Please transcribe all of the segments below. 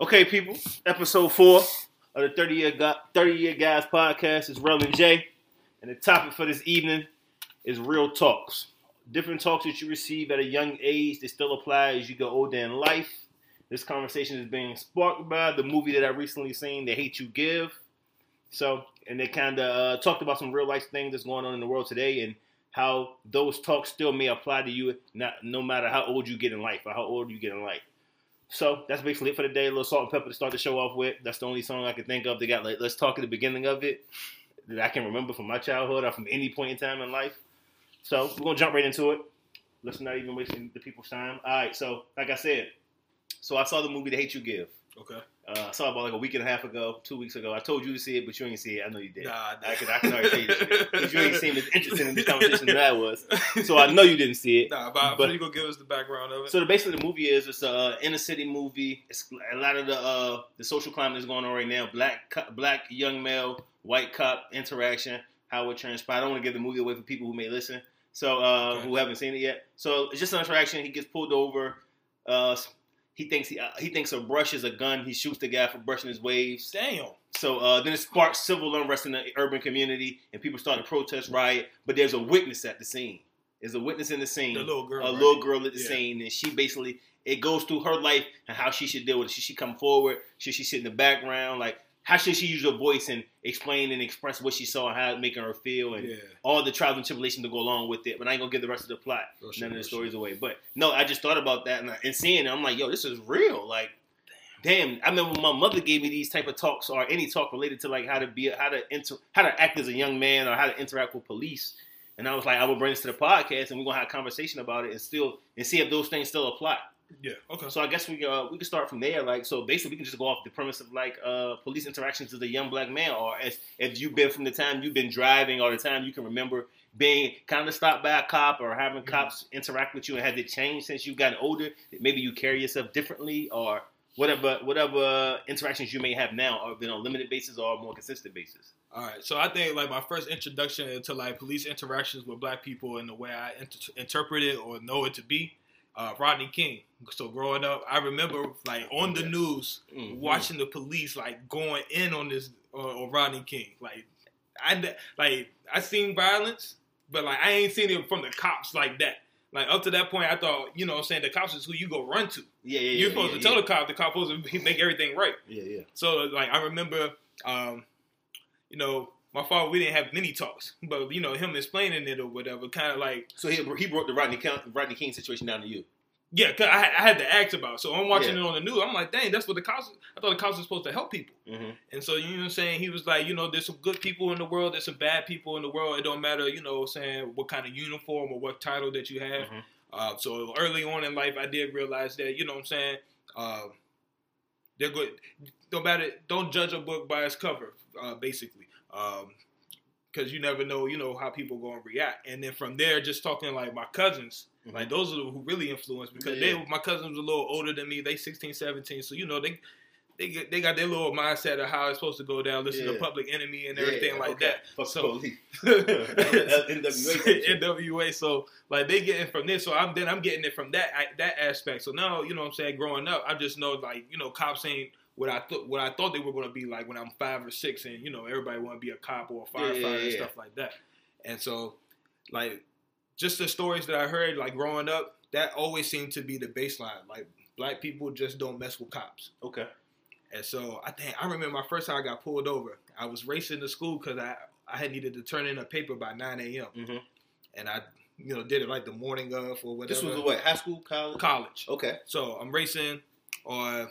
Okay, people. Episode four of the 30 Year, Gu- 30 Year Guys podcast is and Jay. And the topic for this evening is real talks. Different talks that you receive at a young age that still apply as you get older in life. This conversation is being sparked by the movie that I recently seen, The Hate You Give. So, and they kind of uh, talked about some real life things that's going on in the world today and how those talks still may apply to you, not no matter how old you get in life or how old you get in life. So that's basically it for the day. A little salt and pepper to start the show off with. That's the only song I can think of. They got like Let's Talk at the beginning of it that I can remember from my childhood or from any point in time in life. So we're gonna jump right into it. Let's not even wasting the people's time. All right. So like I said, so I saw the movie The Hate You Give. Okay. Uh, I saw it about like a week and a half ago, two weeks ago. I told you to see it, but you ain't see it. I know you did. Nah, I can, I can already tell you because you ain't seem as interested in this conversation that I was. So I know you didn't see it. Nah, but, But- you gonna give us the background of it? So the basically the movie is it's a uh, inner city movie. It's a lot of the uh, the social climate is going on right now. Black black young male white cop interaction. How it transpired. I don't want to give the movie away for people who may listen. So uh, Okay. who haven't seen it yet. So it's just an interaction. He gets pulled over. Uh, he thinks he, uh, he thinks a brush is a gun. He shoots the guy for brushing his waves. Damn. So uh, then it sparks civil unrest in the urban community, and people start to protest, riot. But there's a witness at the scene. There's a witness in the scene The little girl. a right? little girl at the Yeah. scene, and she basically it goes through her life and how she should deal with it. Should she come forward? Should she sit in the background? Like how should she use her voice and explain and express what she saw and how it making her feel and Yeah. all the trials and tribulations to go along with it. But I ain't gonna give the rest of the plot, Real shit, none of the oh, stories shit. away. But no, I just thought about that and, I- and seeing it, I'm like, yo, this is real. Like, damn. I remember my mother gave me these type of talks or any talk related to like how to be, how to inter, how to act as a young man or how to interact with police. And I was like, I will bring this to the podcast, and we're gonna have a conversation about it, and still and see if those things still apply. Yeah. Okay. So I guess we uh, we can start from there. Like, so basically, we can just go off the premise of like uh, police interactions with a young black man, or as if you've been from the time you've been driving, or the time you can remember being kind of stopped by a cop, or having Mhm. cops interact with you, and has it changed since you've gotten older? Maybe you carry yourself differently, or whatever whatever interactions you may have now, are been on a limited basis or more consistent basis. All right. So I think like my first introduction to like police interactions with black people and the way I inter- interpret it or know it to be, uh, Rodney King. So growing up, I remember like on the news Mhm. watching the police like going in on this uh, on Rodney King. Like I like I seen violence, but like I ain't seen it from the cops like that. Like up to that point, I thought you know what I'm saying the cops is who you go run to. Yeah, yeah, yeah. You're supposed yeah, to tell yeah. the cop. The cop supposed to make everything right. Yeah, yeah. So like I remember, um, you know, my father we didn't have many talks, but you know him explaining it or whatever, kind of like So he, he brought the Rodney, Coun- Rodney King situation down to you. yeah, cause I, I had to ask about. it. So I'm watching Yeah. it on the news. I'm like, dang, that's what the cops. I thought the cops were supposed to help people. Mm-hmm. And so you know what I'm saying? He was like, you know, there's some good people in the world, there's some bad people in the world. It don't matter, you know, saying what kind of uniform or what title that you have. Mhm. Uh, so early on in life, I did realize that, you know what I'm saying? Uh, they're good. Don't matter. Don't judge a book by its cover, uh, basically. Because you never know, you know, how people gonna react. And then from there, just talking like my cousins, Mhm. like those are who really influenced because Yeah. they, my cousins were a little older than me. They 16, 17, so you know they. They, get, they got their little mindset of how it's supposed to go down. Listen Yeah. to Public Enemy and everything like that. Fuck So-. NWA, NWA. So like they getting from this, so I'm then I'm getting it from that that aspect. So now you know what I'm saying. Growing up, I just know like you know cops ain't what I thought what I thought they were going to be like when I'm five or six, and you know everybody want to be a cop or a Yeah, firefighter yeah, and stuff like that. And so like just the stories that I heard like growing up, that always seemed to be the baseline. Like black people just don't mess with cops. Okay. And so I think I remember my first time I got pulled over. I was racing to school because I I had needed to turn in a paper by 9 a.m. Mm-hmm. and I you know did it like the morning of or whatever. This was the what? High school, college? college. Okay. So I'm racing on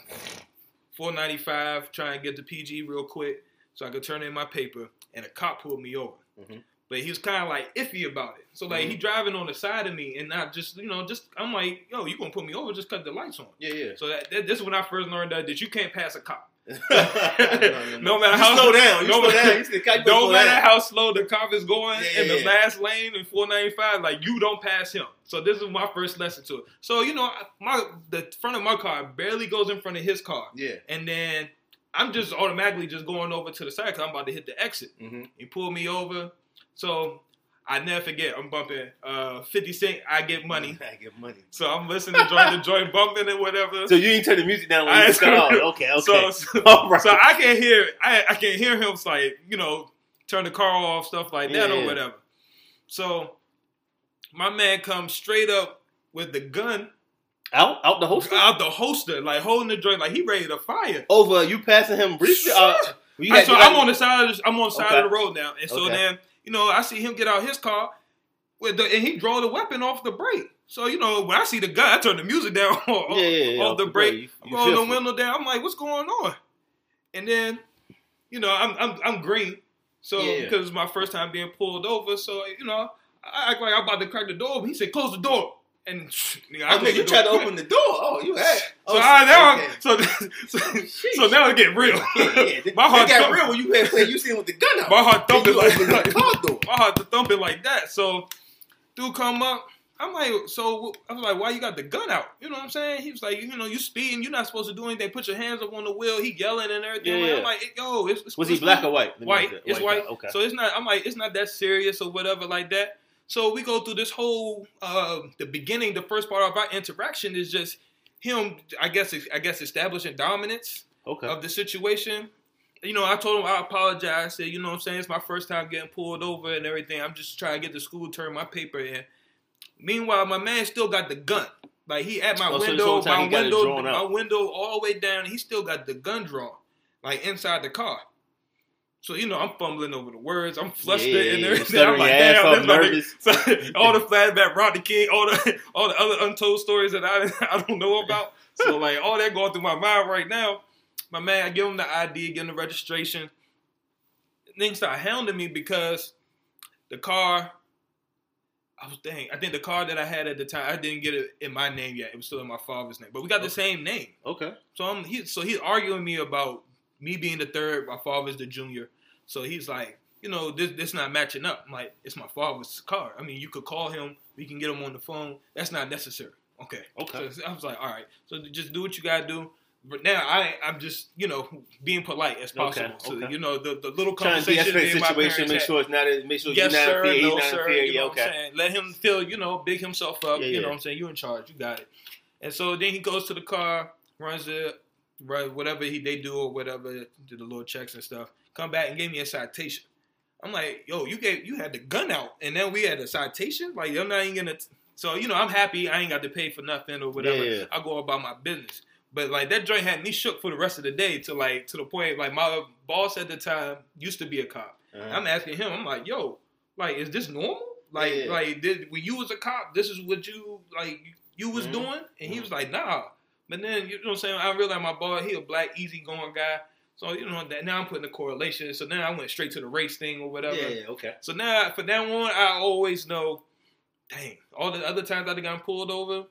495, trying to get to PG real quick so I could turn in my paper, and a cop pulled me over. Mhm. But he was kind of like iffy about it. So like he driving on the side of me, and not just you know just I'm like, yo, you gonna put me over? Just cut the lights on. Yeah, yeah. So that, that this is when I first learned that, that you can't pass a cop. No, No matter how- slow down. No matter- down. You the kite Don't slow matter how slow the cop is going Yeah, in the yeah. last lane in 495, like you don't pass him. So this is my first lesson to it. So you know, my the front of my car barely goes in front of his car, Yeah. and then I'm just automatically just going over to the side because I'm about to hit the exit. Mm-hmm. He pulled me over. So I never forget. I'm bumping uh, 50 Cent. I get money. I get money. So I'm listening to joint the joint bumping and whatever. So you didn't turn the music down when I you ain't off. Okay, okay. So, so, right. so I can hear I I can hear him like you know turn the car off stuff like that Yeah, or yeah. whatever. So my man comes straight up with the gun out out the holster out the holster, like holding the joint, like he ready to fire. over you passing him briefly. Uh, you got- so you got- I'm on the side. Of the, I'm on the side Okay. of the road now, and so Okay. then you know I see him get out his car with the, and he draw the weapon off the brake. So you know when I see the guy, I turn the music down off, Yeah, yeah, yeah, off the brake. I'm rolling the window down. I'm like, what's going on? And then, you know, I'm I'm, I'm green, so because it's my first time being pulled over, so you know, I act like I'm about to crack the door. But he said, close the door, and nigga, I closed mean, you tried to door. open the door. Oh, you had. So, Oh, ah, I, now okay. So, so, so now it's getting real. Yeah, yeah. my heart got thump- real when you had when you seen with the gun out. My heart thumping like, the like car door. my heart thumping like that. So, dude come up. I'm like, so I was like, why you got the gun out? You know what I'm saying? He was like, you know, you speeding, you're not supposed to do anything. Put your hands up on the wheel. He yelling and everything. Yeah, yeah. I'm like, yo, it's, it's Was he black cool. or white? Let me White. It's white. Okay. So it's not. I'm like, it's not that serious or whatever like that. So we go through this whole uh, the beginning. The first part of our interaction is just him. I guess. I guess establishing dominance okay. of the situation. You know, I told him I apologize. I said, you know what I'm saying? It's my first time getting pulled over and everything. I'm just trying to get to school, turn my paper in. Meanwhile, my man still got the gun. Like he at my Oh, window, time my he got it window, my window all the way down. He still got the gun drawn, like inside the car. So you know, I'm fumbling over the words. I'm flustered Yeah, and everything. I'm like, ass damn, off, this about to- nervous. so, all the flashback, Rodney King, all the all the other untold stories that I I don't know about. So like all that going through my mind right now. My man, I give him the ID, give him the registration. Things start hounding me because the car. I was dang. I think the car that I had at the time, I didn't get it in my name yet. It was still in my father's name, but we got the same name. Okay. So I'm he so he's arguing me about me being the third, my father's the junior. So he's like, you know, this this not matching up. I'm like, it's my father's car. I mean, you could call him, we can get him on the phone. That's not necessary. Okay. Okay. So I was like, all right. So just do what you gotta do. But now I I'm just you know being polite as Okay, possible. So okay. you know the, the little Trying to conversation me de-escalate and my situation. Make sure it's not. Make sure Yes, you're not sir. fear. no, sir. fear. You Yeah. know what I'm Okay. saying? Let him feel, you know, big himself up. Yeah, You know what I'm saying? You're in charge. You got it. And so then he goes to the car, runs it, right, whatever he they do or whatever, do the little checks and stuff. Come back and gave me a citation. I'm like, yo, you gave you had the gun out, and then we had a citation. Like I'm not even gonna. So you know, I'm happy. I ain't got to pay for nothing or whatever. Yeah, yeah. I go about my business. But like that joint had me shook for the rest of the day to like to the point like my boss at the time used to be a cop. Uh-huh. I'm asking him, I'm like, yo, like, is this normal? Like, Yeah. like, did when you was a cop, this is what you like you was Mhm. doing? And he Mhm. was like, nah. But then you know what I'm saying? I realized my boy, he a black, easygoing guy. So you know that now I'm putting the correlation. So now I went straight to the race thing or whatever. Yeah. yeah, Okay. So now for that one, I always know, dang, all the other times I got pulled over,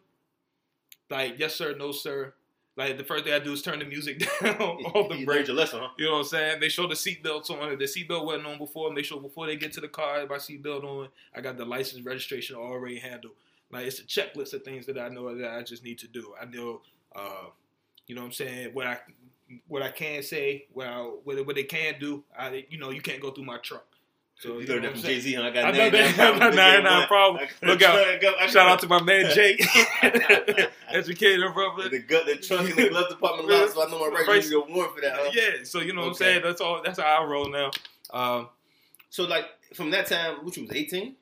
like yes sir, no sir. Like the first thing I do is turn the music down off the You brake. your lesson, huh? You know what I'm saying? They show the seatbelts on. If the seatbelt wasn't on before. Make sure before they get to the car, if I have my seatbelt on. I got the license registration already handled. Like it's a checklist of things that I know that I just need to do. I know, uh, you know what I'm saying? What I what I can say, what I, what, what they can do. I you know you can't go through my truck. So you know learned that from? Jay Z, huh? I got I know 99 that. problems. 99 problem. I- Look out. I got- I got- Shout out to my man Jake, educated brother. the gut, the trunk, and the glove department locked, so I know my right. Right. You a warrant for that. Huh? Yeah, so you know what I'm saying. That's all. That's how I roll now. Um, So like from that time, which was eighteen.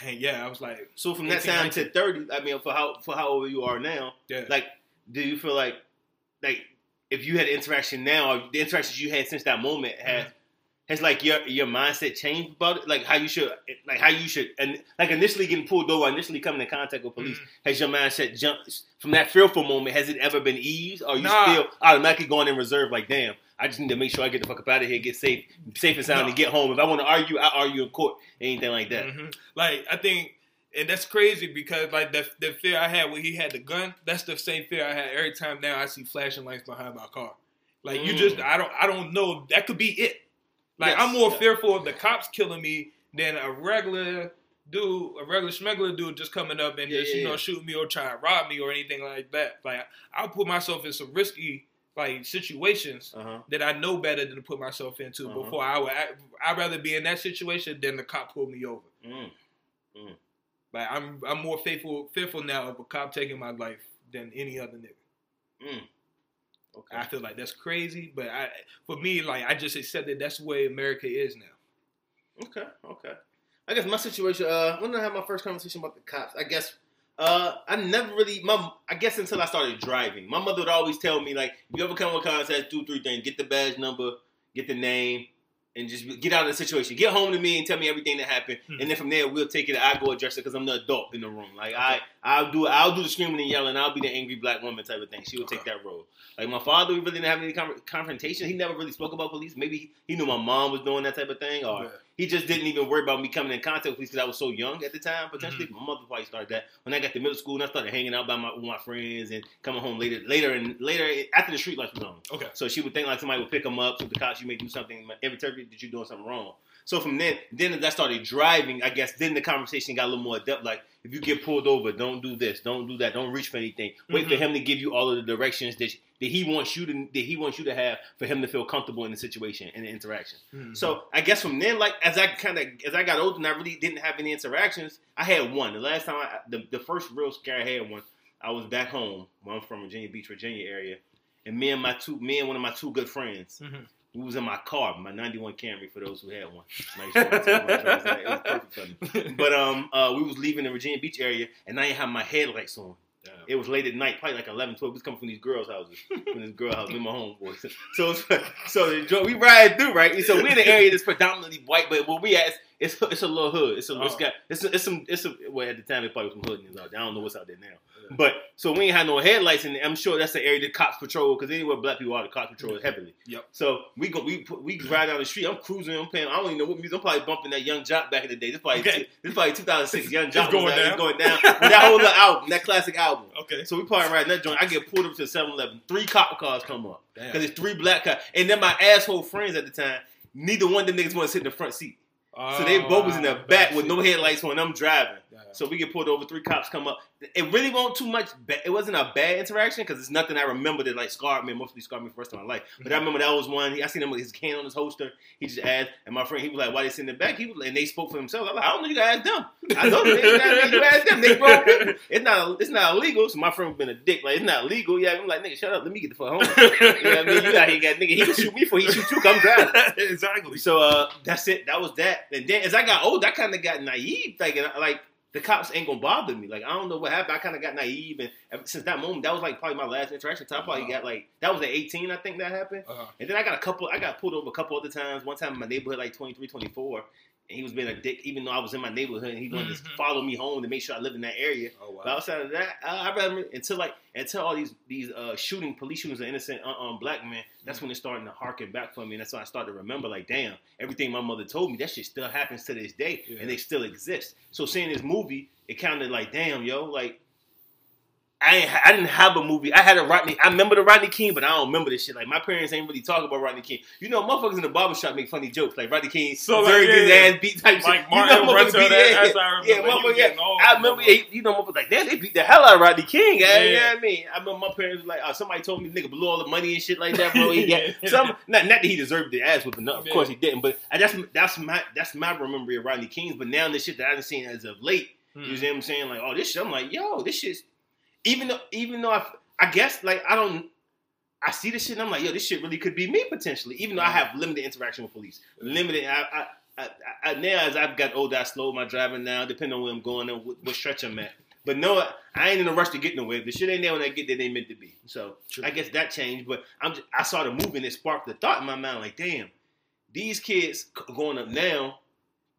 dang, yeah, I was like, So from that 18, time to thirty, I mean, for how for how old you are now, yeah, like, do you feel like, like, if you had interaction now, or the interactions you had since that moment has has like your your mindset changed about it, like how you should, like how you should, and like initially getting pulled over, initially coming in contact with police, Mhm. has your mindset jumped from that fearful moment? Has it ever been eased, or you Nah. still automatically going in reserve? Like, damn, I just need to make sure I get the fuck up out of here, get safe, safe and sound, Nah. and get home. If I want to argue, I argue in court, anything like that. Mhm. Like I think, and that's crazy because like the the fear I had when he had the gun, that's the same fear I had every time now I see flashing lights behind my car. Like you Mm. just, I don't, I don't know. That could be it. Like Yes, I'm more yeah. fearful of the cops killing me than a regular dude, a regular smuggler dude just coming up and Yeah, just yeah, you know yeah. shooting me or trying to rob me or anything like that. Like I'll put myself in some risky like situations Uh huh. that I know better than to put myself into. Uh-huh. Before I would, I, I'd rather be in that situation than the cop pull me over. Mm. Like I'm, I'm more faithful, fearful now of a cop taking my life than any other nigga. Mm. Okay. I feel like that's crazy, but I, for me, like I just accept that that's the way America is now. Okay, okay. I guess my situation. Uh, when did I have my first conversation about the cops? I guess. Uh, I never really. My, I guess until I started driving, my mother would always tell me like, if you ever come with contact, do three things: get the badge number, get the name, and just get out of the situation. Get home to me and tell me everything that happened, Hmm. and then from there we'll take it. I go address it because I'm the adult in the room. Like I, I'll do, I'll do the screaming and yelling. I'll be the angry black woman type of thing. She would take that role. Like my father, we really didn't have any con- confrontation. He never really spoke about police. Maybe he, he knew my mom was doing that type of thing, or Yeah. He just didn't even worry about me coming in contact with police because I was so young at the time. Potentially, Mm-hmm. my mother probably started that when I got to middle school and I started hanging out by my with my friends and coming home later, later and later after the street lights was on. Okay. So she would think like somebody would pick him up. So the cops, you may do something. Every time that you're doing something wrong. So from then, then as I started driving, I guess then the conversation got a little more depth. Like if you get pulled over, don't do this, don't do that, don't reach for anything. Wait for Mhm. him to give you all of the directions that that he wants you to that he wants you to have for him to feel comfortable in the situation and the interaction. Mhm. So I guess from then, like as I kind of as I got older and I really didn't have any interactions, I had one. The last time, I, the the first real scare I had one, I was back home. Well, I'm from Virginia Beach, Virginia area, and me and my two, me and one of my two good friends, Mhm. we was in my car, my '91 Camry for those who had one. Nice short time, my driver's license. it was perfect for me. But um, uh, we was leaving the Virginia Beach area, and I didn't have my headlights on. Damn. It was late at night, probably like 11, 12. We was coming from these girls' houses, from this girl house, with my homeboys. So, so we ride through, right? So we're in an area that's predominantly white, but where we at, it's it's a little hood. It's a it's Oh. got it's a, it's some it's a well at the time it probably was some hood niggas out there. I don't know what's out there now. Yeah. But so we ain't had no headlights, and I'm sure that's the area the cops patrol because anywhere black people are, the cops patrol heavily. Yep. So we go, we put, we ride down the street. I'm cruising. I'm playing. I don't even know what music. I'm probably bumping that Yung Joc back in the day. This probably Okay. this probably 2006. Yung It's Joc going down. Going down. That whole little album, that classic album. Okay. So we probably riding that joint. I get pulled up to 7-Eleven. Three cop cars come up because it's three black cars, and then my asshole friends at the time. Neither one of them niggas want to sit in the front seat. So they both was in the ah, back with no headlights on. I'm driving. So we get pulled over. Three cops come up. It really wasn't too much. Ba- it wasn't a bad interaction because it's nothing I remember that like scarred me. Mostly scarred me for the rest of my life. But I remember that was one. I seen him with his can on his holster. He just asked, and my friend he was like, "Why they sit in the back?" He was, and they spoke for themselves. I was like, "I don't know. You gotta ask them. I know. You, gotta, you ask them. They grown people. It's not. It's not illegal." So my friend been a dick. Like it's not illegal. Yeah, I'm like, nigga, shut up. Let me get the fuck home. you know what I mean? You out here got nigga. He can shoot me for he shoot you. Come drive. exactly. So uh, that's it. That was that. And then as I got old, I kind of got naive, thinking like the cops ain't gonna bother me. Like I don't know what happened. I kind of got naive, and since that moment, that was like probably my last interaction. So I probably Wow. got like that was at 18, I think that happened. Uh-huh. And then I got a couple. I got pulled over a couple other times. One time in my neighborhood, like 23, 24. And he was being a dick, even though I was in my neighborhood, and he wanted to Mhm. follow me home to make sure I lived in that area. Oh But wow. outside of that, I, I rather until like until all these these uh, shooting police shootings of innocent uh, um, black men. That's when it's starting to harken back for me, and that's when I started to remember like, damn, everything my mother told me, that shit still happens to this day, Yeah. and they still exist. So seeing this movie, it kind of like, damn, yo, like. I ain't, I didn't have a movie. I had a Rodney. I remember the Rodney King, but I don't remember this shit. Like my parents ain't really talk about Rodney King. You know, motherfuckers in the barbershop make funny jokes like Rodney King, So, like, very yeah, good yeah. ass beat type Like shit. Martin you know, motherfuckers beat- that- yeah, I remember. yeah, yeah. I remember, yeah, you know, motherfuckers like, damn, they beat the hell out of Rodney King. Yeah, Yeah. you know what I mean? I remember my parents was like, oh, somebody told me the nigga blew all the money and shit like that, bro. He got some, not, not that he deserved the ass whooping, no, of Yeah. course he didn't, but that's that's my that's my memory of Rodney King's. But now the shit that I've seen as of late, Hmm. you see what I'm saying? Like, oh, this shit, I'm like, yo, this shit's even though even though I, I guess like I don't. I see this shit and I'm like, yo, this shit really could be me potentially, even though I have limited interaction with police. Limited. I, I, I, I, now as I've got older, I slow my driving now, depending on where I'm going and what, what stretch I'm at. But no, I ain't in a rush to get nowhere. The shit ain't there when I get there, they meant to be. So True. I guess that changed. But I'm just, I saw the movie and it sparked the thought in my mind, like, damn, these kids going up now,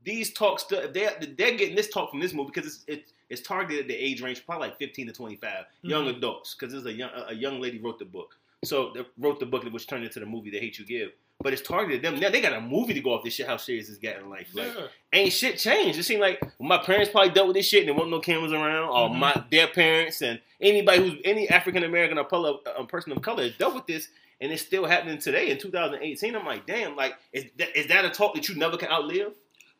these talks, they're they're getting this talk from this movie because it's it's, it's targeted at the age range probably like 15 to 25, young Mhm. adults, because there's a young a young lady wrote the book. So they wrote the book which turned into the movie The Hate You Give. But it's targeted them. Now they got a movie to go off this shit. How serious it's getting in life. Like, ain't shit changed. It seemed like my parents probably dealt with this shit and there wasn't no cameras around, or Mhm. my their parents and anybody who's any African American or color, a person of color has dealt with this, and it's still happening today in 2018. I'm like, damn, like is that, is that a talk that you never can outlive?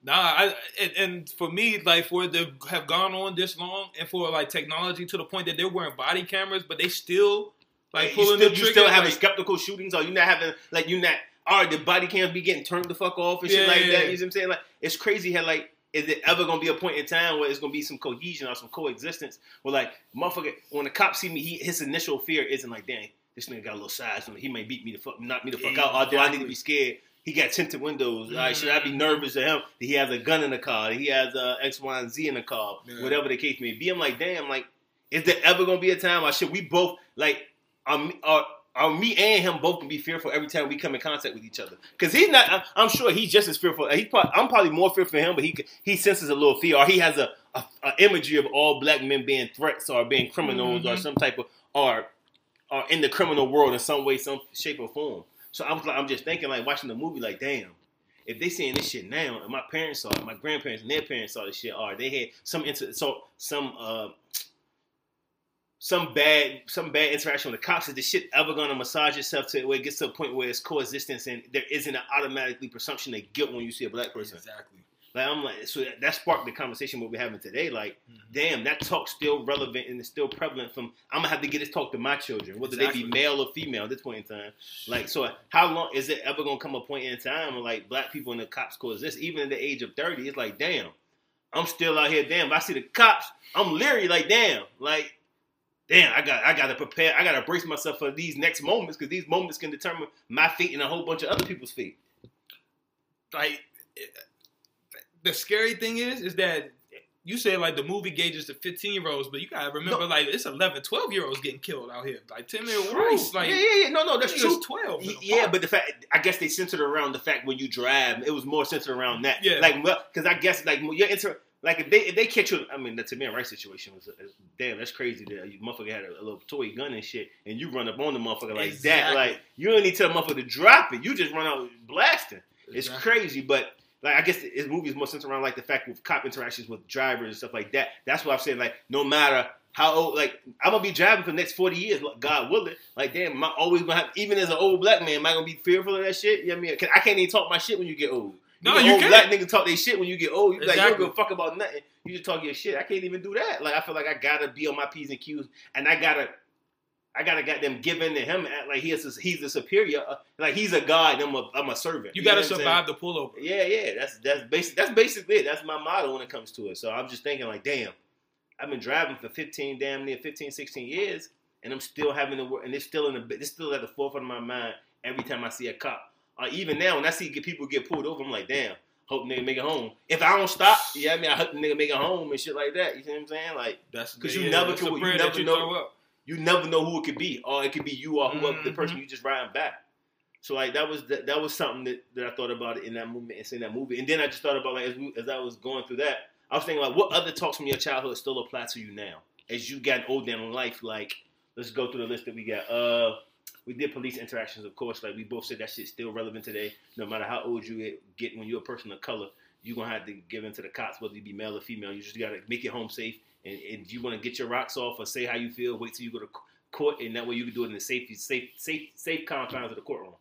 Nah, I and, and for me, like for to have gone on this long, and for like technology to the point that they're wearing body cameras, but they still like you pulling still, the you still having like, skeptical shootings, or you not having like you not all right, the body cams be getting turned the fuck off and shit Yeah, like yeah, that. yeah. You know what I'm saying? Like it's crazy how like is it ever gonna be a point in time where it's gonna be some cohesion or some coexistence where like motherfucker when the cops see me, he, his initial fear isn't like, dang, this nigga got a little size on me. He may beat me the fuck knock me the fuck out. Or do I need to be scared? He got tinted windows. All right, should I be Mm. nervous of him that he has a gun in the car? That he has uh, X, Y, and Z in the car? Yeah. Whatever the case may be. I'm like, damn, like, is there ever gonna be a time? Or should we both like, um, are, are me and him both gonna be fearful every time we come in contact with each other? Because he's not. I'm, I'm sure he's just as fearful. He probably, I'm probably more fearful for him, but he he senses a little fear, or he has a, a, a imagery of all black men being threats or being criminals or Mhm. some type of or or in the criminal world in some way, some shape or form. So I was like, I'm just thinking, like watching the movie, like, damn, if they seeing this shit now, and my parents saw it, my grandparents and their parents saw this shit, or they had some inter- so some uh some bad some bad interaction with the cops, is this shit ever gonna massage itself to where it gets to a point where it's coexistence and there isn't an automatically presumption of guilt when you see a black person? exactly. Like I'm like, so that, that sparked the conversation what we're having today. Like, Mhm. damn, that talk's still relevant and it's still prevalent. From I'm gonna have to get this talk to my children, whether they be male or female at this point in time. Like, so how long is it ever gonna come a point in time where like black people in the cops cause this, Even at the age of thirty, it's like, damn, I'm still out here. Damn, if I see the cops, I'm leery. Like, damn, like. Damn, I got I gotta prepare. I gotta brace myself for these next moments because these moments can determine my fate and a whole bunch of other people's fate. like it- the scary thing is is that you said like the movie gauges to 15 year olds but you gotta remember No. like it's 11 12 year olds getting killed out here like Tamir. Rice like yeah, yeah, yeah. No, no, that's true. 12 in Y- the Yeah, park. but the fact I guess they centered around the fact when you drive, it was more centered around that. Yeah. like because I guess like you're inter like if they if they catch you, I mean the Tamir Rice situation was uh, damn that's crazy that you motherfucker had a, a little toy gun and shit, and you run up on the motherfucker like that. Like you don't need to tell the motherfucker to drop it, you just run out blasting. It's crazy, but. Like I guess his movie is more centered around like the fact with cop interactions with drivers and stuff like that. That's what I'm saying. Like no matter how old, like I'm gonna be driving for the next 40 years, God willing. Like damn, am I always gonna have, even as an old black man, am I gonna be fearful of that shit? You know what I mean? I can't even talk my shit when you get old. No, an you old can't. black nigga talk their shit when you get old. You be like, you don't Exactly. give a fuck about nothing. You just talk your shit. I can't even do that. Like I feel like I gotta be on my p's and q's, and I gotta. I gotta get them given to him act like he is he's a superior, uh, like he's a god. And I'm a I'm a servant. you gotta what I'm saying? survive the pullover Yeah, yeah, that's that's basic. That's basically it. That's my motto when it comes to it. So I'm just thinking like, damn, I've been driving for 15, damn near 15, 16 years, and I'm still having to work, and it's still in the, it's still at the forefront of my mind every time I see a cop. Or even now, when I see people get pulled over, I'm like, damn, hope nigga make it home. If I don't stop, yeah, I mean, I hope the nigga make it home and shit like that. You see what I'm saying? Like, that's because you yeah, never can- you never know-. You never know who it could be, or it could be you or whoever the Mhm. person you just riding back. So like that was that, that was something that, that I thought about in that movement and seeing that movie, and then I just thought about like as, we, as I was going through that, I was thinking like what other talks from your childhood still apply to you now as you got older in life. Like let's go through the list that we got. Uh, we did police interactions, of course. Like we both said, that shit's still relevant today. No matter how old you get, when you're a person of color, you're gonna have to give in to the cops, whether you be male or female. You just gotta make it home safe. And, and you want to get your rocks off or say how you feel, wait till you go to court, and that way you can do it in the safe, safe, safe, safe confines of the courtroom.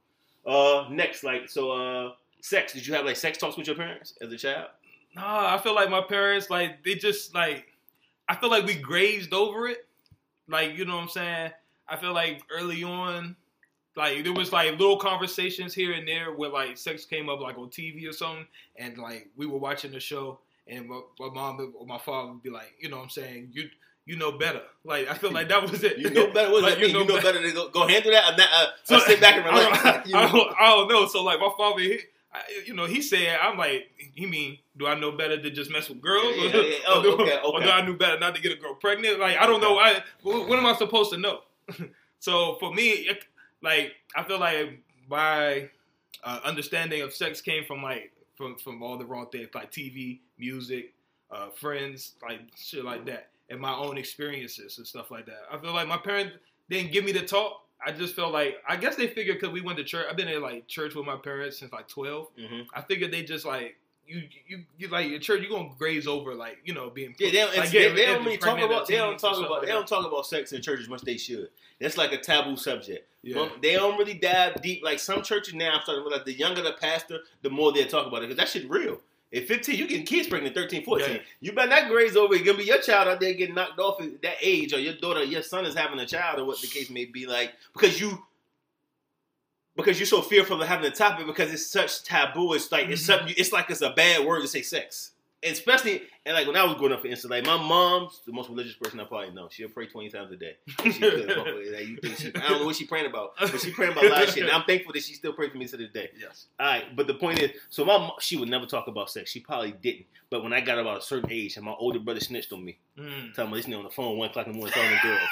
Uh, next, like so, uh, sex. Did you have like sex talks with your parents as a child? Nah, I feel like my parents, like, they just, like, I feel like we grazed over it. Like, you know what I'm saying? I feel like early on, like, there was, like, little conversations here and there where, like, sex came up, like, on TV or something, and, like, we were watching the show, and my, my mom or my father would be like, you know what I'm saying? You you know better. Like, I feel like that was it. You know better. What does Like, that mean? You know, be- better to go, go handle that, or, not, uh, So- sit back and I don't, relax. You I, don't, I don't know. So like my father, he, I, you know, he said, I'm like, he mean, do I know better to just mess with girls, Yeah, or, yeah, yeah. Oh, or, do, okay, or do I know better not to get a girl pregnant? Like I don't know. I what, what am I supposed to know? so for me, it, like I feel like my uh, understanding of sex came from like from from all the wrong things like TV, music, uh, friends, like shit like that, and my own experiences and stuff like that. I feel like my parents didn't give me the talk. I just felt like I guess they figured because we went to church. I've been in like church with my parents since like twelve. Mhm. I figured they just like you you you like your church. You are gonna graze over like you know being Yeah, they don't, like, they, they don't really talk about they don't talk about like they don't talk about sex in church as much as they should. That's like a taboo subject. Yeah. Well, they don't really dive deep. Like some churches now, I'm starting to realize the younger the pastor, the more they talk about it because that shit real. At 15, you getting kids pregnant. 13, 14. Yeah. You better not graze over. It's gonna be your child out there getting knocked off at that age, or your daughter, your son is having a child, or what the case may be. Like because you. Because you're so fearful of having the topic because it's such taboo. It's like it's Mhm. something. It's like it's a bad word to say sex, especially and like when I was growing up. For instance, like my mom's the most religious person I probably know. She'll pray twenty times a day. She could, like, you think she, I don't know what she's praying about, but she's praying about a lot of shit. And I'm thankful that she still prays for me to this day. Yes. All right, but the point is, so my mo- she would never talk about sex. She probably didn't. But when I got about a certain age, and my older brother snitched on me, Mm. telling me this nigga on the phone one o'clock in the morning talking to girls.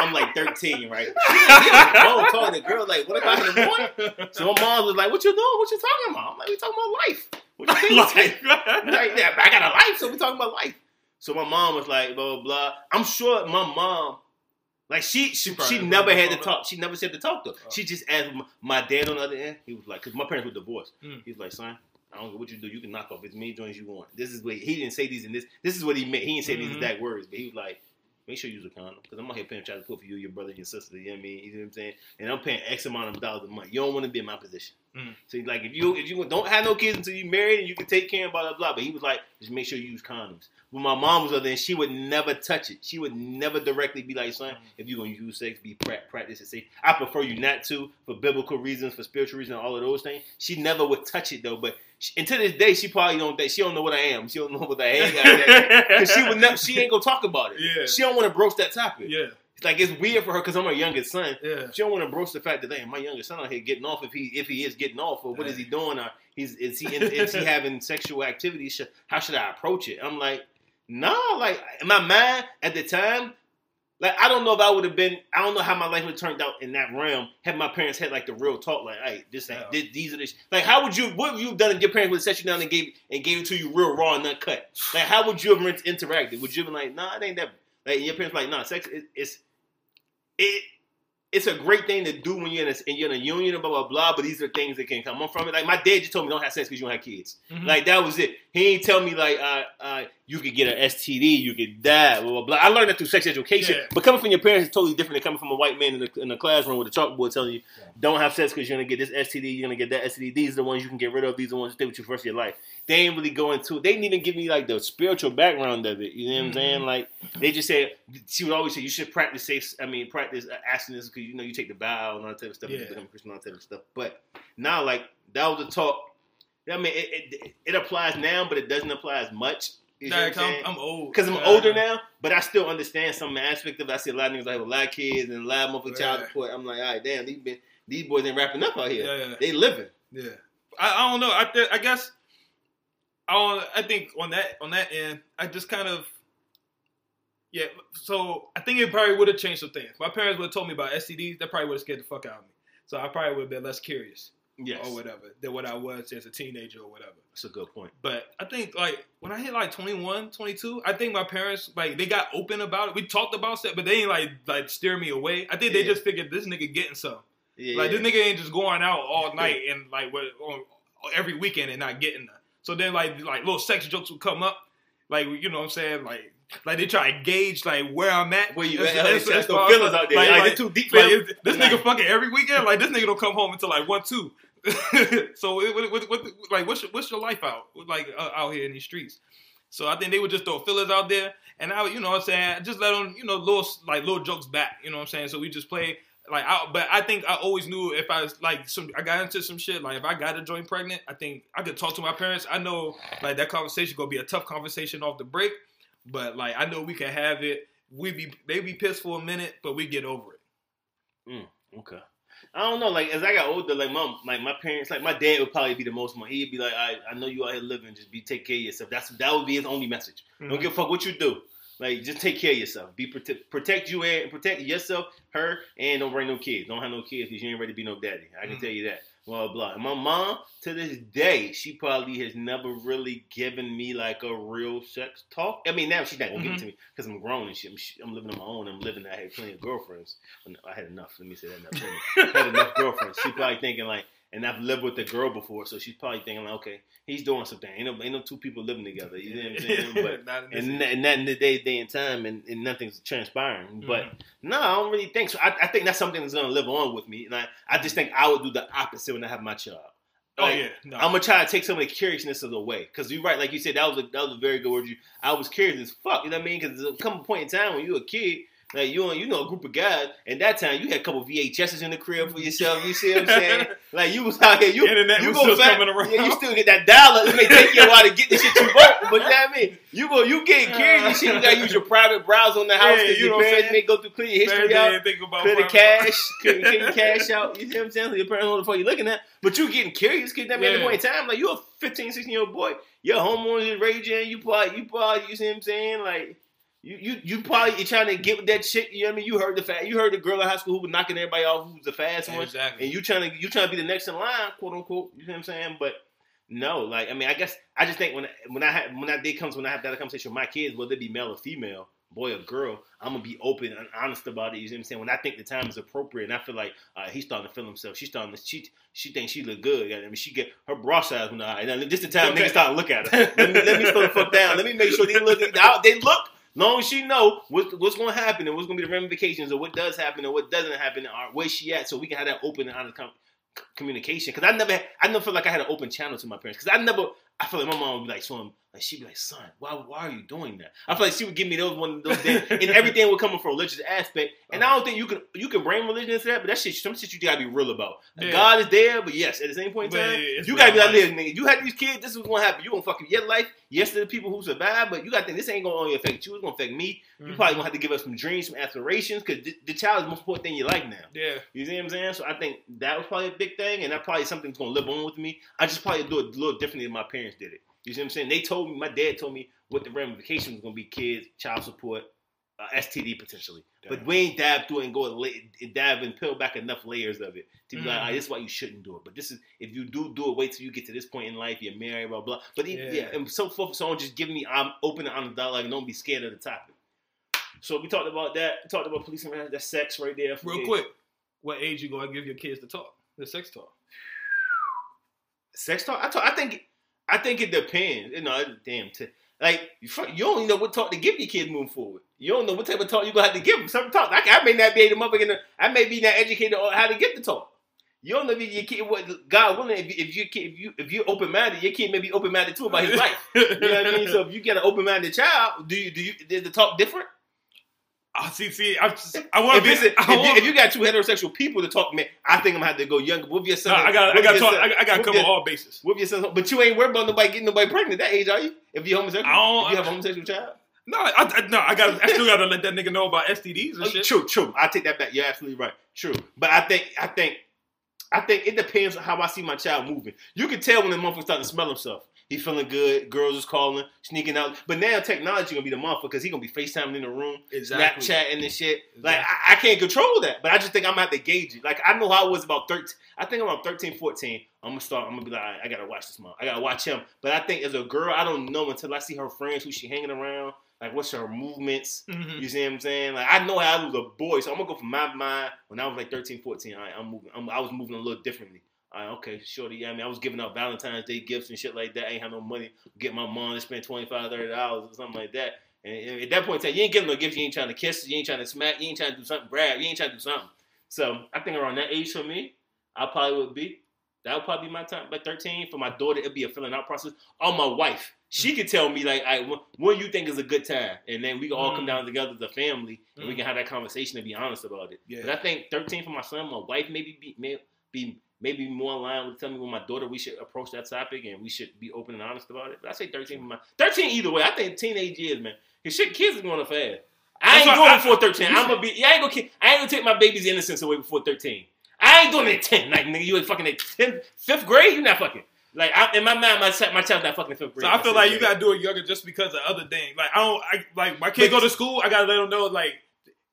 I'm like 13, right? She on the phone talking to girls like one o'clock in the morning. So my mom was like, "What you doing? What you talking about?" I'm like, "We talking about life." What you think? Like- yeah, I got a life, so we're talking about life. So my mom was like, blah blah blah. I'm sure my mom, like she she, probably she never had to talk. She never said to talk to. her. Oh. She just asked my, my dad on the other end. He was like, because my parents were divorced. Mm. He was like, son. I don't know what you do. You can knock off as many joints as you want. This is what he didn't say these and this. This is what he meant. He didn't say these Mhm. exact words, but he was like, make sure you use a condom because I'm out here paying to put for you, your brother, and your sister. You know what I mean? You know what I'm saying? And I'm paying X amount of dollars a month. You don't want to be in my position. Mm. So like, if you if you don't have no kids until you married and you can take care of blah blah blah. But he was like, just make sure you use condoms. When my mom was other, and she would never touch it. She would never directly be like, son, if you're gonna use sex, be practice it safe. I prefer you not to for biblical reasons, for spiritual reasons, all of those things. She never would touch it though. But she, and to this day, she probably don't think she don't know what I am. She don't know what I am. Because she would never. She ain't gonna talk about it. Yeah. She don't want to broach that topic. Yeah. It's like it's weird for her because I'm her youngest son. Yeah. She don't want to broach the fact that hey, my youngest son out here getting off if he if he is getting off or what is he doing or he's is he is he having sexual activity? Should, how should I approach it? I'm like, no, like in my mind at the time, like I don't know if I would have been. I don't know how my life would have turned out in that realm had my parents had like the real talk. Like, hey, this, ain't, Yeah. this these are the sh-. like. How would you? What have you have done if your parents would have set you down and gave and gave it to you real raw and uncut? Like, how would you have inter- interacted? Would you have been like, nah, it ain't that? Like, your parents like, nah, sex is it's it. It's a great thing to do when you're in a, and you're in a union and blah blah blah. But these are things that can come on from it. Like my dad just told me, don't have sex because you don't have kids. Mhm. Like that was it. He ain't tell me like uh, uh, you could get an STD, you could die, blah blah blah. I learned that through sex education. Yeah. But coming from your parents is totally different than coming from a white man in the, in the classroom with a chalkboard telling you don't have sex because you're gonna get this STD, you're gonna get that STD. These are the ones you can get rid of. These are the ones that stay with you for the rest of your life. They ain't really going into. They didn't even give me like the spiritual background of it. You know what I'm Mhm. saying? Like they just said she would always say you should practice safe. I mean practice abstinence because you know you take the vow and all that type of stuff. You Yeah. become a Christian, all that type of stuff. But now like that was a talk. I mean, it, it, it applies now, but it doesn't apply as much. You know I'm? I'm, I'm old. Because I'm older now, but I still understand some aspect of it. I see a lot of niggas that have a lot of kids and a lot of monthly child support. I'm like, all right, damn, these been, these boys ain't wrapping up out here. Yeah, yeah. They living. Yeah, I, I don't know. I th- I guess I don't, I think on that on that end, I just kind of yeah. So I think it probably would have changed some things. My parents would have told me about STDs. That probably would have scared the fuck out of me. So I probably would have been less curious Yes, or whatever than what I was as a teenager or whatever. that's a good point. But I think like when I hit like 21, 22, I think my parents like they got open about it. We talked about it, but they ain't like like steer me away. I think they Yeah. just figured this nigga getting some. Yeah, Like this nigga ain't just going out all night and like what on every weekend and not getting. So then like like little sex jokes would come up, like you know what I'm saying, like like they try to gauge like where I'm at. Where you That's- at? that's- That's that's the feelings out there. Like, Like, like, too deep. like, this nigga fucking every weekend? Like this nigga don't come home until like one two. so what, what, what, like what's your, what's your life out like uh, out here in these streets? So I think they would just throw fillers out there, and I you know what I'm saying, just let them, you know, little like little jokes back. You know what I'm saying? So we just play like, I, but I think I always knew if I was like some, I got into some shit. Like if I got a joint pregnant, I think I could talk to my parents. I know like that conversation gonna be a tough conversation off the break, but like I know we can have it. We be they be pissed for a minute, but we get over it. Okay. I don't know. Like as I got older, like my like my parents, like my dad would probably be the most. one. He'd be like, "I I know you out here living. Just be take care of yourself." That's that would be his only message. Mm-hmm. Don't give a fuck what you do. Like just take care of yourself. Be protect protect you and protect yourself, her, and don't bring no kids. Don't have no kids because you ain't ready to be no daddy. I can Mhm. tell you that. Blah blah. And my mom to this day, she probably has never really given me like a real sex talk. I mean, now she's not gonna give it to mm-hmm. me because I'm grown and shit. I'm, I'm living on my own. I'm living. I had plenty of girlfriends. Well, no, I had enough. Let me say that. Plenty. I had enough girlfriends. She probably thinking like, and I've lived with a girl before, so she's probably thinking like, okay, he's doing something. Ain't no, ain't no two people living together. You know what I'm saying? But Not in this- and, and not in the day, day and time, and, and nothing's transpiring. But Mhm. no, I don't really think so. I, I think that's something that's gonna live on with me, and I, I just think I would do the opposite when I have my child. Oh yeah, no. I'm gonna try to take some of the curiousness of the way, because you're right, like you said, that was a that was a very good word. You, I was curious as fuck. You know what I mean? Because come a point in time when you a kid, like you you know a group of guys, and that time you had a couple VHSs in the crib for yourself. You see what I'm saying? like you was out here, you Internet you go still fast- coming around. Yeah, you still get that dollar. It may take you a while to get the shit you want, but you know what I mean? You go, you get curious and shit. You gotta use your private browser on the house Yeah, because you your know what I'm saying? may go through clear your history out than think about clear the cache, clear, clear the cache out. You see what I'm saying? So your parents know the fuck you looking at. But you getting curious because that at the point in time, like you a 15, 16 year old boy, your hormones is raging. You probably, you probably, you see what I'm saying? Like you, you, you probably you trying to get with that chick. You know what I mean? You heard the fat, you heard the girl in high school who was knocking everybody off, who was the fast one, Exactly. and you trying to, you trying to be the next in line, quote unquote. You know what I'm saying? But no, like I mean, I guess I just think when when I have when that day comes when I have that conversation with my kids, whether it be male or female, boy or girl, I'm gonna be open and honest about it. You know what I'm saying? When I think the time is appropriate, and I feel like uh, he's starting to feel himself, she's starting to she she thinks she look good. I mean, she get her bra size when I and this the time Okay. niggas start to look at her. let me let me slow the fuck down. Let me make sure they look. They look. Long as she know what's, what's going to happen and what's going to be the ramifications of what does happen and what doesn't happen, or where she at, so we can have that open and honest com- communication. Because I never, I never felt like I had an open channel to my parents. Because I never, I feel like my mom would be like, "Son, like she'd be like, son, why, why are you doing that?" I feel like she would give me those one of those things, and everything would come from a religious aspect. And I don't think you can, you can bring religion into that, but that shit, some shit you gotta be real about. Like, Yeah. God is there, but yes, at the same point in time, you gotta be like, listen, nigga, you had these kids, this is what's gonna happen. You gonna fucking your life. Yes, to the people who survive, but you gotta think this ain't gonna only affect you. It's gonna affect me. You Mhm. probably gonna have to give us some dreams, some aspirations, because the, the child is the most important thing in your life now. Yeah. You see what I'm saying? So I think that was probably a big thing, and that probably something's gonna live on with me. I just probably do it a little differently than my parents did it. You see what I'm saying? They told me, my dad told me what the ramifications was gonna be: kids, child support, uh, STD potentially. But we ain't dive through it and go la- dive and peel back enough layers of it to be like, Mhm. "Ah, this is why you shouldn't do it. But this is if you do do it, wait till you get to this point in life, you're married, blah blah. But yeah, Yeah. yeah and so forth. So on, just give me, I'm open on the dialogue, and don't be scared of the topic. So we talked about that. We talked about police and that sex right there. Real quick, what age you gonna give your kids to talk? The sex talk. sex talk. I talk. I think. I think it depends. You know, damn. T- like you—you don't even know what talk to give your kids moving forward. You don't know what type of talk you gonna have to give them. Some talk. I may not be able to. I may be not educated on how to get the talk. You don't know if your kid. What God willing, if, if your kid, if you if you're open minded, your kid may be open minded too about his life. You know what I mean? So if you get an open minded child, do you do you is the talk different? I see. See, I, just, I want to be. it's if, you, wanna- if you got two heterosexual people to talk, man, I think I'm gonna have to go younger. With your son, Nah, I got. I got. Talk, son- I, got to with cover your- all bases. Whoop your son, but you ain't worried about nobody getting nobody pregnant at that age, are you? If you're homosexual, if you have a homosexual child. No, I, I, no, I got. I still got to let that nigga know about STDs and Oh, shit. true, true. I take that back. You're absolutely right. True, but I think, I think, I think it depends on how I see my child moving. You can tell when the motherfucker starting to smell himself. He feeling good. Girls is calling, sneaking out. But now technology gonna be the motherfucker because he gonna be FaceTiming in the room, Exactly. Snapchatting and shit. Like I, I can't control that, but I just think I'm gonna have to gauge it. Like I know how I was about 13. I think around 13, 14. I'm gonna start. I'm gonna be like, "All right, I gotta watch this mom. I gotta watch him. But I think as a girl, I don't know until I see her friends, who she hanging around, like what's her movements. Mhm. You see what I'm saying? Like I know how I was a boy, so I'm gonna go from my mind when I was like 13, 14. All right, I'm moving. I'm, I was moving a little differently. Right, okay, shorty. Yeah, I mean, I was giving out Valentine's Day gifts and shit like that. I ain't have no money. Get my mom to spend 25 30 dollars or something like that. And, at that point in time, you ain't getting no gifts. You ain't trying to kiss. You ain't trying to smack. You ain't trying to do something. Grab. You ain't trying to do something. So I think around that age for me, I probably would be. That would probably be my time. By 13, for my daughter, it'd be a filling out process. Or my wife, she could tell me like, I, when, when you think is a good time, and then we can all come Mm. down together as a family, and we Mm. can have that conversation and be honest about it. Yeah. But I think 13 for my son, my wife maybe be may, be maybe more in line with telling me with my daughter we should approach that topic and we should be open and honest about it. But I say 13 my 13 either way. I think teenage years, man. Cause shit, kids are going to fast. I ain't doing it before 13. I'm gonna be. Yeah, I ain't gonna. I ain't gonna take my baby's innocence away before 13. I ain't doing it at 10. Like nigga, you ain't fucking at 10, fifth grade. You not fucking. Like I, in my mind, my my child's not fucking fifth grade. So I feel like you gotta do it younger just because of other things. Like I don't, I like my kid But- go to school. I gotta let them know like,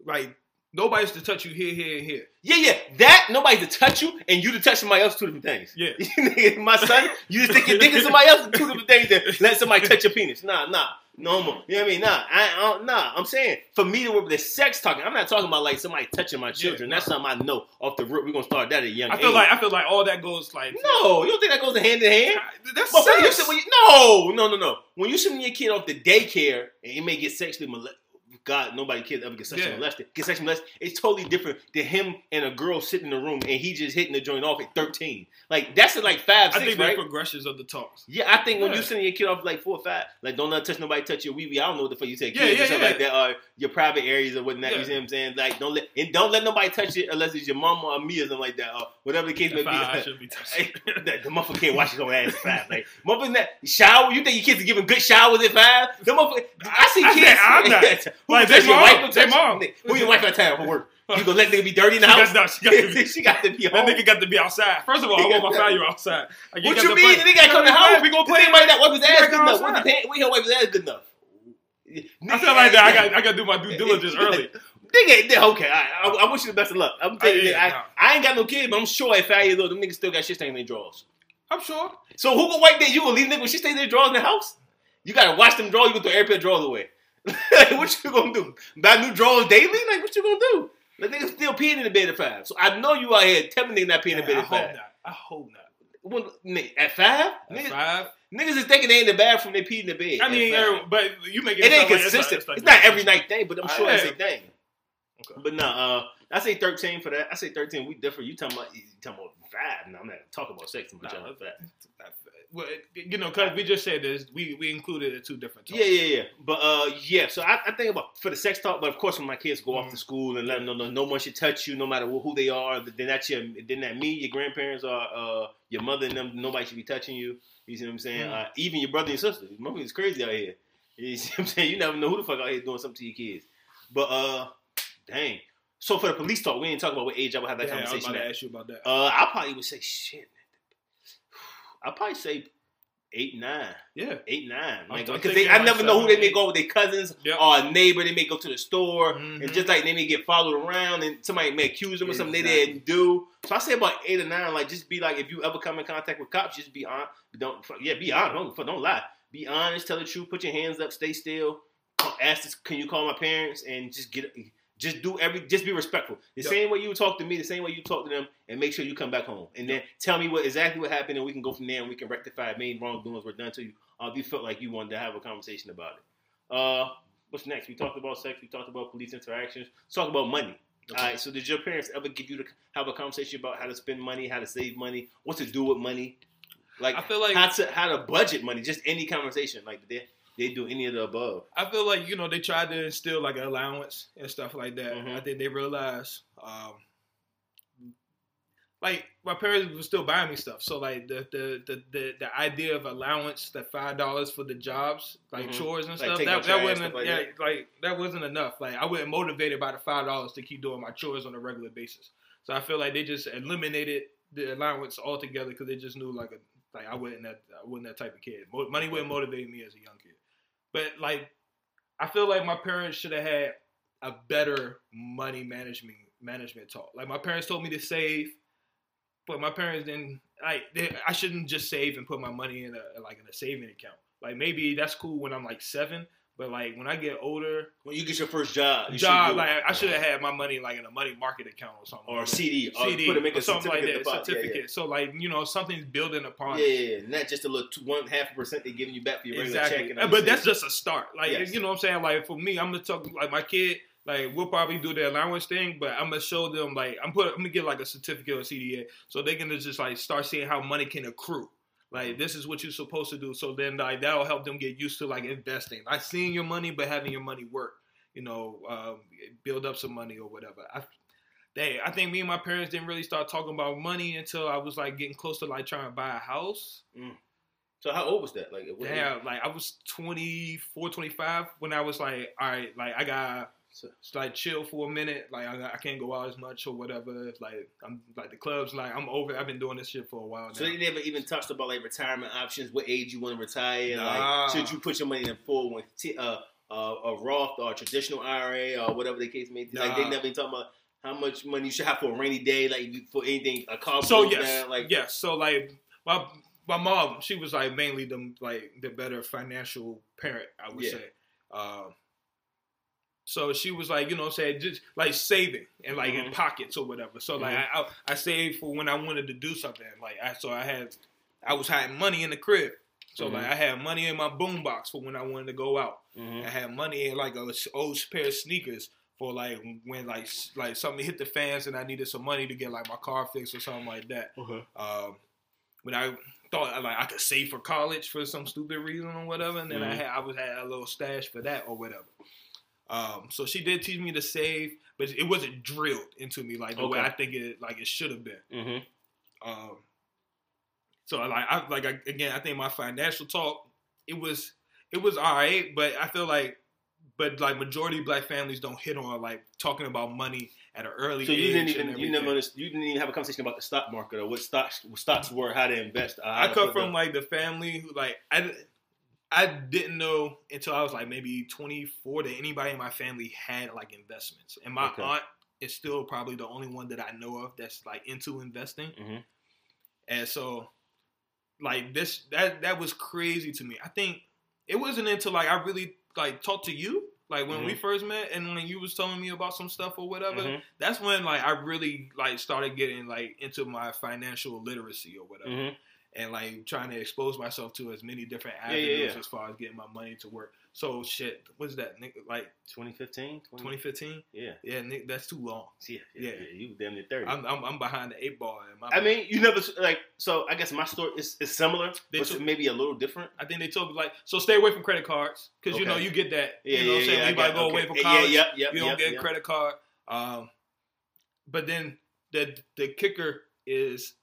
like nobody's to touch you here, here, and here. Yeah, yeah. That nobody's to touch you, and you to touch somebody else. Two different things. Yeah. My son, you just stick your dick in somebody else. Two different things. Than let somebody touch your penis. Nah, nah, no more. You know what I mean? Nah, I, I don't, nah. I'm saying for me to work with the sex talking, I'm not talking about like somebody touching my children. Yeah, That's something I know off the rip. We're gonna start that at a young I feel age. like I feel like all that goes like no, you don't think that goes hand in hand? That's But when you, sex. when you, no, no, no, no. When you send your kid off to daycare and you may get sexually molested, God, nobody kids ever get sexually Yeah. molested. Get sexually molested. It's totally different than him and a girl sitting in the room and he just hitting the joint off at 13. Like that's at like five, I six, think right? progressions of the talks. Yeah, I think when Yeah. you sending your kid off like four or five, like don't let touch nobody touch your wee wee. I don't know what the fuck you kids Yeah, and yeah, stuff yeah. like that, or your private areas or whatnot. You see what I'm saying? Like don't let and don't let nobody touch it unless it's your mama or me or something like that, or whatever the case may If I, I be. should be touching. the, the motherfucker can't wash his own ass at five. Like motherfucker shower. You think your kids are giving good showers at five? The motherfucker. I see I kids. I'm not. Like, they your mom, wife? They mom. Who your wife at time for work? You gonna let nigga be dirty in the She house? got- no, she got to be- she got to be That nigga got to be outside. First of all, I want my value outside. Like, What got you mean? The nigga gotta come to house. We gonna play. might not wipe his ass good enough. What outside. the pan- We don't wipe his ass good enough. I feel like that. I got. I got to do my due diligence early. Nigga, nigga, okay, I, I, I wish you the best of luck. I'm oh, telling you, yeah, I, nah. I ain't got no kid, but I'm sure at five years old, them niggas still got shit stains in their drawers. I'm sure. So who gonna wipe that? You gonna leave nigga with shit stains in their drawers in the house? You gotta wash them drawers. You gonna throw every pair of drawers away. like, what you gonna do? Buy new drawers daily? Like, what you gonna do? Like, niggas still peeing in the bed at five. So I know you out here telling niggas not peeing in the bed I at hope five. not. I hope not. Well, nigga, at five? At Niggas, five. niggas is thinking they in the bathroom, they pee in the bed. I mean, every- but you make it. It ain't sound like consistent. It's, like- It's not every night thing, but I'm sure it's a thing. Okay. But no, uh, I say 13 for that. I say 13. We different. You talking about you talking about five? No, I'm not talking about sex. I'm Nah, talking about five. Well, you know, because we just said this, we we included the two different. Talks. Yeah, yeah, yeah. But uh, yeah. So I, I think about for the sex talk. But of course, when my kids go off Mhm. to school and let them know no, no one should touch you, no matter who they are. Then that's your. Then that me, your grandparents, or uh, your mother and them. Nobody should be touching you. You see what I'm saying? Mhm. Uh, even your brother and sister. Motherfuckers crazy out here. You see what I'm saying? You never know who the fuck out here doing something to your kids. But uh, dang. So for the police talk, we ain't talking about what age I would have that Yeah, I was conversation. about to ask you about that. Uh, I probably would say shit. I probably say eight, nine, yeah. eight, nine. Like, because they, I never know who seven, they may go with their cousins Yep. or a neighbor. They may go to the store Mhm. and just like they may get followed around and somebody may accuse them of something they didn't do. So I say about eight or nine. Like, just be like, if you ever come in contact with cops, just be on. Don't yeah, be honest. Don't, don't lie. Be honest. Tell the truth. Put your hands up. Stay still. Ask, this, can you call my parents and just get. Just do every. Just be respectful. The Yep. same way you talk to me, the same way you talk to them, and make sure you come back home. And then tell me what exactly what happened, and we can go from there, and we can rectify any wrongdoings were done to you. Or if you felt like you wanted to have a conversation about it. Uh, what's next? We talked about sex. We talked about police interactions. Let's talk about money. Okay. All right. So did your parents ever give you to have a conversation about how to spend money, how to save money, what to do with money, like I feel like how to how to budget money? Just any conversation. Like did they they do any of the above? I feel like you know they tried to instill like an allowance and stuff like that. Mhm. I think they realized, um, like my parents were still buying me stuff. So like the the the the, the idea of allowance, the five dollars for the jobs, like Mhm. chores and Like stuff, that, that wasn't like yeah, that. like that wasn't enough. Like I wasn't motivated by the five dollars to keep doing my chores on a regular basis. So I feel like they just eliminated the allowance altogether because they just knew like a like I wasn't that I wasn't that type of kid. Money wouldn't motivate me as a young kid. But like, I feel like my parents should have had a better money management management talk. Like my parents told me to save, but my parents didn't. Like they, I shouldn't just save and put my money in a like in a saving account. Like maybe that's cool when I'm like seven, but like when I get older, When you get your first job, you job like I should have had my money like in a money market account or something, or like. CD, or CD put it make or a something like that, deposit. Yeah, yeah. certificate. So like you know something's building upon. Yeah, yeah, yeah, not just a little two, one half a percent they're giving you back for your regular Exactly. check. and Uh, but that's just a start. Like Yes. you know what I'm saying? Like for me, I'm gonna talk like my kid, like we'll probably do the allowance thing, but I'm gonna show them like I'm put I'm gonna get like a certificate or CDA so they can just like start seeing how money can accrue. Like this is what you're supposed to do. So then like that'll help them get used to like investing. Like seeing your money but having your money work. You know, um, build up some money or whatever. I they, I think me and my parents didn't really start talking about money until I was like getting close to like trying to buy a house. So how old was that? Like, what Damn, like I was 24, 25 when I was like, all right, like I got So- to like chill for a minute. Like I, I can't go out as much or whatever. It's like I'm like the clubs. Like I'm over. I've been doing this shit for a while now. So they never even touched about like retirement options, what age you want to retire, Nah. like should you put your money in full one, t- uh, uh, a Roth or a traditional IRA or whatever the case may be. Like they never even talking about how much money you should have for a rainy day, like for anything a car. so yes, down, like yes. So like my my mom, she was like mainly the like the better financial parent. I would Yeah. say. Um, so she was like, you know, what I'm saying just like saving and like in Mhm. pockets or whatever. So like Mhm. I, I saved for when I wanted to do something. Like I so I had I was hiding money in the crib. So Mhm. like I had money in my boombox for when I wanted to go out. Mhm. I had money in like a old pair of sneakers for like when like like something hit the fans and I needed some money to get like my car fixed or something like that. Okay. Um, when I thought like I could save for college for some stupid reason or whatever, and then I Mhm. had I was had a little stash for that or whatever. Um, so she did teach me to save, but it wasn't drilled into me like the way I think it like it should have been. Mhm. Um, so like I like I, again, I think my financial talk it was it was all right, but I feel like but like majority of black families don't hit on like talking about money at an early So age. you didn't even you never you didn't even have a conversation about the stock market or what stocks what stocks were, how to invest. uh, how I to come from the- like the family who like I I didn't know until I was like maybe 24 that anybody in my family had like investments, and my Okay. aunt is still probably the only one that I know of that's like into investing. Mhm. And so, like this, that that was crazy to me. I think it wasn't until like I really like talked to you, like when we first met, and when you was telling me about some stuff or whatever. Mhm. That's when like I really like started getting like into my financial literacy or whatever, Mhm. And like trying to expose myself to as many different Yeah, yeah, avenues yeah. as far as getting my money to work. So shit, what's that? Like 2015, 2015? Yeah. Yeah, nigga, that's too long. Yeah, yeah, Yeah. yeah, you damn near 30. I'm, I'm, I'm behind the eight ball. I mean, you never like. So I guess my story is, is similar, They but took- maybe a little different. I think they told me like, so stay away from credit cards because you know you get that. Yeah, you know what I'm yeah, saying? yeah, you to go okay. away from Yeah, college, Yeah, yep, you don't yep, get a yep. credit card. Um, but then the the kicker is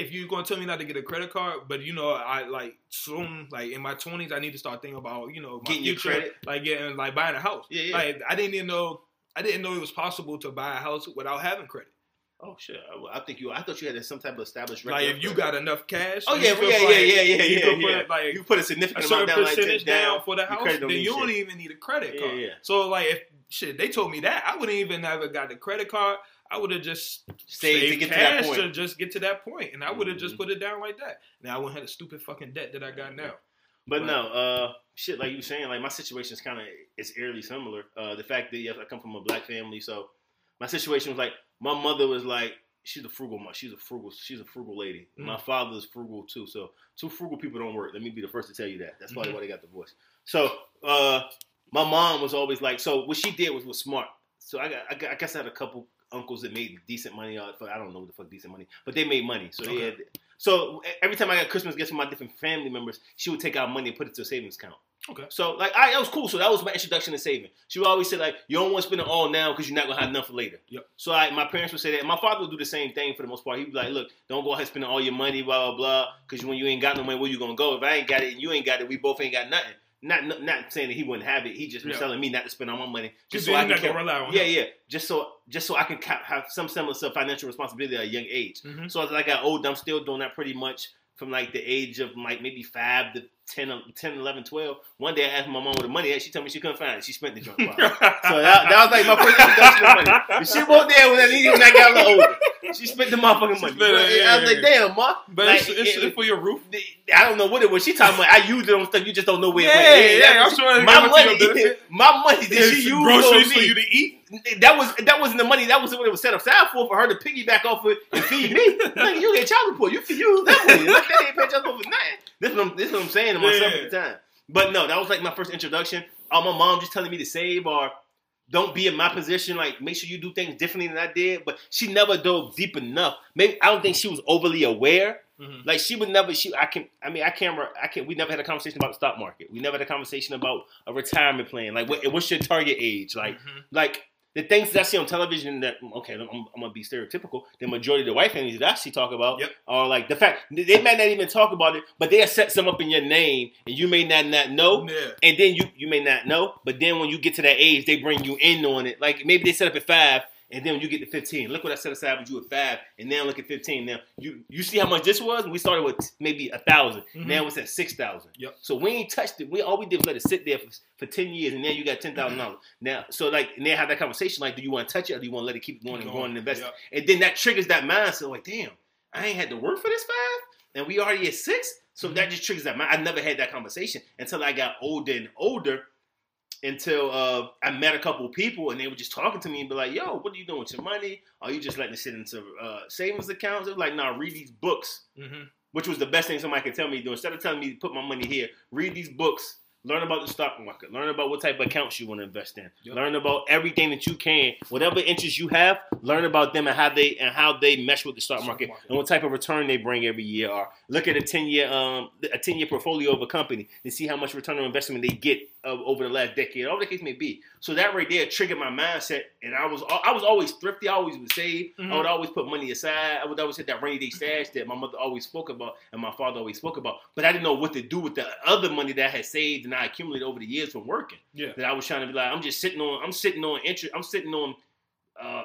if you're gonna tell me not to get a credit card, but you know I like soon like in my 20s I need to start thinking about you know my Getting your credit. like getting like buying a house. Yeah, yeah. Like I didn't even know I didn't know it was possible to buy a house without having credit. Oh shit! I, I think you. I thought you had some type of established Like if you got enough cash, Oh yeah, yeah, like, yeah, yeah, yeah, you yeah, yeah. put like you put a a significant certain amount down, percentage that down, down for the house, then you don't shit. even need a credit Yeah, card. yeah. So like if shit, they told me that I wouldn't even have got the credit card. I would have just Stay to saved get to that cash point. to just get to that point, and I would have just put it down like that. Now I wouldn't have the stupid fucking debt that I got now. But Right. no, uh, shit, like you were saying, like my situation is kind of it's eerily similar. Uh, the fact that yes, I come from a black family, so my situation was like my mother was like she's a frugal mom. She's a frugal. She's a frugal lady. Mm. My father is frugal too. So two frugal people don't work. Let me be the first to tell you that. That's probably Mhm. why they got divorced. So uh, my mom was always like. So what she did was was smart. So I got, I got I guess I had a couple uncles that made decent money. I don't know what the fuck decent money, but they made money. So they had. So every time I got Christmas gifts from my different family members, she would take out money and put it to a savings account. Okay. So like, I that was cool. So that was my introduction to saving. She would always say like, you don't want to spend it all now because you're not gonna have enough for later. Yep. So like, my parents would say that. My father would do the same thing for the most part. He'd be like, look, don't go ahead spending all your money, blah blah blah, because when you ain't got no money, where you gonna go? If I ain't got it and you ain't got it, we both ain't got nothing. Not not, not saying that he wouldn't have it. He just was Yeah. telling me not to spend all my money just so I can. rely on yeah, him. yeah. Just so just so I can ca- have some semblance of financial responsibility at a young age. Mhm. So as I got older, I'm still doing that pretty much from like the age of like maybe five to 10, um, 10 11, 12. One day I asked my mom where the money at. She told me she couldn't find it. She spent the probably. so that, that was like my first introduction to money. And she won't there when I needed when I got a little older. She spent the motherfucking money. spent it, yeah, I was yeah, like, damn, ma. But Like, it's, it's, it- it's for your roof. I don't know what it was. She talking about I used it on stuff you just don't know where Yeah, it went. yeah, that- I'm sure my went to your money, my money that It's she used groceries on for you to eat. That was that wasn't the money. That wasn't what it was set aside for for her to piggyback off of and feed me. Like you get child support, you can use that money. Like that ain't pay child support for nothing. This is what I'm, this is what I'm saying to myself Yeah. at the time. But no, that was like my first introduction. Uh, my mom just telling me to save or don't be in my position. Like make sure you do things differently than I did. But she never dove deep enough. Maybe I don't think she was overly aware. Mhm. Like she would never. She I can. I mean I can't. I can. We never had a conversation about the stock market. We never had a conversation about a retirement plan. Like what, what's your target age? Like Mhm. like the things that I see on television that okay, I'm, I'm gonna be stereotypical. The majority of the white families that I see talk about Yep. are like the fact they might not even talk about it, but they'll set some up in your name, and you may not not know, Yeah. and then you you may not know, but then when you get to that age, they bring you in on it. Like maybe they set up at five, and then when you get to fifteen, look what I set aside with you at five, and now look at fifteen. Now you you see how much this was? We started with maybe a 1000 Mhm. Now it's at six thousand. Yep. So we ain't touched it. We all we did was let it sit there for, for ten years, and now you got ten thousand dollars. Now, so like, and they have that conversation like, do you want to touch it or do you want to let it keep going and going and invest? Yep. And then that triggers that mindset like, damn, I ain't had to work for this five, and we already at six. So Mhm. that just triggers that mind. I never had that conversation until I got older and older. Until uh, I met a couple of people and they were just talking to me and be like, "Yo, what are you doing with your money? Are you just letting it sit into uh, savings accounts?" They were like, "Nah, read these books Mhm. which was the best thing somebody could tell me to do. Instead of telling me to put my money here, read these books, learn about the stock market, learn about what type of accounts you want to invest in, Yep. learn about everything that you can, whatever interests you have, learn about them and how they and how they mesh with the stock market market. and what type of return they bring every year. Or look at a ten year um a ten year portfolio of a company and see how much return on investment they get uh, over the last decade, all the case may be. So that right there triggered my mindset, and I was I was always thrifty. I always would save. I Mhm. would always put money aside. I would always hit that rainy day stash that my mother always spoke about and my father always spoke about. But I didn't know what to do with the other money that I had saved and I accumulated over the years from working. Yeah. That I was trying to be like, I'm just sitting on, I'm sitting on interest, I'm sitting on, uh,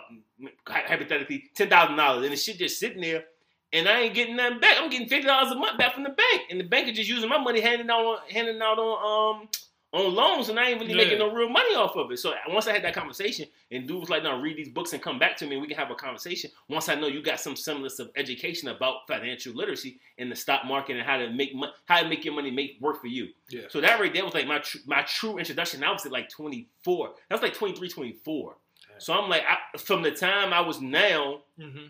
hypothetically ten thousand dollars, and the shit just sitting there. And I ain't getting nothing back. I'm getting fifty dollars a month back from the bank, and the bank is just using my money, handing out, on, handing out on um on loans, and I ain't really Yeah. making no real money off of it. So once I had that conversation, and dude was like, "No, read these books and come back to me, and we can have a conversation." Once I know you got some semblance of education about financial literacy and the stock market and how to make mo- how to make your money make work for you. Yeah. So that right there was like my tr- my true introduction. I was at like 24. That was like 23, 24. So I'm like, I, from the time I was now Mm-hmm.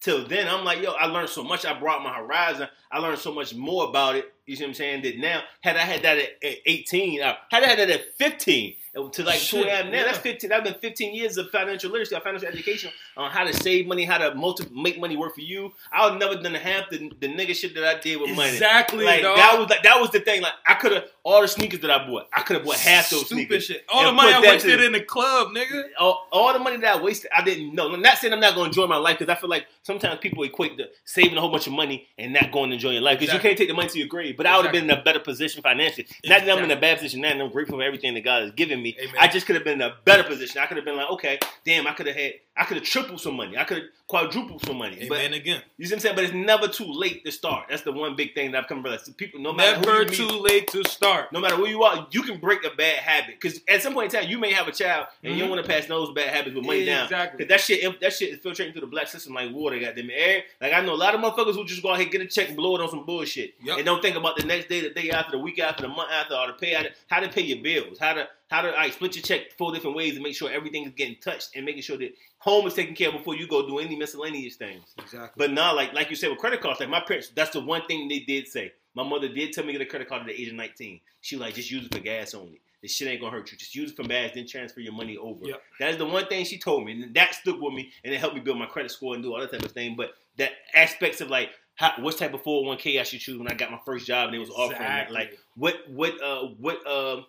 till then, I'm like, yo, I learned so much. I brought my horizon. I learned so much more about it. You see what I'm saying? That now, had I had that at, at 18, uh, had I had that at 15, uh, to like Shit, I am now, yeah. that's 15. That's been 15 years of financial literacy, of financial education on how to save money, how to multi- make money work for you. I would never done half the, the nigga shit that I did with money. Exactly, Like dog. that was like that was the thing. Like I could have all the sneakers that I bought. I could have bought half those Stupid sneakers. shit. All the money I wasted to- in the club, nigga. all, all the money that I wasted, I didn't know. I'm not saying I'm not going to enjoy my life because I feel like sometimes people equate the saving a whole bunch of money and not going to enjoy your life because Exactly. you can't take the money to your grave. But I would have been in a better position financially. Not that I'm in a bad position now, and I'm grateful for everything that God has given me. Amen. I just could have been in a better position. I could have been like, okay, damn, I could have had, I could have tripled some money. I could have quadrupled some money. But again. you see what I'm saying? But it's never too late to start. That's the one big thing that I've come to realize. People, no matter who Never meet, too late to start. no matter who you are, you can break a bad habit. Because at some point in time, you may have a child and you don't Mhm. want to pass those bad habits with money down. Exactly. Cause that shit, that shit is filtrating through the black system like water. Goddamn it, like I know a lot of motherfuckers who just go out here get a check and blow it on some bullshit, Yep. and don't think about the next day, the day after, the week after, the month after, or to pay how to pay your bills, how to how to like, split your check four different ways and make sure everything is getting touched and making sure that home is taken care of before you go do any miscellaneous things. Exactly. But now, like like you said with credit cards, like my parents, that's the one thing they did say. My mother did tell me to get a credit card at the age of 19. She like, just use it for gas only. This shit ain't gonna hurt you. Just use it for gas, then transfer your money over. Yep. That is the one thing she told me, and that stuck with me, and it helped me build my credit score and do all that type of thing. But that aspects of like, how, what type of 401k I should choose when I got my first job and it was offering that, like what what uh what uh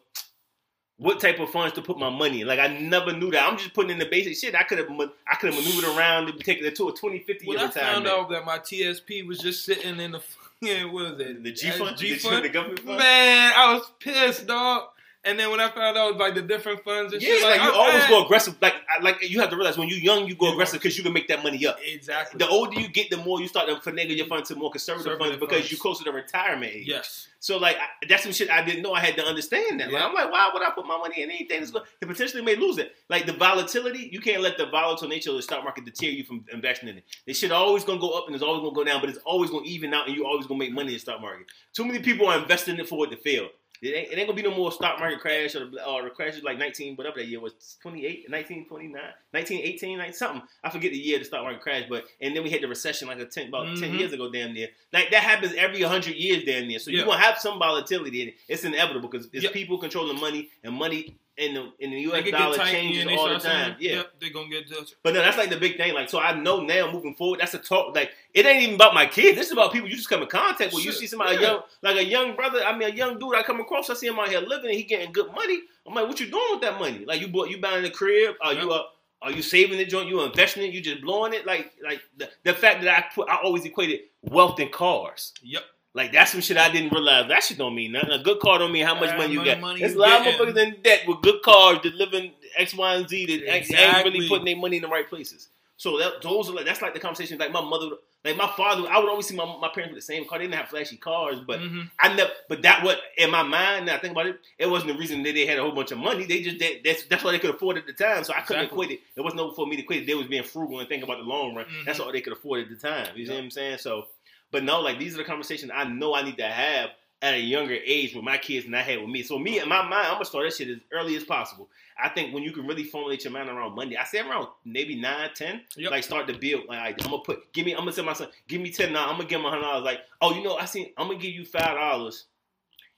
what type of funds to put my money in. Like I never knew that. I'm just putting in the basic shit. I could have I could have maneuvered around and taken it to a 20, 50 when I found out that my TSP was just sitting in the yeah, what is it? The G fund, G fund. the government fund. Man, I was pissed, dog. And then when I found out like the different funds and Yeah, shit, like, you I'm always go aggressive. Like, I- like you have to realize when you're young, you go aggressive because you can make that money up. Exactly. The older you get, the more you start to finagle your funds to more conservative Conservative funds because funds. you're closer to retirement age. yes. So like I, that's some shit I didn't know. I had to understand that. Like, I'm like, why would I put my money in anything that's going to potentially may lose it? Like the volatility, you can't let the volatile nature of the stock market deter you from investing in it. This shit always gonna go up and it's always gonna go down, but it's always gonna even out and you're always gonna make money in the stock market. Too many people are investing in it for it to fail. It ain't, it ain't gonna be no more stock market crash or the, or the crash is like 19, whatever that year was, 28, 1929, 1918, like something. I forget the year the stock market crashed, but and then we had the recession like a 10, about 10 Mhm. years ago, damn near. Like that happens every 100 years, damn near. So Yeah. you're gonna have some volatility in it. It's inevitable because it's people controlling money and money in the in the U.S. dollar tight changes they all the start saying, time. Yeah. Yep, they're gonna get judged. But no, that's like the big thing. Like, so I know now moving forward, that's a talk. Like, it ain't even about my kids. This is about people you just come in contact with. You see somebody yeah. young, like a young brother. I mean, a young dude I come across. I see him out here living, and he getting good money. I'm like, what you doing with that money? Like, you bought, you buying a crib? Are you Yeah. uh, are you saving the joint? You investing it? You just blowing it? Like, like the, the fact that I put, I always equated wealth and cars. Yep. Like that's some shit I didn't realize. That shit don't mean nothing. A good car don't mean how much Uh, money you got. money There's a lot of motherfuckers in debt with good cars that live X, Y, and Z that ain't- ain't Exactly. really putting their money in the right places. So that those are like that's like the conversation. Like my mother, like my father, I would always see my, my parents with the same car. They didn't have flashy cars, but Mhm. I never. But that what in my mind. Now I think about it, it wasn't the reason that they had a whole bunch of money. They just they, that's that's what they could afford at the time. So I couldn't Exactly. equate it. It wasn't no for me to quit it. They was being frugal and think about the long run. Mhm. That's all they could afford at the time. You see what I'm saying? So, but no, like these are the conversations I know I need to have at a younger age with my kids than I had with me. So me in my mind, I'm gonna start that shit as early as possible. I think when you can really formulate your mind around money, I say around maybe nine, ten, Yep. like start to build. Like I'm gonna put, give me, I'm gonna tell my son, give me ten now. I'm gonna give him a hundred dollars. Like, oh, you know, I seen, I'm gonna give you five dollars,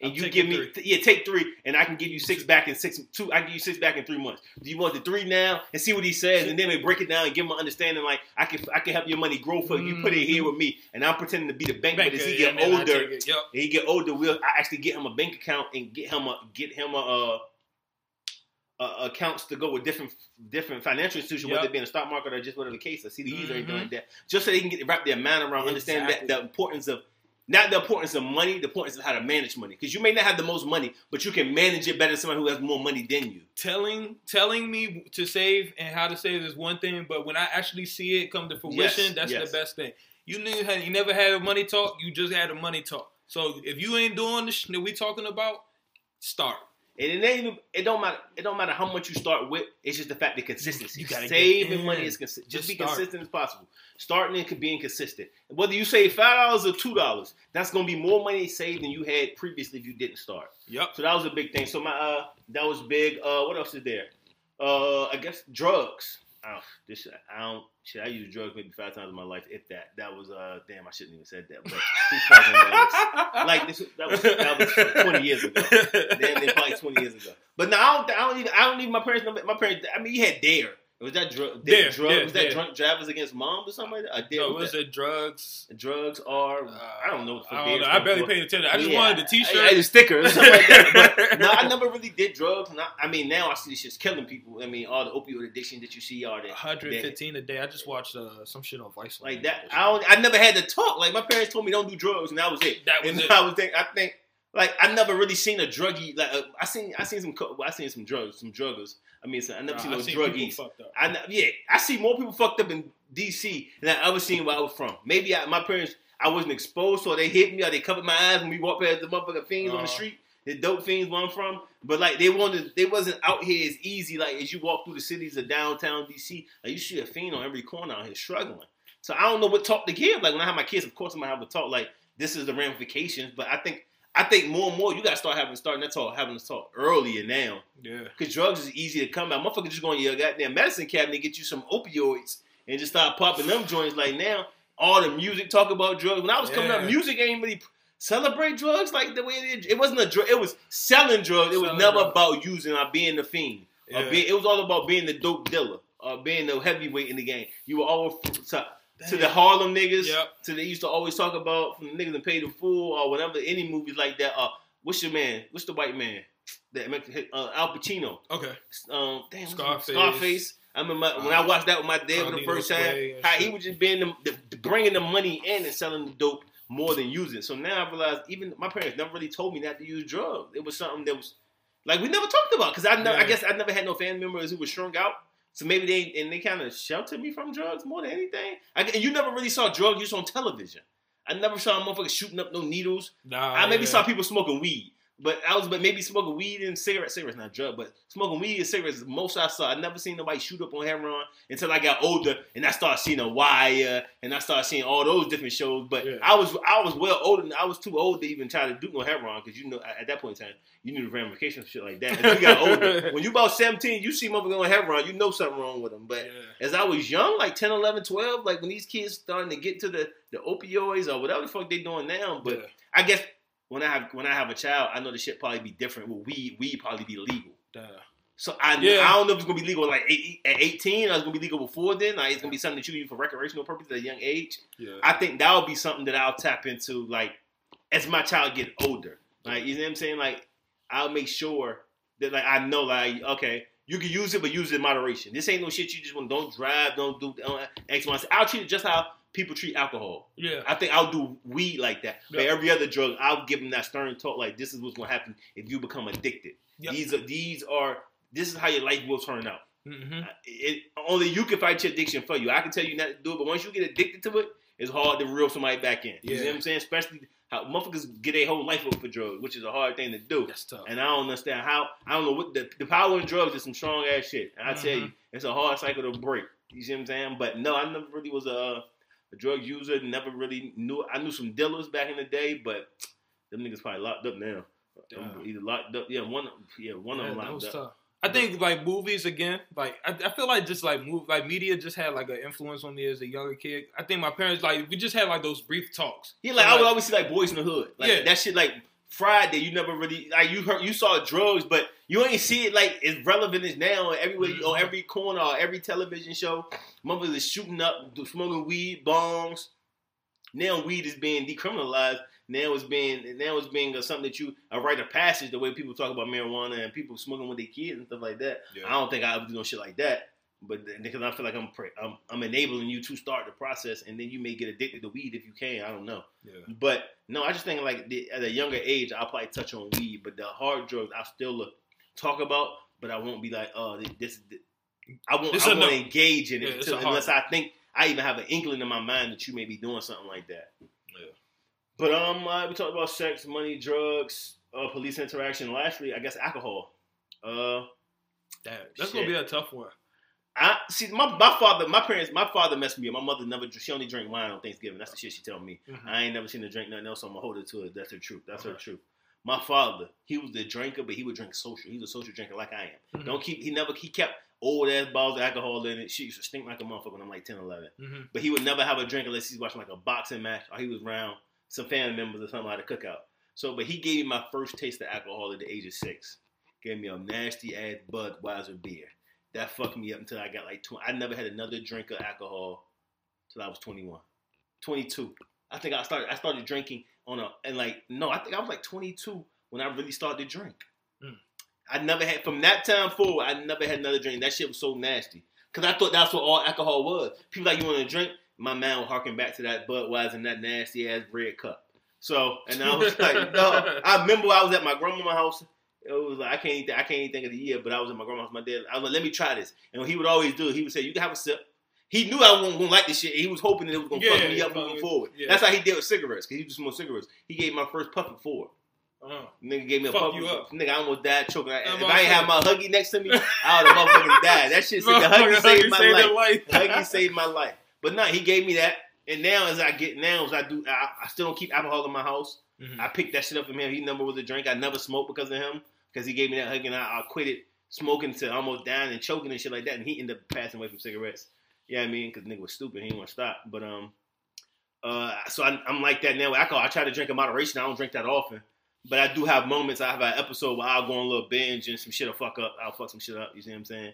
and I'm you give me, th- yeah, take three, and I can give you six back in six, two. I can give you six back in three months. Do you want the three now and see what he says, and then we break it down and give him an understanding. Like I can, I can help your money grow for you. You put it here with me, and I'm pretending to be the bank. but as he yeah, get and older. Yep. and he get older, we'll I actually get him a bank account and get him a get him a, uh uh, accounts to go with different different financial institutions, Yep. whether it be in the stock market or just whatever the case, or CDEs or anything like that, just so they can get wrap their mind around understanding that the importance of not the importance of money, the importance of how to manage money. Because you may not have the most money, but you can manage it better than somebody who has more money than you. telling telling me to save and how to save is one thing, but when I actually see it come to fruition, Yes, that's yes. the best thing. You knew had you never had a money talk, you just had a money talk. So if you ain't doing the shit that we talking about, start. And it ain't even, it don't matter it don't matter how much you start with. It's just the fact that consistency. You gotta saving money is consi- just, Just be start. consistent as possible. Starting and being consistent. Whether you save five dollars or two dollars, that's gonna be more money saved than you had previously if you didn't start. Yep. So that was a big thing. So my uh that was big. Uh what else is there? Uh I guess drugs. Oh, this I don't shit, I used drugs maybe five times in my life, if that. That was uh damn I shouldn't even said that, but two fucking dollars. like this that was that was twenty years ago. Damn near probably twenty years ago. But no, I don't I don't even I don't even my parents my parents I mean you had dare. Was that drug D.A.R.E., drug was that drunk drivers against moms or something like that? A D.A.R.E. So was it drugs? drugs are I don't know what the fuck I, don't know. I barely paid attention. I just Yeah, wanted the I, T-shirt. I, the sticker or something like that. No, I never really did drugs. And I, I mean, now I see this shit's killing people. I mean, all the opioid addiction that you see, all that. 115 a day. I just watched uh, some shit on Vice. Like that, I don't. I never had to talk. Like my parents told me don't do drugs, and that was it. That was and it. I was think I think like I never really seen a druggie. Like uh, I seen I seen some I seen some drugs, some druggers. I mean, so I never Nah, seen no druggies. I yeah, I see more people fucked up in DC than I ever seen where I was from. Maybe I, my parents, I wasn't exposed, so they hit me or they covered my eyes when we walked past the motherfucking fiends on the Uh-huh. street. The dope fiends where I'm from, but like they wanted, they wasn't out here as easy. Like as you walk through the cities of downtown DC, like you see a fiend on every corner out here struggling. So I don't know what talk to give. Like when I have my kids, of course I'm gonna have a talk. Like this is the ramifications, but I think I think more and more you gotta start having starting that talk, having this talk earlier now. Yeah. Because drugs is easy to come by. Motherfucker just go in your goddamn medicine cabinet get you some opioids and just start popping them joints. Like now, all the music talk about drugs. When I was coming up, music ain't really celebrate drugs like the way it is. It wasn't a drug. It was selling drugs. It was Selling never drugs. about using or being the fiend. Or Yeah. being, it was all about being the dope dealer or being the heavyweight in the game. You were all to, to the Harlem niggas. Yep. To they used to always talk about from the niggas that Paid in Full or whatever. Any movies like that. Uh, what's your man? What's the white man? That uh, Al Pacino Okay. um, damn, what's his name? Scarface. Scarface. I remember when I watched that with my dad for the first time, and how he was just being the, the, the- bringing the money in and selling the dope more than using. So now I realized even my parents never really told me not to use drugs. It was something that was like we never talked about because I never, I guess I never had no family members who were shrunk out. So maybe they and they kind of sheltered me from drugs more than anything. I, and you never really saw drug use on television. I never saw a motherfucker shooting up no needles. Nah. I maybe yeah. saw people smoking weed, but I was but maybe smoking weed and cigarettes. Cigarettes not drug, but smoking weed and cigarettes is the most I saw. I never seen nobody shoot up on heroin until I got older and I started seeing a wire and I started seeing all those different shows. But Yeah. I was I was well older. I was too old to even try to do no heroin because you know at at that point in time you knew the ramifications of shit like that. As you got older, when you about seventeen, you see motherfucker on heroin, you know something wrong with them. But Yeah. as I was young, like 10, 11, 12, like when these kids starting to get to the, the opioids or whatever the fuck they doing now, but Yeah. I guess when I have when I have a child, I know the shit probably be different. Well, weed weed probably be legal. Duh. So I Yeah. I don't know if it's gonna be legal like eight, at eighteen or it's gonna be legal before then. Like it's gonna be something that you use for recreational purposes at a young age. Yeah. I think that would be something that I'll tap into like as my child get older. Like you know what I'm saying? Like I'll make sure that like I know like okay. You can use it, but use it in moderation. This ain't no shit you just want. Don't drive. Don't do don't X, Y, Z. I'll treat it just how people treat alcohol. yeah. I think I'll do weed like that. But every other drug, I'll give them that stern talk. Like this is what's gonna happen if you become addicted. Yep. These are these are this is how your life will turn out. hmm It, only you can fight your addiction for you. I can tell you not to do it, but once you get addicted to it, it's hard to reel somebody back in. You Yeah. know what I'm saying? Especially how motherfuckers get their whole life over for drugs, which is a hard thing to do. That's tough. And I don't understand how. I don't know what the, the power in drugs is some strong ass shit. And I tell Mhm. you, it's a hard cycle to break. You see what I'm saying? But no, I never really was a, a drug user. Never really knew. I knew some dealers back in the day, but them niggas probably locked up now. Damn. Either locked up, yeah, one, yeah, one Yeah, of them locked was up. tough. I think like movies again. Like I, I feel like just like move like media just had like an influence on me as a younger kid. I think my parents like we just had like those brief talks. Yeah, like So, I would always see like Boyz n the Hood. Like Yeah. that shit like Friday, you never really like you heard you saw drugs, but you ain't see it like as relevant as now everywhere you, on mm-hmm. every corner or every television show. Motherfuckers is shooting up, smoking weed, bongs. Now weed is being decriminalized. Now it's being now it's being something that you a rite of passage. The way people talk about marijuana and people smoking with their kids and stuff like that. I don't think I would do no shit like that. But because I feel like I'm, pre- I'm I'm enabling you to start the process, and then you may get addicted to weed if you can. I don't know. Yeah. But no, I just think like the, at a younger age, I'll probably touch on weed, but the hard drugs I still uh, talk about, but I won't be like, oh, this. this, I won't. It's I won't no. engage in it a hard unless I think I even have an inkling in my mind that you may be doing something like that. Yeah. But um, uh, we talked about sex, money, drugs, uh, police interaction. Lastly, I guess alcohol. Uh, Damn, that's gonna be a tough one. I see my my father, my parents, my father messed me up. My mother never, she only drank wine on Thanksgiving. That's the shit she tell me. Mhm. I ain't never seen her drink nothing else. So I'm gonna hold her to it. That's her truth. That's her truth. My father, he was the drinker, but he would drink social. He's a social drinker like I am. Mhm. Don't keep. He never. He kept old ass bottles of alcohol in it. She used to stink like a motherfucker when I'm like 10, 11. Mhm. But he would never have a drink unless he's watching like a boxing match or he was around some family members or something at a cookout. So, but he gave me my first taste of alcohol at the age of six. Gave me a nasty ass Budweiser beer. That fucked me up until I got like 20. I never had another drink of alcohol till I was 21. 22. I think I started I started drinking on a and like no, I think I was like 22 when I really started to drink. Mm. I never had from that time forward. I never had another drink. That shit was so nasty because I thought that's what all alcohol was. People like you want to drink. My man will harken back to that Budweiser and that nasty ass red cup. So and I was like, no. I remember I was at my grandma's house. It was like I can't even, I can't even think of the year, but I was at my grandma's. My dad. I was like, let me try this. And what he would always do, he would say, you can have a sip. He knew I wasn't gonna like this shit. He was hoping that it was gonna Yeah, fuck me up moving forward. Yeah. That's how he did with cigarettes, because he just smoked cigarettes. He gave my first puff at four. Uh, Nigga gave me a Fuck puff. you up. Nigga, I almost died choking. That if I ain't have my huggy next to me, I would have motherfucking died. That shit said the Motherfucker, huggy saved my saved life. life. Huggy saved my life. But no, he gave me that. And now as I get now as I do, I, I still don't keep alcohol in my house. Mhm. I picked that shit up from him. He never was a drink. I never smoked because of him. Because he gave me that hug and I, I quit it smoking to almost dying and choking and shit like that. And he ended up passing away from cigarettes. Yeah, you know I mean, because nigga was stupid. He didn't want to stop. But um, uh, so I, I'm like that now with alcohol. I try to drink in moderation. I don't drink that often. But I do have moments. I have an episode where I'll go on a little binge and some shit will fuck up. I'll fuck some shit up. You see what I'm saying?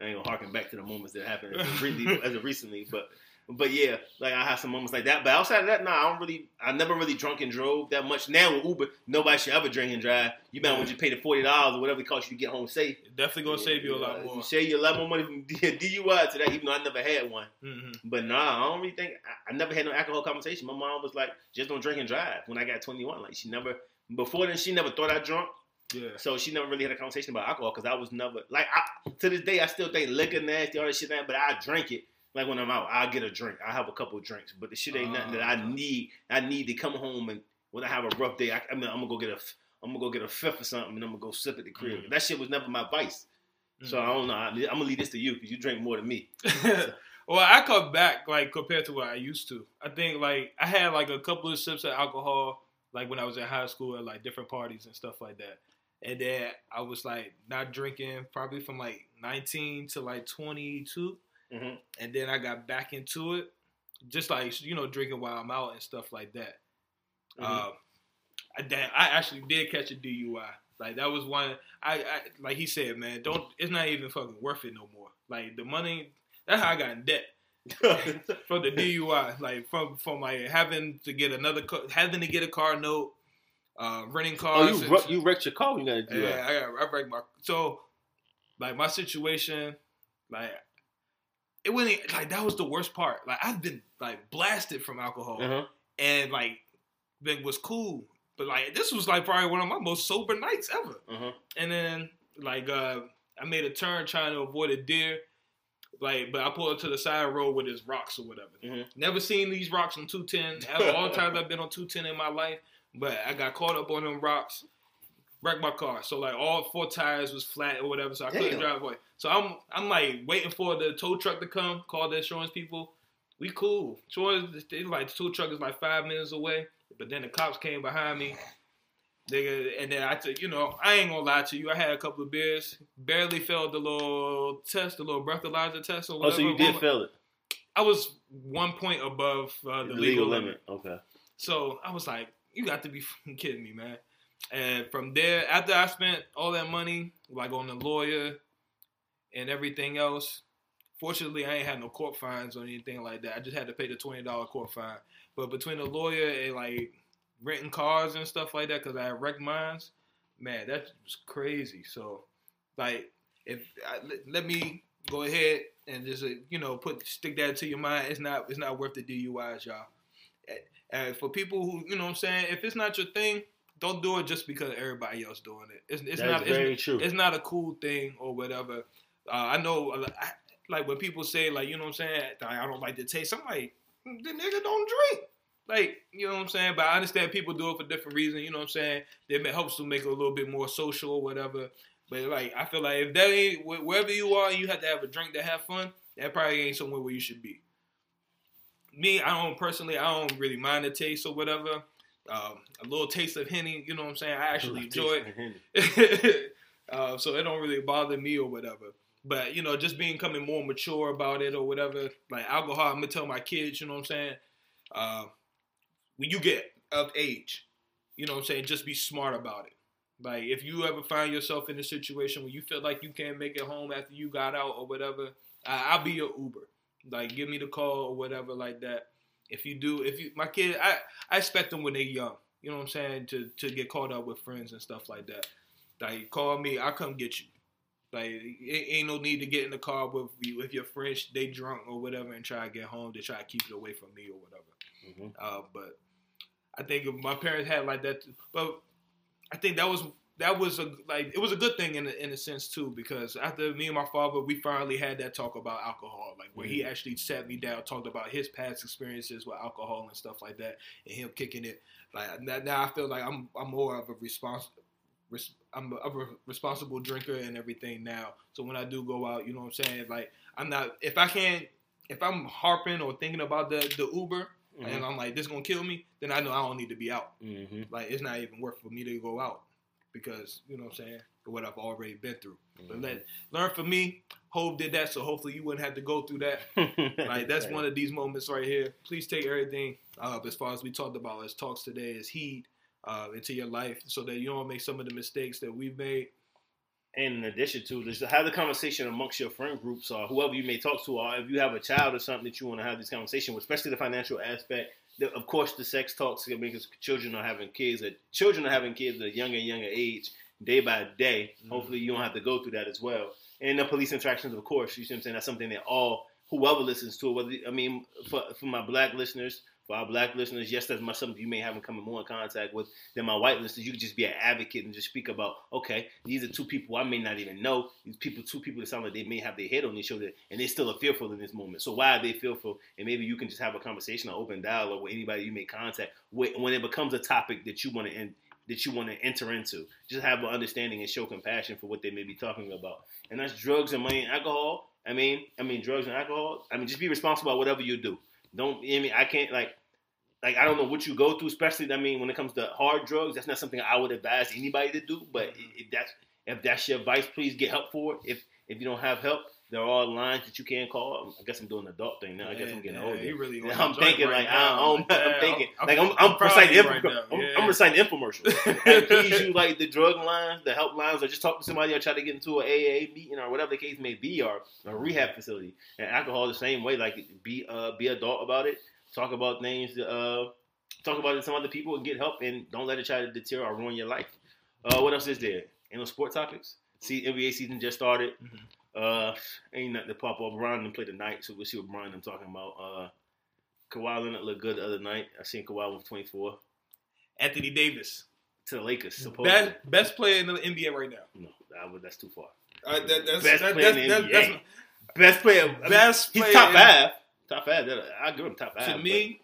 I ain't gonna harken back to the moments that happened as as recently, but but yeah, like I have some moments like that. But outside of that, nah, I don't really. I never really drunk and drove that much. Now with Uber, nobody should ever drink and drive. You better just pay the forty dollars or whatever it costs you to get home safe. Definitely gonna save you a lot Yeah, more. You save you a lot more money from DUI to that, even though I never had one. hmm But nah, I don't really think I, I never had no alcohol conversation. My mom was like, just don't drink and drive. When I got twenty one, like she never before then she never thought I drunk. Yeah. So she never really had a conversation about alcohol because I was never like I, to this day I still think liquor nasty all that shit, man, but I drink it. Like when I'm out, I get a drink. I have a couple of drinks, but the shit ain't nothing that I Ah. need. I need to come home and when I have a rough day, I, I mean, I'm gonna go get a, I'm gonna go get a fifth or something, and I'm gonna go sip at the crib. Mhm. That shit was never my vice. So I don't know. I, I'm gonna leave this to you because you drink more than me. well, I cut back like compared to what I used to. I think like I had like a couple of sips of alcohol like when I was in high school at like different parties and stuff like that. And then I was like not drinking probably from like 19 to like 22. Hmm And then I got back into it, just like you know drinking while I'm out and stuff like that. Mhm. Um, I, damn, I actually did catch a DUI. Like that was one. I, I like he said, man, don't. It's not even fucking worth it no more. Like the money. That's how I got in debt from the DUI. Like from from like having to get another car, having to get a car note, uh, renting oh, you and- wreck- you wrecked your car. You gotta do yeah. I got I wrecked my so like my situation, like it wasn't like that was the worst part. Like I've been like blasted from alcohol Uh-huh. and like it was cool. But like this was like probably one of my most sober nights ever. Uh-huh. And then like uh I made a turn trying to avoid a deer. Like, but I pulled up to the side road with there's rocks or whatever. Mhm. Never seen these rocks on 210. All the times I've been on 210 in my life, but I got caught up on them rocks, wrecked my car. So like all four tires was flat or whatever, so I couldn't drive away. So I'm I'm like waiting for the tow truck to come, call the insurance people. We cool. Insurance, like the tow truck is like five minutes away, but then the cops came behind me. Nigga, and then I took, you know, I ain't gonna lie to you. I had a couple of beers, barely failed the little test, the little breathalyzer test or whatever. Oh, so you did fail it. I was one point above uh, the The legal, limit. Okay. So I was like, you got to be kidding me, man. And from there, after I spent all that money, like on the lawyer and everything else, fortunately, I ain't had no court fines or anything like that. I just had to pay the $20 court fine. But between the lawyer and like renting cars and stuff like that, because I had wrecked mines, man, that was crazy. So, like, if I, let, me go ahead and just uh, you know put stick that to your mind, it's not it's not worth the DUIs, y'all. And for people who, you know what I'm saying, if it's not your thing, don't do it just because everybody else doing it. It's, it's not very it's, true. it's not a cool thing or whatever. Uh, I know, I, like when people say, like you know what I'm saying, I don't like the taste. I'm like, the nigga don't drink. Like you know what I'm saying, but I understand people do it for different reasons. You know what I'm saying? It helps to make it a little bit more social or whatever. But like, I feel like if that ain't wh- wherever you are, you have to have a drink to have fun. That probably ain't somewhere where you should be. Me, I don't personally, I don't really mind the taste or whatever. Um, a little taste of henny, you know what I'm saying? I actually enjoy it. uh, so it don't really bother me or whatever. But you know, just being coming more mature about it or whatever. Like alcohol, I'm gonna tell my kids, you know what I'm saying? Uh, when you get of age, you know what I'm saying, just be smart about it. Like if you ever find yourself in a situation where you feel like you can't make it home after you got out or whatever, I, I'll be your Uber. Like give me the call or whatever like that. If you do, if you my kid, I I expect them when they're young. You know what I'm saying to to get caught up with friends and stuff like that. Like call me, I'll come get you. Like it ain't no need to get in the car with you if your friends they drunk or whatever and try to get home to try to keep it away from me or whatever. Mhm. Uh, but I think if my parents had like that, but I think that was that was a like it was a good thing in a, in a sense too because after me and my father we finally had that talk about alcohol like where he actually sat me down talked about his past experiences with alcohol and stuff like that and him kicking it. Like now, I feel like I'm I'm more of a response res, I'm a, a responsible drinker and everything now. So when I do go out you know what I'm saying? Like I'm not if I can't if I'm harping or thinking about the the Uber Mm-hmm. and I'm like this gonna kill me then I know I don't need to be out. Hmm like it's not even worth for me to go out because you know what I'm saying what I've already been through. But let learn from me. Hove did that, so hopefully you wouldn't have to go through that. Like that's one of these moments right here. Please take everything uh, as far as we talked about as talks today as heed uh, into your life, so that you don't make some of the mistakes that we've made. And in addition to just have the conversation amongst your friend groups or whoever you may talk to, or if you have a child or something that you want to have this conversation with, especially the financial aspect. The, of course, the sex talks because children are having kids. That children are having kids at a younger and younger age, day by day. Mhm. Hopefully, you don't have to go through that as well. And the police interactions, of course. You see what I'm saying? That's something that all whoever listens to, it. whether I mean, for for my black listeners, for our black listeners, yes, that's my something you may have come in more in contact with than my white listeners. You could just be an advocate and just speak about, okay, these are two people I may not even know. These people, two people that sound like they may have their head on their shoulder, and they still are fearful in this moment. So why are they fearful? And maybe you can just have a conversation, or open dialogue with anybody you make contact with when it becomes a topic that you want to end. That you want to enter into, just have an understanding and show compassion for what they may be talking about, and that's drugs and money and alcohol. I mean, I mean drugs and alcohol. I mean, just be responsible about whatever you do. Don't. I mean, I can't like like I don't know what you go through, especially I mean when it comes to hard drugs. That's not something I would advise anybody to do. But if that's if that's your advice, please get help for it. If if you don't have help, there are lines that you can call. I guess I'm doing the adult thing now. I guess I'm getting Yeah, older. you really Yeah, I'm thinking right like now. I, am Like, thinking I'm- like I'm, I'm I'm, reciting you info- right. I'm, Yeah. I'm reciting infomercials. like, please use like the drug lines, the help lines, or just talk to somebody or try to get into an AA meeting or whatever the case may be, or a rehab facility. And alcohol the same way. Like be uh be adult about it. Talk about things. Uh, talk about it to some other people and get help, and don't let it try to deter or ruin your life. Uh, what else is there? Any sport topics? See, NBA season just started. Mhm. Uh, ain't nothing to pop up. Brian didn't play tonight, so we'll see what Brian I'm talking about. Uh, Kawhi Leonard looked good the other night. I seen Kawhi with 24 Anthony Davis, to the Lakers. Supposedly, best best player in the NBA right now. no, that was, that's too far. Uh, that, that's, Best that, player that's, in the that's, NBA. that's- Best player, I mean, best he's top in- five. Top five. that- I give him top five. to but- me,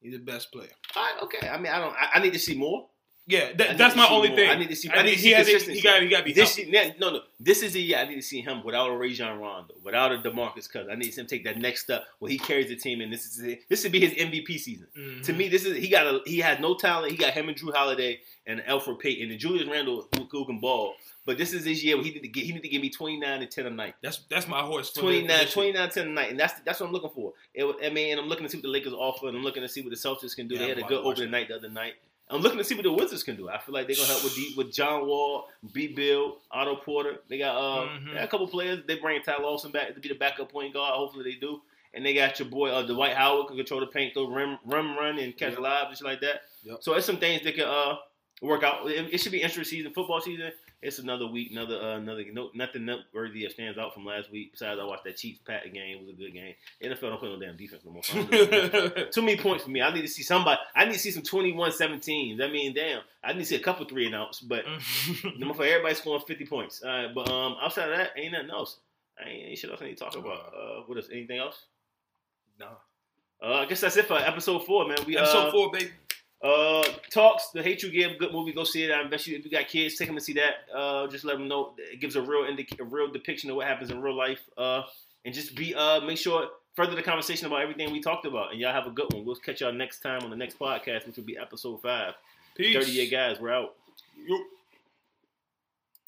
he's the best player. All right, okay. I mean, I don't. I, I need to see more. Yeah, that, that's my only more. thing. I need to see- I I need to he see has to, consistency. he got he got to be This year, no, no. This is the year I need to see him without a Rajon Rondo, without a Demarcus Cousins. I need him to take that next step where he carries the team, and this is it. this would be his MVP season. Mhm. To me, this is he got a he has no talent. He got him and Jrue Holiday and Elfrid Payton and Julius Randle who, who can ball. But this is his year where he need to get he need to give me twenty nine and ten a night. that's that's my horse. for the 29, position. 29 10 a night, and that's that's what I'm looking for. It, I mean, and I'm looking to see what the Lakers offer, and I'm looking to see what the Celtics can do. Yeah, they had a good opening night the other night. I'm looking to see what the Wizards can do. I feel like they're gonna help with D, with John Wall, B. Beal, Otto Porter. They got uh, Mhm. they got a couple players. They bring Ty Lawson back to be the backup point guard. Hopefully they do. And they got your boy uh, Dwight Howard can control the paint, go rim, rim run, and catch Yep. live and shit like that. Yep. So it's some things that can uh work out. It, it should be interesting season, football season. It's another week, another uh, another no, nothing noteworthy that stands out from last week. Besides, I watched that Chiefs Pat game. It was a good game. NFL don't play no damn defense no more. So I don't. Too many points for me. I need to see somebody. I need to see some 21-17s. I mean, damn. I need to see a couple three and outs, but for everybody scoring 50 points. All right, but um, outside of that, ain't nothing else. I ain't any shit else I need to talk about. Uh, what else? Anything else? no. Uh, I guess that's it for episode four, man. We Episode uh, four, baby. Uh, talks. The hate you give, good movie. Go see it. I bet you if you got kids, take them to see that. Uh, just let them know. It gives a real indic- a real depiction of what happens in real life. Uh, and just be uh, make sure further the conversation about everything we talked about. And y'all have a good one. We'll catch y'all next time on the next podcast, which will be episode five. Peace. Thirty year guys, we're out. Yup.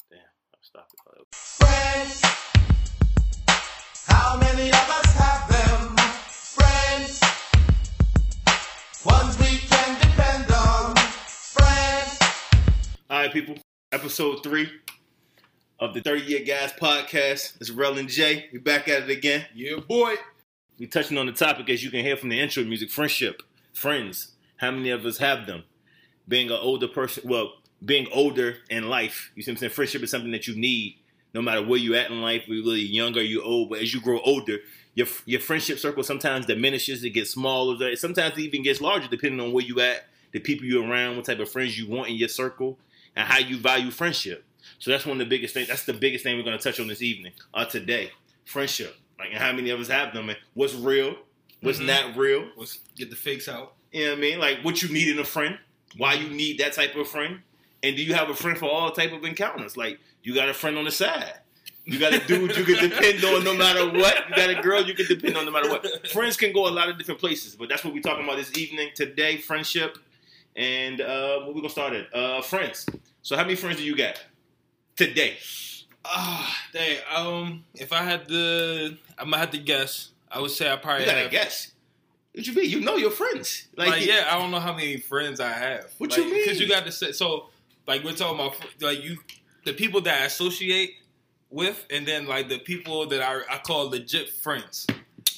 Damn, I'll stop it. Friends, how many of us have People. Episode three of the 30 Year Guys podcast. It's Rel and Jay. We back at it again. Yeah, boy. We touching on the topic as you can hear from the intro music, friendship, friends. How many of us have them? Being an older person, well, being older in life, you see what I'm saying? Friendship is something that you need no matter where you at in life, whether you're young or you old. But as you grow older, your your friendship circle sometimes diminishes, it gets smaller, sometimes it even gets larger depending on where you at, the people you're around, what type of friends you want in your circle, and how you value friendship. So that's one of the biggest things. That's the biggest thing we're going to touch on this evening, uh, today. Friendship. Like, and how many of us have them? And what's real? What's Mhm. not real? Let's get the fakes out. You know what I mean? Like, what you need in a friend? Why you need that type of friend? And do you have a friend for all type of encounters? Like, you got a friend on the side. You got a dude you can depend on no matter what. You got a girl you can depend on no matter what. Friends can go a lot of different places, but that's what we're talking about this evening, today, friendship. And uh, what we gonna start at? Uh, friends. So how many friends do you got today? Ah, dang. Um, if I had to, I'm gonna have to guess. I would say I probably You gotta have. guess. What you mean? You know your friends. Like, yeah, I don't know how many friends I have. What like, you mean? Because you got to say so. Like we're talking about, like you, the people that I associate with, and then like the people that I I call legit friends.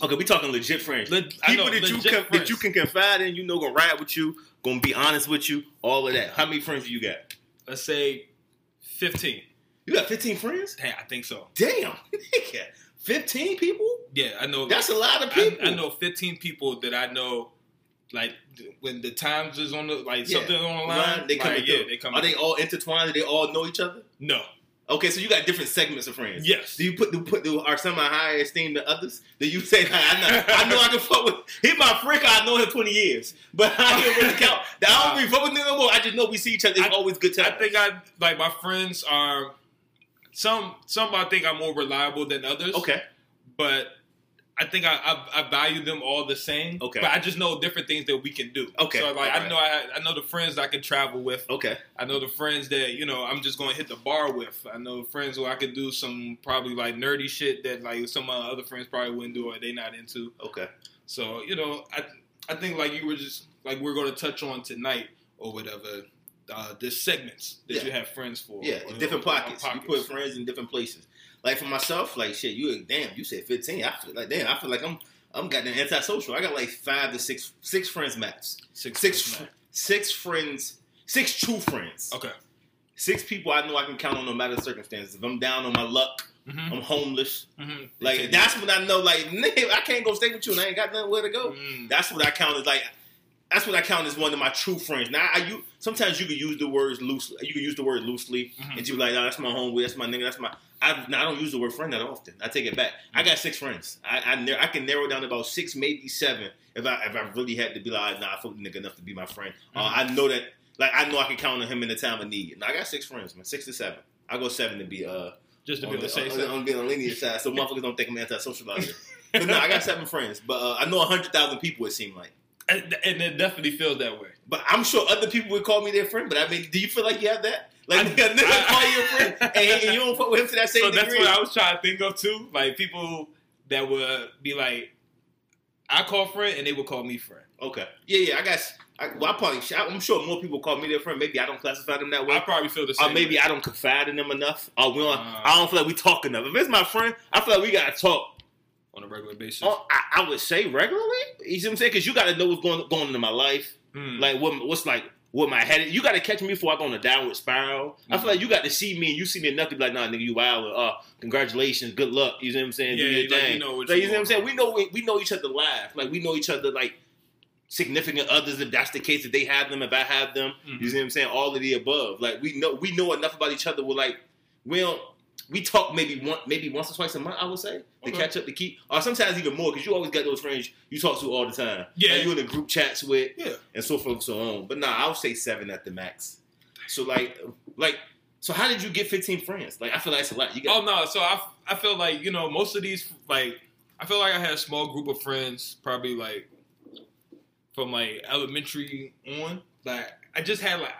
Okay, we talking legit friends. Le- People know, that you can, that you can confide in, you know, gonna ride with you, gonna be honest with you, all of that. How many friends do you got? Let's say fifteen. You got 15 friends? Damn, I think so. Damn. 15 people? Yeah, I know. That's a lot of people. I know 15 people that I know. Like when the times is on the like Yeah. something on the line, they come like, yeah, through. they come. Are they all intertwined? Do they all know each other? No. Okay, so you got different segments of friends. Yes. Do you put do put do, are some in higher esteem than others? Do you say I know I know I can fuck with he my friend I know him twenty years, but I don't really count. I don't really fuck with him no more. I just know we see each other. It's I- always good to. I think I like my friends are some some I think are more reliable than others. okay. but I think I, I I value them all the same. Okay. but I just know different things that we can do. Okay, so like I know I I know the friends I can travel with. Okay. I know the friends that you know I'm just going to hit the bar with. I know friends who I could do some probably like nerdy shit that like some of my other friends probably wouldn't do or they not into. Okay. So you know I I think like you were just like we're going to touch on tonight or whatever. Uh, the segments that Yeah. you have friends for. Yeah, or- different or- or pockets. You put friends in different places. Like for myself, like shit, you damn, you said fifteen. I feel like damn, I feel like I'm I'm goddamn antisocial. I got like five to six six friends max. six Six friends, fr- six friends, six true friends. Okay. Six people I know I can count on no matter the circumstances. If I'm down on my luck, Mm-hmm. I'm homeless. Mm-hmm. Like that's when I know like nigga, I can't go stay with you and I ain't got nowhere to go. Mm. That's what I count as like. That's what I count as one of my true friends. Now, I you sometimes you can use the words loosely. You can use the word loosely, Mhm. and you be like, "Oh, that's my homeboy. That's my nigga. That's my." I, I don't use the word friend that often. I take it back. I got six friends. I I, I can narrow down about six, maybe seven, if I if I really had to be like, "Nah, I fuck the nigga enough to be my friend." Uh, I know that like I know I can count on him in the time of need. And I got six friends, man, six to seven. I go seven to be uh Just to on be able the, to say on, something. on being on the linear side, so motherfuckers don't think I'm antisocial out here. But no, I got seven friends, but uh, I know hundred thousand people. It seemed like. And, and it definitely feels that way. But I'm sure other people would call me their friend. But I mean, do you feel like you have that? Like I- nigga I- call you a friend, and, and you don't fuck with him to that same So that's what I was trying to think of too. Like people that would be like, I call friend, and they would call me friend. okay, yeah, yeah. I guess. I, well, I probably. I'm sure more people call me their friend. Maybe I don't classify them that way. I probably feel the same. or maybe way. I don't confide in them enough. Or we don't, Uh. I don't feel like we talk enough. If it's my friend, I feel like we gotta talk. on a regular basis. Oh, I, I would say regularly. You see what I'm saying? Because you gotta know what's going going into my life. Hmm. Like what what's like what my head. You gotta catch me before I go on a downward spiral. I Mm-hmm. feel like you got to see me and you see me enough to be like, nah, nigga, you wild. Uh, congratulations, good luck. You know what I'm saying? Do Yeah, your like, you know what Like, you you see what I'm saying? We know we, we know each other live. Like we know each other like significant others if that's the case. If they have them, if I have them. Mhm. You see what I'm saying? All of the above. Like we know we know enough about each other. We're like we don't. We talk maybe one, maybe once or twice a month. I would say to Okay. catch up to keep, or sometimes even more because you always got those friends you talk to all the time. Yeah. like you in the group chats with, Yeah. and so forth and so on. But nah, I would say seven at the max. So like, like, so how did you get 15 friends? Like, I feel like it's a lot. You got- Oh no, so I I feel like you know most of these like I feel like I had a small group of friends probably like from like elementary on. Like I just had like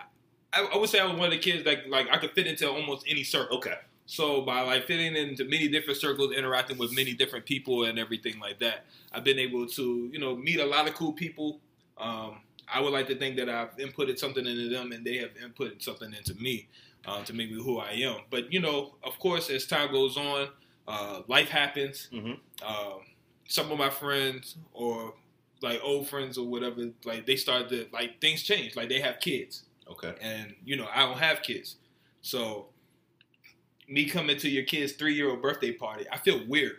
I, I would say I was one of the kids that like I could fit into almost any circle. okay. So by like fitting into many different circles, interacting with many different people and everything like that, I've been able to you know meet a lot of cool people. Um, I would like to think that I've inputted something into them and they have inputted something into me uh, to make me who I am. But you know, of course, as time goes on, uh, life happens. Mhm. Um, some of my friends or like old friends or whatever, like they start to like things change. Like they have kids Okay. and you know I don't have kids, so me coming to your kid's three year old birthday party, I feel weird.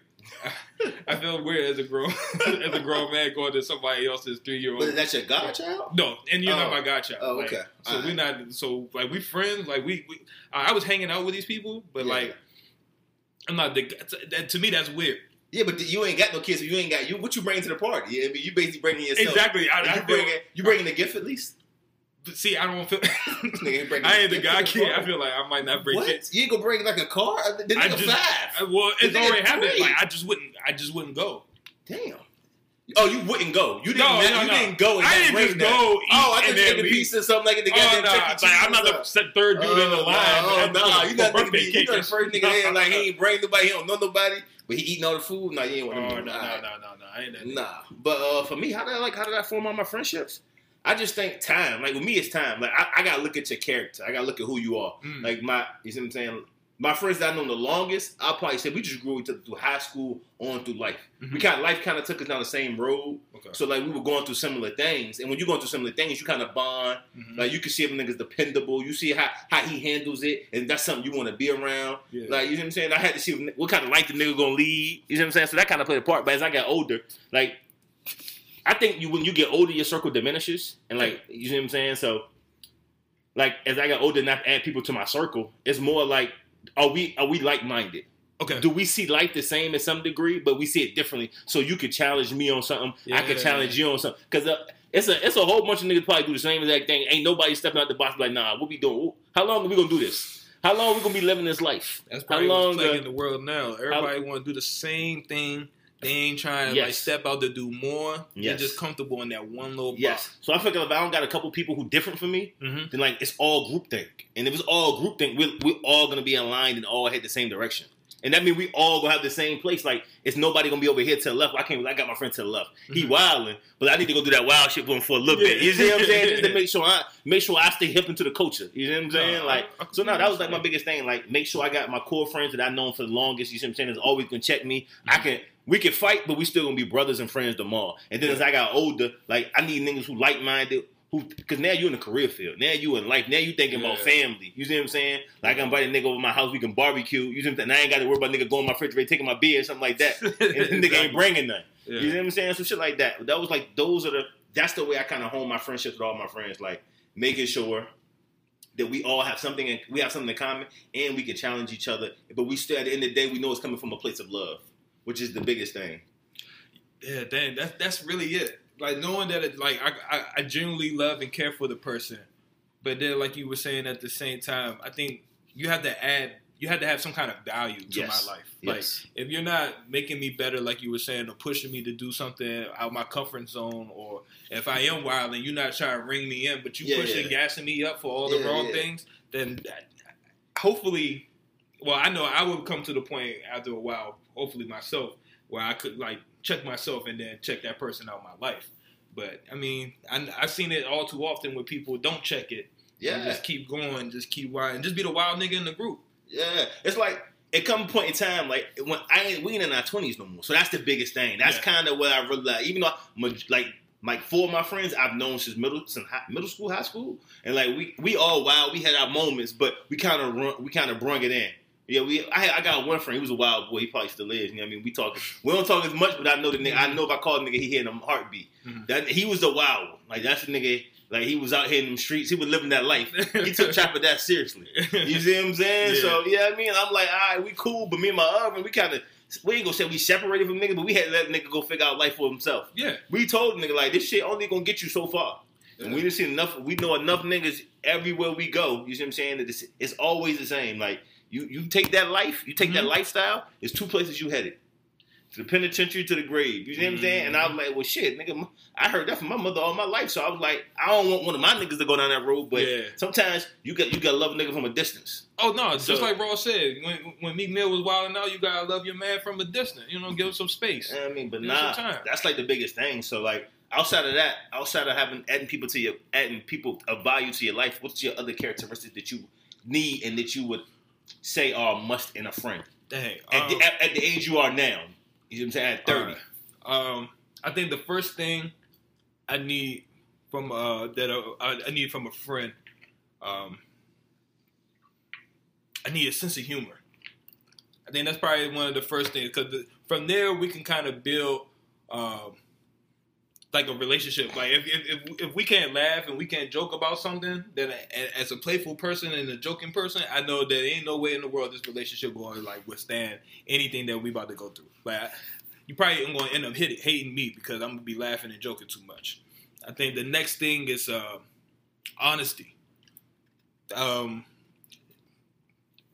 I feel weird as a grown as a grown man going to somebody else's three year But old. that's your godchild. No, and you're not Oh. my godchild. Oh, Like, okay. so Alright. we're not. So like we friends. Like we, we I I was hanging out with these people, but Yeah. like I'm not. The, that, to me, that's weird. Yeah, but you ain't got no kids. So you ain't got you. What you bring to the party? Yeah, I mean, you basically bringing yourself. Exactly. I, you bringing you bringing a gift at least. But see, I don't feel. Nigga ain't bringing I ain't the guy to kid. I feel like I might not break what? kids. You ain't gonna bring like a car? The I nigga just, five. I- well, it's The already happened. Like I just wouldn't. I just wouldn't go. Damn. Oh, you wouldn't go. You didn't. No, you no, no. didn't go. I didn't just that. go. Oh, I and just then take a leave. piece of something like it the Oh, goddamn nah, Chuck like, I'm not the se- third dude in the Oh, line. Oh, at the- nah, you for not the, birthday you cake not the and first shit. nigga there. Like he ain't bring nobody. He don't know nobody, but he eating all the food. Nah, you ain't Oh want no to. no no no no! I ain't that. Nah, but uh, for me, how did I like? How did I form all my friendships? I just think time. Like with me, it's time. Like I, I gotta look at your character. I gotta look at who you are. Mm. Like my, you see what I'm saying? My friends that I know the longest, I'll probably say we just grew each other through high school on through life. We Mhm. kind of life kind of took us down the same road. Okay. So like we were going through similar things, and when you're going through similar things, you kind of bond. Mhm. Like you can see if a nigga's dependable. You see how how he handles it, and that's something you want to be around. Yeah. Like you know what I'm saying. I had to see what kind of life the nigga gonna lead. You know what I'm saying. So that kind of played a part. But as I got older, like I think you when you get older, your circle diminishes, and like you know what I'm saying. So like as I got older, and I add people to my circle, it's more like are we are we like minded? okay. Do we see life the same in some degree, but we see it differently? So you could challenge me on something, yeah. I could challenge you on something. Because uh, it's a it's a whole bunch of niggas probably do the same exact thing. Ain't nobody stepping out the box like, nah, what we doing? How long are we gonna do this? How long are we gonna be living this life? That's How probably long? what's plaguing uh, the world now. Everybody want to do the same thing. They ain't trying to like step out to do more. Yes. They're just comfortable in that one little box. yes. So I feel like if I don't got a couple people who different from me. Mm-hmm. then like it's all groupthink. And if it's all groupthink, we're, we're all gonna be aligned and all head the same direction. And that means we all gonna have the same place. Like it's nobody gonna be over here to the left. I can't. I got my friend to the left. He Mhm. wilding, but I need to go do that wild shit with him for a little bit. You see what I'm saying? Just to make sure I make sure I stay hip into the culture. You know what I'm saying? No, like so. Now that was like my biggest thing. Like make sure I got my core friends that I known for the longest. You see what I'm saying? Is always gonna check me. I can. We can fight, but we still gonna be brothers and friends tomorrow. And then as I got older, like I need niggas who like minded, who because now you in the career field, now you in life, now you thinking about family. You see what I'm saying? Like I invite a nigga over my house, we can barbecue. You see what I'm saying? I ain't got to worry about nigga going my refrigerator, taking my beer, or something like that. And the nigga ain't bringing nothing. Yeah. You know what I'm saying? Some shit like that. That was like those are the that's the way I kind of hone my friendships with all my friends, like making sure that we all have something in, we have something in common and we can challenge each other. But we still at the end of the day we know it's coming from a place of love, which is the biggest thing. Yeah, dang, that's that's really it. Like knowing that, it, like I, I, I genuinely love and care for the person, But then, like you were saying, at the same time, I think you have to add, you have to have some kind of value to Yes. my life. Like Yes. if you're not making me better, like you were saying, or pushing me to do something out my comfort zone, or if I am wild and you're not trying to ring me in, but you Yeah, pushing, yeah. gassing me up for all the Yeah, wrong yeah. things, then that- hopefully, well, I know I would come to the point after a while, hopefully myself, where I could like check myself and then check that person out my life. But I mean, I, I've seen it all too often where people don't check it. and Yeah. just keep going, just keep wilding, just be the wild nigga in the group. Yeah, it's like it come a point in time like when I ain't we ain't in our twenties no more. So that's the biggest thing. That's Yeah. kind of what I really like. Even though I'm like like four of my friends I've known since middle since high, middle school, high school, and like we we all wild. We had our moments, but we kind of run we kind of brung it in. Yeah, we. I, I got one friend. He was a wild boy. He probably still is. You know what I mean? We talk. We don't talk as much, but I know the nigga. I know if I call the nigga, he hearing a heartbeat. Mhm. That he was a wild one. Like that's the nigga. Like he was out here in them streets. He was living that life. He took Chopper that seriously. You see what I'm saying? Yeah. So yeah, I mean, I'm like, all right, we cool, but me and my other, we kind of, we ain't gonna say we separated from nigga, but we had to let nigga go figure out life for himself. yeah, We told nigga like this shit only gonna get you so far, and we didn't see enough. We know enough niggas everywhere we go. You see what I'm saying? That it's, it's always the same. Like you, you take that life, you take that Mhm. lifestyle. It's two places you headed. To the penitentiary, to the grave. You see what I'm saying? And I was like, well, shit, nigga. I heard that from my mother all my life, so I was like, I don't want one of my niggas to go down that road. But Yeah. sometimes you got you got to love a nigga from a distance. Oh no, it's just like Ross said, when when Meek Mill was wilding out, you gotta love your man from a distance. You know, give him some space. You know I mean, but Give nah, that's like the biggest thing. So like outside of that, outside of having adding people to your adding people of value to your life, what's your other characteristics that you need and that you would say are a must in a friend Dang. at, um, the, at, at the age you are now? You know what I'm saying? At thirty. Alright. Um, I think the first thing I need from uh that uh, I, I need from a friend, um, I need a sense of humor. I think that's probably one of the first things because from there we can kind of build um, like a relationship. Like if, if if we can't laugh and we can't joke about something, then as a playful person and a joking person, I know that ain't no way in the world this relationship going like withstand anything that we about to go through. Like I- you probably ain't going to end up hit, hating me because I'm gonna be laughing and joking too much. I think the next thing is uh, honesty. Um,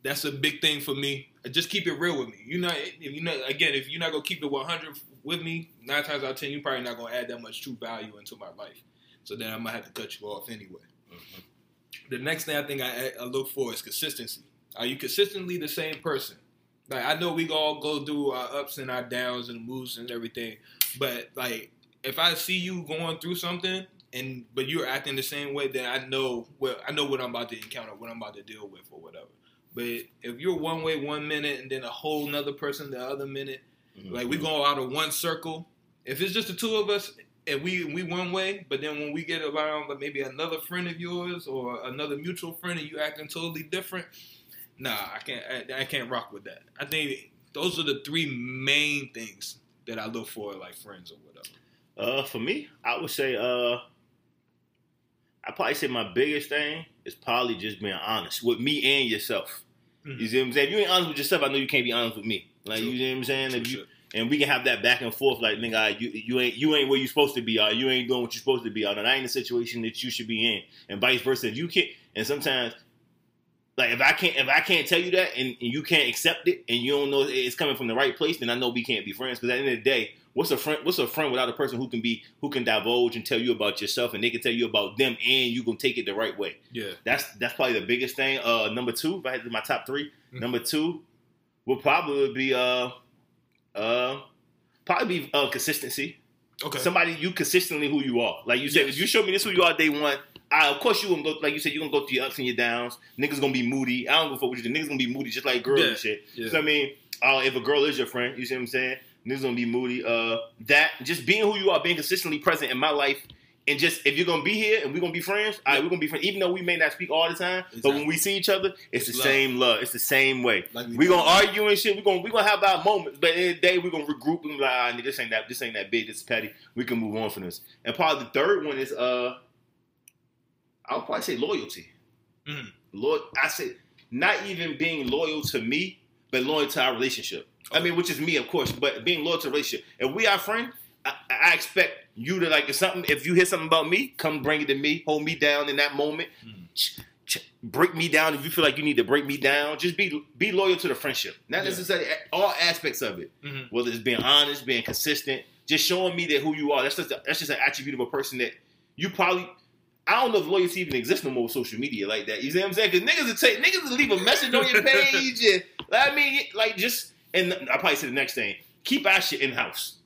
that's a big thing for me. Just keep it real with me. You know, you know, again, if you're not gonna keep it 100 with me, nine times out of ten, you're probably not gonna add that much true value into my life. So then I might have to cut you off anyway. Mm-hmm. The next thing I think I, I look for is consistency. Are you consistently the same person? Like I know we all go through our ups and our downs and moods and everything, but like if I see you going through something and but you're acting the same way, then I know well I know what I'm about to encounter, what I'm about to deal with, or whatever. But if you're one way one minute and then a whole nother person the other minute, Mhm. like we go out of one circle. If it's just the two of us and we we one way, but then when we get around like maybe another friend of yours or another mutual friend and you acting totally different, nah, I can't I, I can't rock with that. I think those are the three main things that I look for like friends or whatever. Uh, for me, I would say, uh, I probably say my biggest thing is probably just being honest with me and yourself. Mhm. You see what I'm saying? If you ain't honest with yourself, I know you can't be honest with me. Like True. you know what I'm saying? True you and we can have that back and forth, like nigga, you you ain't you ain't where you supposed to be, or you ain't doing what you're supposed to be, or and I ain't in the situation that you should be in, and vice versa. If you can't, and sometimes. Like if I can't if I can't tell you that and, and you can't accept it and you don't know it's coming from the right place, then I know we can't be friends. Because at the end of the day, what's a friend? What's a friend without a person who can be who can divulge and tell you about yourself and they can tell you about them and you gonna take it the right way. Yeah. That's that's probably the biggest thing. Uh, number two, if I had my top 3 Mhm. number two would probably be uh uh probably be uh consistency. Okay. Somebody you consistently who you are. Like you said, Yes. if you show me this who you are day one, I, of course you gonna go like you said, you're gonna go through your ups and your downs. Niggas gonna be moody. I don't go for what you do. Niggas gonna be moody just like girls Yeah. and shit. Yeah. So I mean, uh, if a girl is your friend, you see what I'm saying? Niggas gonna be moody. Uh, that just being who you are, being consistently present in my life, and just if you're gonna be here and we're gonna be friends, all right, we're gonna be friends. Even though we may not speak all the time, but when we see each other, it's, It's the love. same love. It's the same way. Like we we gonna argue and shit. We gonna we gonna have our moments, but at the end of the day, we're gonna regroup and be like, ah, this ain't that this ain't that big. This is petty. We can move on from this. And probably the third one is uh, I'll probably say loyalty. Mhm. Lord, I say not even being loyal to me, but loyal to our relationship. I mean, which is me, of course, but being loyal to relationship. If we are friends, I, I, expect you to like if something. If you hear something about me, come bring it to me. Hold me down in that moment. Mhm. Ch- ch- break me down if you feel like you need to break me down. Just be be loyal to the friendship. Not Yeah. necessarily all aspects of it. Mhm. Whether it's being honest, being consistent, just showing me that who you are. That's just a, that's just an attribute of a person that you probably. I don't know if loyalty even exists no more with social media like that. You see what I'm saying? Because niggas will take niggas will leave a message on your page. And, I mean, like just and I probably say the next thing: keep our shit in house.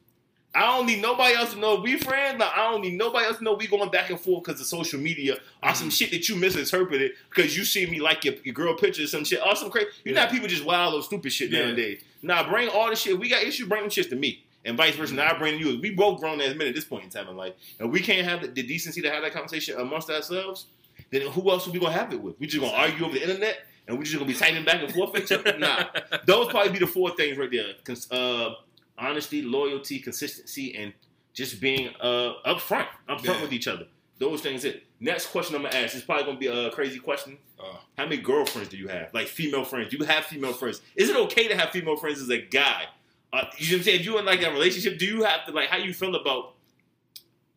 I don't need nobody else to know we friends. Like, I don't need nobody else to know we going back and forth because of social media or some shit that you misinterpreted because you see me like your, your girl picture or some shit. Or some crazy. You know Yeah. how people just wild or stupid shit Yeah. nowadays. Nah, bring all the shit. We got issues. Bring them shits to me. And vice versa. Now I bring you. We both grown as men at this point in time in life, and we can't have the, the decency to have that conversation amongst ourselves. Then who else are we gonna have it with? We just gonna argue over the internet, and we just gonna be typing back and forth with each other? Nah, those probably be the four things right there: uh, honesty, loyalty, consistency, and just being uh, upfront, upfront Yeah. with each other. Those things. It. Next question I'm gonna ask is probably gonna be a crazy question. Uh. How many girlfriends do you have? Like female friends? Do you have female friends? Is it okay to have female friends as a guy? Uh, you know what I'm saying? If you're in like a relationship, do you have to like how do you feel about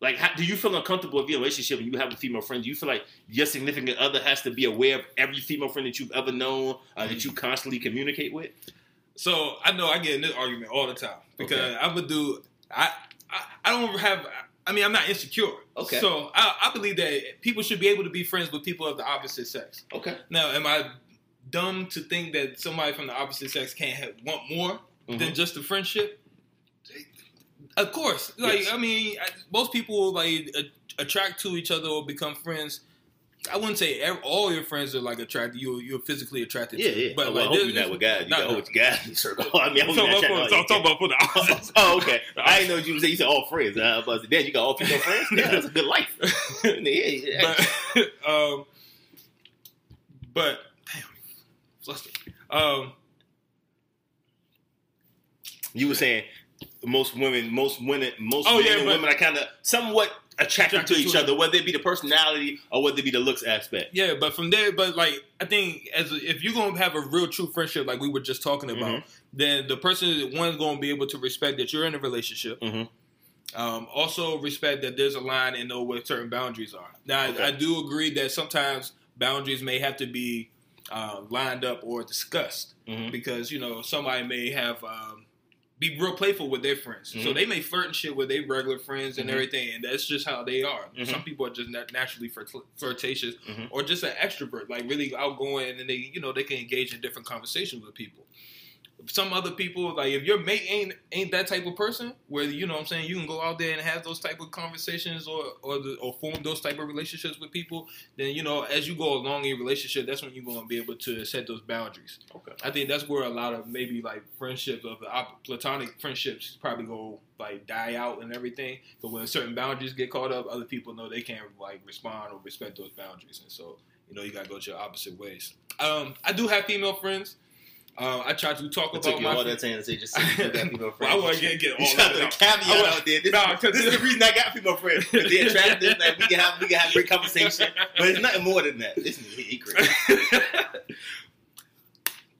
like how, do you feel uncomfortable with your relationship and you have a female friend? Do you feel like your significant other has to be aware of every female friend that you've ever known uh, that you constantly communicate with? So I know I get in this argument all the time because Okay. I'm a dude. I, I I don't have. I mean, I'm not insecure. Okay. So I, I believe that people should be able to be friends with people of the opposite sex. Okay. Now, am I dumb to think that somebody from the opposite sex can't have, want more than Mhm. just a friendship? Of course. Like Yes. I mean, I, most people like attract to each other or become friends. I wouldn't say ev all your friends are like attracted. You you're physically attracted Yeah, to. yeah. But well, I like, hope there's- you're not with guys. You Nah, got to nah. hold your guys in the circle. I mean, I I'm talking you're about, for, I'm about for the opposite. Oh, okay. I didn't know you said you said all friends. I was about to damn, you got all female friends? Yeah, that's a good life. yeah, yeah. but um, but damn, flustered. Um, You were saying most women, most women, most Oh, men yeah, and but- women are kind of somewhat attracted to each to other, whether it be the personality or whether it be the looks aspect. yeah, but from there, but like I think as if you're gonna have a real true friendship, like we were just talking about, then the person one's gonna be able to respect that you're in a relationship. Mhm. Um, also respect that there's a line and know where certain boundaries are. Now, Okay. I, I do agree that sometimes boundaries may have to be uh, lined up or discussed. Mhm. because you know somebody may have um, be real playful with their friends, so Mhm. they may flirt and shit with their regular friends and Mhm. everything, and that's just how they are. Mhm. Some people are just nat- naturally flirt- flirtatious, Mhm. or just an extrovert, like really outgoing, and they you know they can engage in different conversations with people. Some other people, like if your mate ain't ain't that type of person, where you know what I'm saying you can go out there and have those type of conversations or or, the, or form those type of relationships with people, then you know as you go along in your relationship, that's when you're going to be able to set those boundaries. Okay. I think that's where a lot of maybe like friendships of the platonic friendships probably go like die out and everything. But when certain boundaries get caught up, other people know they can't like respond or respect those boundaries, and so you know you gotta go to your opposite ways. Um, I do have female friends. Um, I try to talk It about took you my. all that time to say just say you got female friends. well, I want to get, get all You that to caveat out there. This, Nah, this is the reason I got female friends. They're attractive. Like we can have we can have great conversation, but it's nothing more than that. This is he crazy.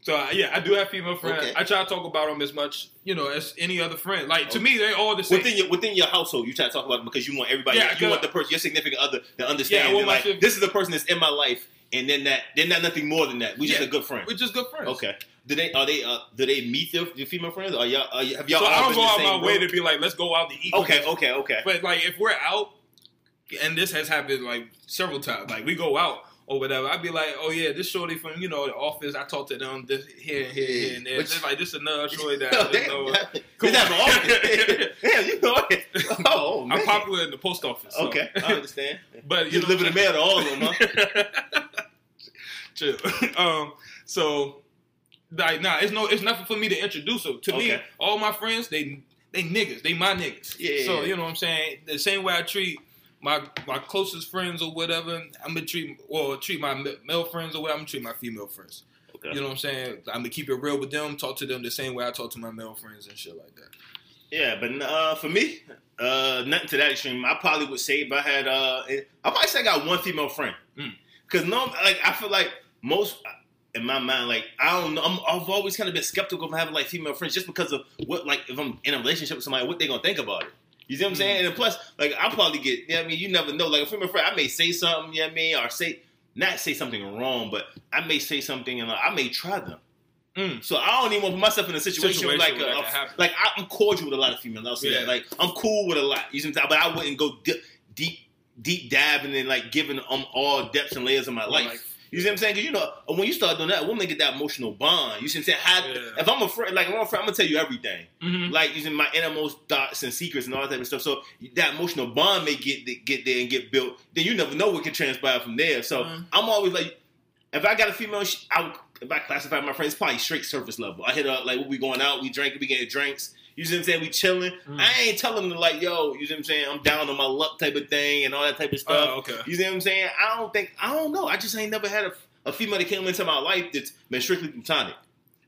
So uh, yeah, I do have female friends. Okay. I try to talk about them as much, you know, as any other friend. Like to me, they're all the same. Within your within your household, you try to talk about them because you want everybody. Yeah, you want the person, your significant other, to understand. Yeah, I want that, my like this is the person that's in my life, and then that they're not nothing more than that. We just Yeah. a good friend. We're just good friends. Okay. Do they are they uh, do they meet their, your female friends? Are y'all are, have y'all so I don't go out my way to be like, let's go out to eat. Okay, okay, okay. But like if we're out, and this has happened like several times, like we go out or whatever, I'd be like, oh yeah, this shorty from you know the office. I talked to them this here and here, here and there. Which- like this another shorty that I know. damn, Come this on. happened often. damn, you know it. Oh, man. I'm popular in the post office. so- Okay, I understand. but You you live in the mail to all of them, huh? Chill. um, so like, nah, it's no, it's nothing for me to introduce them. To me, all my friends, they they niggas, they my niggas. Yeah, So you know what I'm saying. The same way I treat my my closest friends or whatever, I'm gonna treat or treat my male friends or whatever. I'm gonna treat my female friends. Okay. You know what I'm saying? I'm gonna keep it real with them. Talk to them the same way I talk to my male friends and shit like that. Yeah, but uh, for me, uh, nothing to that extreme. I probably would say if I had, uh, I probably say I got one female friend. Mm. Cause no, like I feel like most in my mind, like I don't know, I'm, I've always kind of been skeptical of having like female friends just because of what, like if I'm in a relationship with somebody, what they gonna think about it. You see what I'm Mm. saying? And plus, like I probably get, you know what I mean, you never know. Like a female friend, I may say something, you know what I mean, or say not say something wrong, but I may say something and like, I may try them. Mm. So I don't even want to put myself in a situation, Situation like, where a, that like I, I'm cordial with a lot of females. I'll say Yeah. that. Like I'm cool with a lot. You see what I'm saying? But I wouldn't go di- deep, deep diving and like giving them all depths and layers of my life. Like, You see what I'm saying? Because you know, when you start doing that, a woman get that emotional bond. You see what I'm saying? How, Yeah. If I'm a friend, like if I'm a friend, I'm gonna tell you everything. mhm. Like using my innermost thoughts and secrets and all that type of stuff. So that emotional bond may get get there and get built. Then you never know what can transpire from there. So Mhm. I'm always like, if I got a female, I would, if I classify my friends, probably straight surface level. I hit up like, we going out, we drinking, we getting drinks. You see what I'm saying? We chilling. Mm. I ain't telling them like, yo, you see what I'm saying? I'm down on my luck type of thing and all that type of stuff. Oh, okay. You see what I'm saying? I don't think I don't know. I just ain't never had a, a female that came into my life that's been strictly platonic.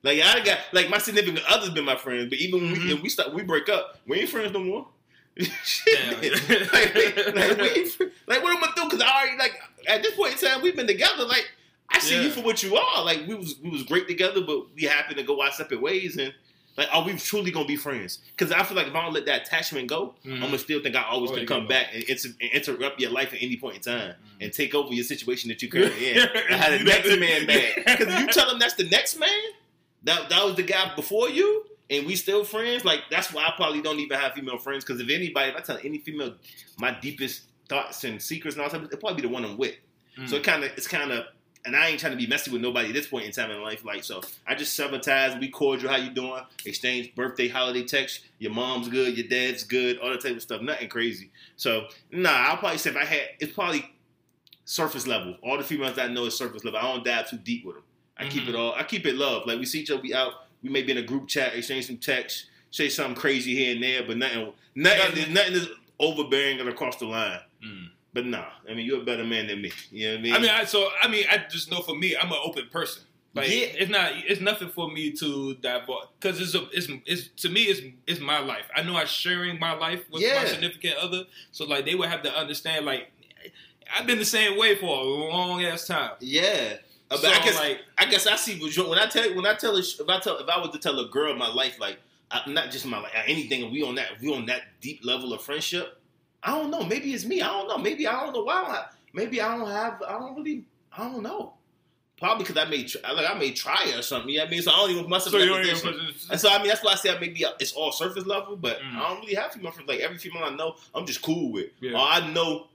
Like I got like my significant other's been my friends, but even when we Mhm. if we start we break up, we ain't friends no more. Shit. like, like, we like, what am I do? Because I already like at this point in time we've been together. Like I see Yeah. you for what you are. Like we was we was great together, but we happened to go our separate ways. And like, are we truly gonna be friends? Because I feel like if I don't let that attachment go, Mhm. I'm gonna still think I always Oh, can come back and, inter- and interrupt your life at any point in time Mhm. and take over your situation that you're currently in. I had a next man back. because you tell him that's the next man, that that was the guy before you, and we still friends. Like that's why I probably don't even have female friends because if anybody, if I tell any female my deepest thoughts and secrets and all that, it'll probably be the one I'm with. Mm. So it kind of it's kind of. And I ain't trying to be messy with nobody at this point in time in life. Like, so I just sabotage, we cordial, how you doing? Exchange birthday, holiday text. Your mom's good, your dad's good, all that type of stuff. Nothing crazy. So, nah, I'll probably say if I had, it's probably surface level. All the females that I know is surface level. I don't dive too deep with them. I keep Mhm. it all, I keep it love. Like, we see each other, we out, we may be in a group chat, exchange some text, say something crazy here and there, but nothing, nothing, nothing, nothing is overbearing and across the line. Mm. But nah, I mean, you're a better man than me. You know what I mean? I mean, I, so I mean, I just know for me, I'm an open person. Like Yeah. it's not, it's nothing for me to divulge because it's a, it's, it's to me, it's it's my life. I know I'm sharing my life with Yeah. my significant other, so like they would have to understand. Like I've been the same way for a long ass time. Yeah. Uh, but So, I guess like, I guess I see what you- when I tell when I tell a, if I tell if I was to tell a girl my life like I, not just my life anything and we on that we on that deep level of friendship I don't know maybe it's me I don't know maybe I don't know why I don't have, maybe I don't have I don't really I don't know probably because I may try, like I may try it or something you know I mean so I don't even put myself so you don't even. And so I mean that's why I say I maybe it's all surface level, but Mm. I don't really have female friends. Like every female I know, I'm just cool with. Yeah. Or I know,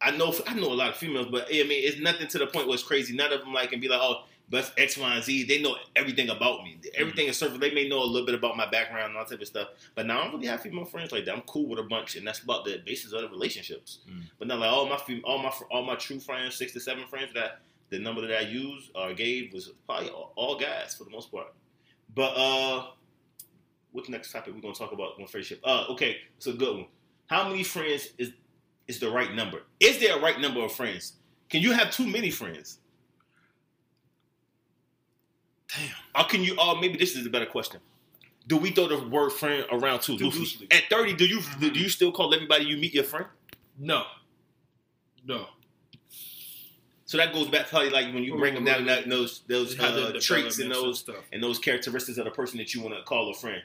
I know, I know a lot of females, but I mean it's nothing to the point where it's crazy. None of them like can be like, oh, that's X, Y, and Z. They know everything about me. Everything is surface. They may know a little bit about my background and all type of stuff. But now I don't really have female friends like that. I'm cool with a bunch, and that's about the basis of the relationships. Mm. But not like all my fem- all my all my true friends, six to seven friends that the number that I used or gave was probably all, all guys for the most part. But uh, what's the next topic we're gonna talk about on friendship? Uh, okay, it's a good one. How many friends is is the right number? Is there a right number of friends? Can you have too many friends? Damn. Or can you? Or maybe this is a better question. Do we throw the word friend around too loosely? loosely. At thirty, do you do you still call everybody you meet your friend? No. No. So that goes back to probably like when you bring them down that, those those How uh, traits and those stuff. and those characteristics of the person that you want to call a friend.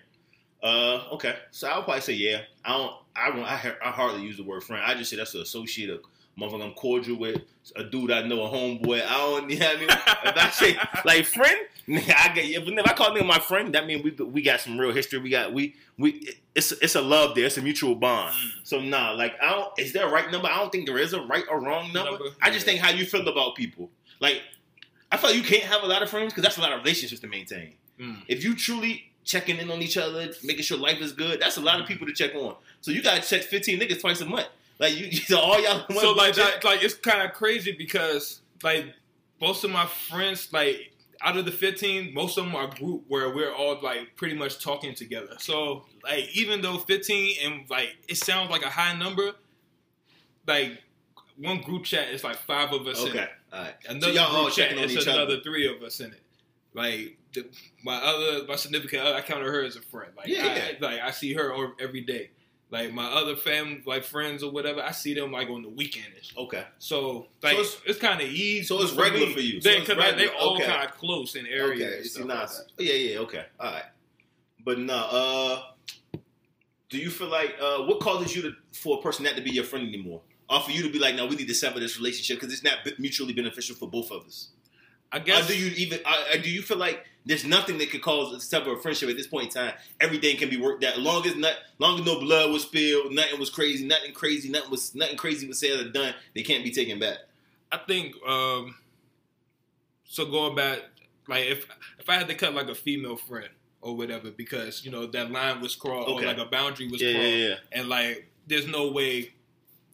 Uh, okay. So I'll probably say yeah. I don't. I don't. I, I hardly use the word friend. I just say that's an associate, a motherfucker I'm cordial with, a dude I know, a homeboy. I don't. You know what I mean? if I say like friend, nigga, I get. If, if I call nigga my friend, that means we we got some real history. We got we we. It's it's a love there. It's a mutual bond. Mm. So nah, like I don't. Is there a right number? I don't think there is a right or wrong number. Number? I just think how you feel about people. Like I feel like you can't have a lot of friends because that's a lot of relationships to maintain Mm. if you truly checking in on each other, making sure life is good, that's a lot of people to check on. So you gotta check 15 niggas twice a month. Like you, so all y'all. so like that, like it's kind of crazy because like most of my friends like out of the 15 most of them are group where we're all like pretty much talking together so like even though 15 and like it sounds like a high number like one group chat is like five of us in okay, it. all right. another So group chat checking on it's each another other. three of us in it like the, my other my significant other, I count her as a friend like Yeah, I, yeah. like I see her every day like my other fam like friends or whatever I see them like on the weekend Okay, so like So it's, it's- kind of easy. so it's regular for you. So Then it's because like, they regular. all Okay. kind of close in areas. okay. See, nah, like yeah, yeah, okay, all right. But nah, uh, Do you feel like uh, what causes you to for a person not to be your friend anymore, or for you to be like, no, we need to sever this relationship because it's not mutually beneficial for both of us? I guess. Or do you even? Uh, uh, do you feel like there's nothing that could cause a sever a friendship at this point in time? Everything can be worked out. Long as not, long as no blood was spilled, nothing was crazy, nothing crazy, nothing was nothing crazy was said or done. They can't be taken back. I think um so going back like if if I had to cut like a female friend or whatever because you know that line was crossed Okay. or like a boundary was Yeah, crossed yeah, yeah. and like there's no way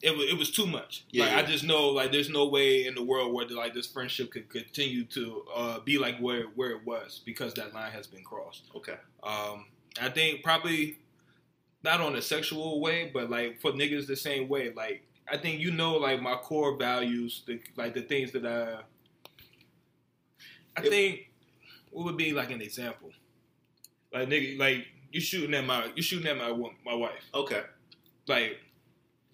it was, it was too much. Yeah, like yeah. I just know like there's no way in the world where like this friendship could continue to uh, be like where where it was because that line has been crossed. Okay. Um, I think probably not on a sexual way, but like for niggas the same way. Like I think you know like my core values, the, like the things that I. I Yep. think what would be like an example, like nigga, like you shooting at my you shooting at my my wife, Okay. like.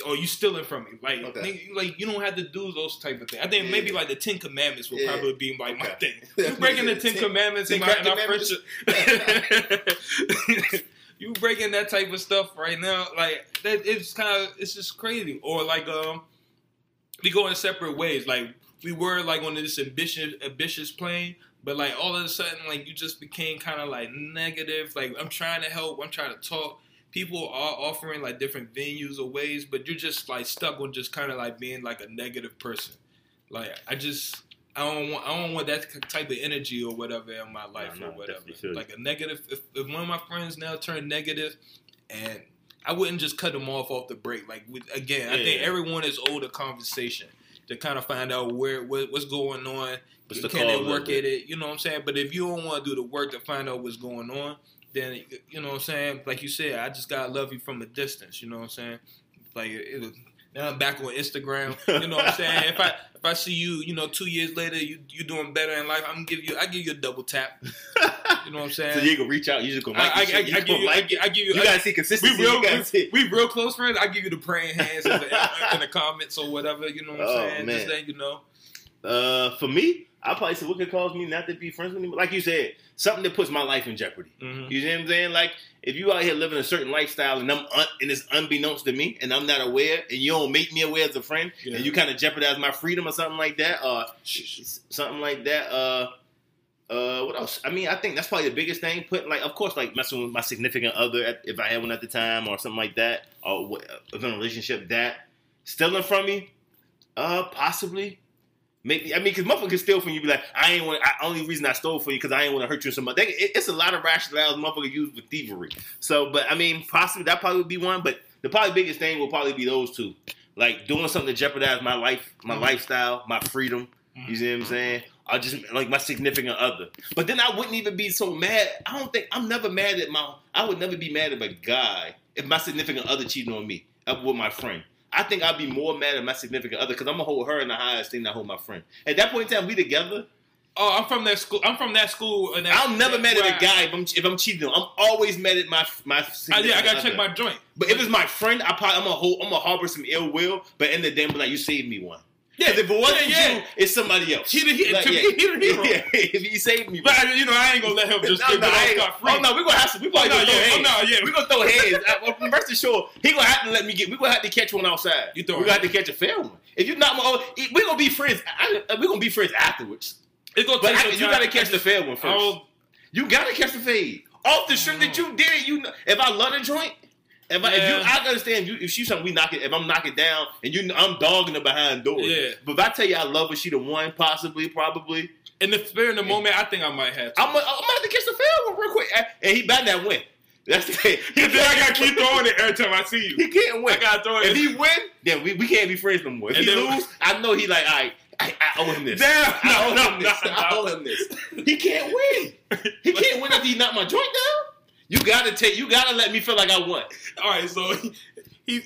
Or you stealing from me, like, Okay. nigga, like you don't have to do those type of things. I think Yeah. maybe like the Ten Commandments will Yeah. probably be like my thing. You breaking the Ten Commandments in, Ten my, in our friendship. you breaking that type of stuff right now, like that, it's kind of it's just crazy. Or like um, we go in separate ways. Like we were like on this ambitious ambitious plane, but like all of a sudden, like you just became kind of like negative. Like I'm trying to help, I'm trying to talk. People are offering like different venues or ways, but you're just like stuck on just kind of like being like a negative person. Like I just I don't want I don't want that type of energy or whatever in my life no, or whatever. feel you. Like a negative. If, if one of my friends now turned negative, and I wouldn't just cut them off off the break. Like with, again, I think yeah. everyone is owed a conversation to kind of find out where what, what's going on. What's the Can they work at it? You know what I'm saying? But if you don't want to do the work to find out what's going on, then you know what I'm saying. Like you said, I just gotta love you from a distance. You know what I'm saying? Like it was. Now I'm back on Instagram. You know what I'm saying? If I if I see you, you know, two years later, you you doing better in life, I'm gonna give you I give you a double tap. You know what I'm saying? so you gonna reach out. You just gonna like. I, I, I, I give you, I, like I give you, You I- gotta see consistency. we real, we, we real close friends. I give you the praying hands in the, in the comments or whatever. You know what I'm Oh, saying? man. Just letting you know. Uh, for me, I probably said, what could cause me not to be friends with him. Like you said, something that puts my life in jeopardy. Mhm. You see what I'm saying? Like if you out here living a certain lifestyle and I'm un- and it's unbeknownst to me and I'm not aware and you don't make me aware as a friend Yeah. and you kind of jeopardize my freedom or something like that or something like that. Uh, uh, what else? I mean, I think that's probably the biggest thing. Put like, of course, like messing with my significant other at, if I had one at the time or something like that, or if in a relationship that stealing from me, uh, possibly. Maybe I mean, because motherfucker can steal from you. Be like, I ain't want. I, only reason I stole from you because I ain't want to hurt you. So much. They, it, it's a lot of rationales motherfucker use with thievery. So, but I mean, possibly that probably would be one. But the probably biggest thing will probably be those two, like doing something to jeopardize my life, my Mhm. lifestyle, my freedom. Mhm. You see what I'm saying? I just like my significant other. But then I wouldn't even be so mad. I don't think I'm never mad at my. I would never be mad at a guy if my significant other cheating on me uh, with my friend. I think I'd be more mad at my significant other because I'm gonna hold her in the highest thing that I hold my friend. At that point in time, we together. Oh, I'm from that school. I'm from that school. And that, I'm never mad at a guy if I'm if I'm cheating. I'm always mad at my my. I, yeah, I gotta other. check my joint. But if it's my friend, I probably I'm gonna hold, I'm gonna harbor some ill will. But in the day, I'm like, you saved me one. Yeah, if it wasn't yeah, yeah. you, it's somebody else. He the, he, Like, to yeah. me, he the hero. Yeah, if he saved me, But you know, I ain't gonna let him just no, get no, off scot free. oh no, we gonna have some. We Oh, probably no, gonna throw yeah, oh, no, yeah. We gonna throw hands. I- well, Rest assured, he gonna have to let me get. We gonna have to catch one outside. You throw we gonna have to catch a fair one. If you're not, oh, we gonna be friends. I, I- we gonna be friends afterwards. It's gonna But take I, you gotta catch the fair one first. Oh, You gotta catch the fade off the shit that mm. you did. You know, if I love the joint. If I, if you, I understand if you, if she's something we knock it. If I'm knocking down and you, I'm dogging her behind doors. Yeah. But if I tell you I love her, she the one, possibly, probably. in the spirit of the moment, I think I might have to. I'm, gonna- I'm have to catch the one real quick, and he better not win. That's the thing. He then I gotta keep throwing it every time I see you. He can't win. I gotta throw If he win, then we, we can't be friends no more. If And he lose, I know he like, all right, I, I owe him this. Damn, I owe no, him no, this. no, I owe him this. He can't win. He can't win if he knock my joint down. You gotta take. You gotta let me feel like I won. All right, so he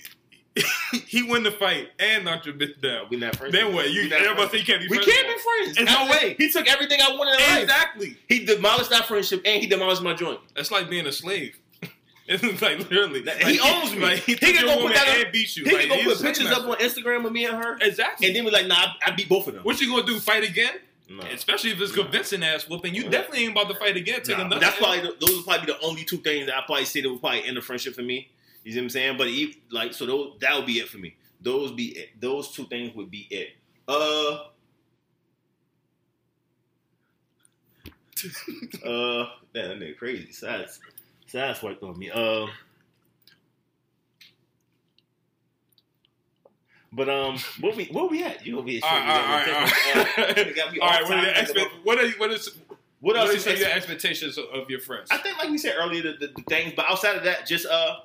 he, he win the fight and knocked your bitch down. We not friends. Then what? You We not everybody friends. say you can't be friends? We friends. can't be friends. There's no After- way. He took everything I wanted in life. Exactly. He demolished our friendship and he demolished my joint. That's like being a slave. It's like literally. That- like, he owns me. Like, he, He can your go put woman that up- and beat you. He like, can go put pictures up on Instagram of me and her. Exactly. and then we're like, "Nah, I, I beat both of them." what you gonna do? Fight again? No. Especially if it's Nah. convincing ass whooping. You definitely ain't about to fight again. Take Nah, another. that's probably the, those would probably be the only two things that I probably say that would probably end a friendship for me. You see what I'm saying? But e- like, so those that would be it for me. Those be it. Those two things would be it. Uh. uh, man, that nigga crazy. Size, size worked on me. Uh, but um, what we what we at? You over here? shit. All right, all right, all right. All right what, are your expe- what, are, what is What what else are is your expectations of, of your friends? I think, like we said earlier, the, the, the things. But outside of that, just uh,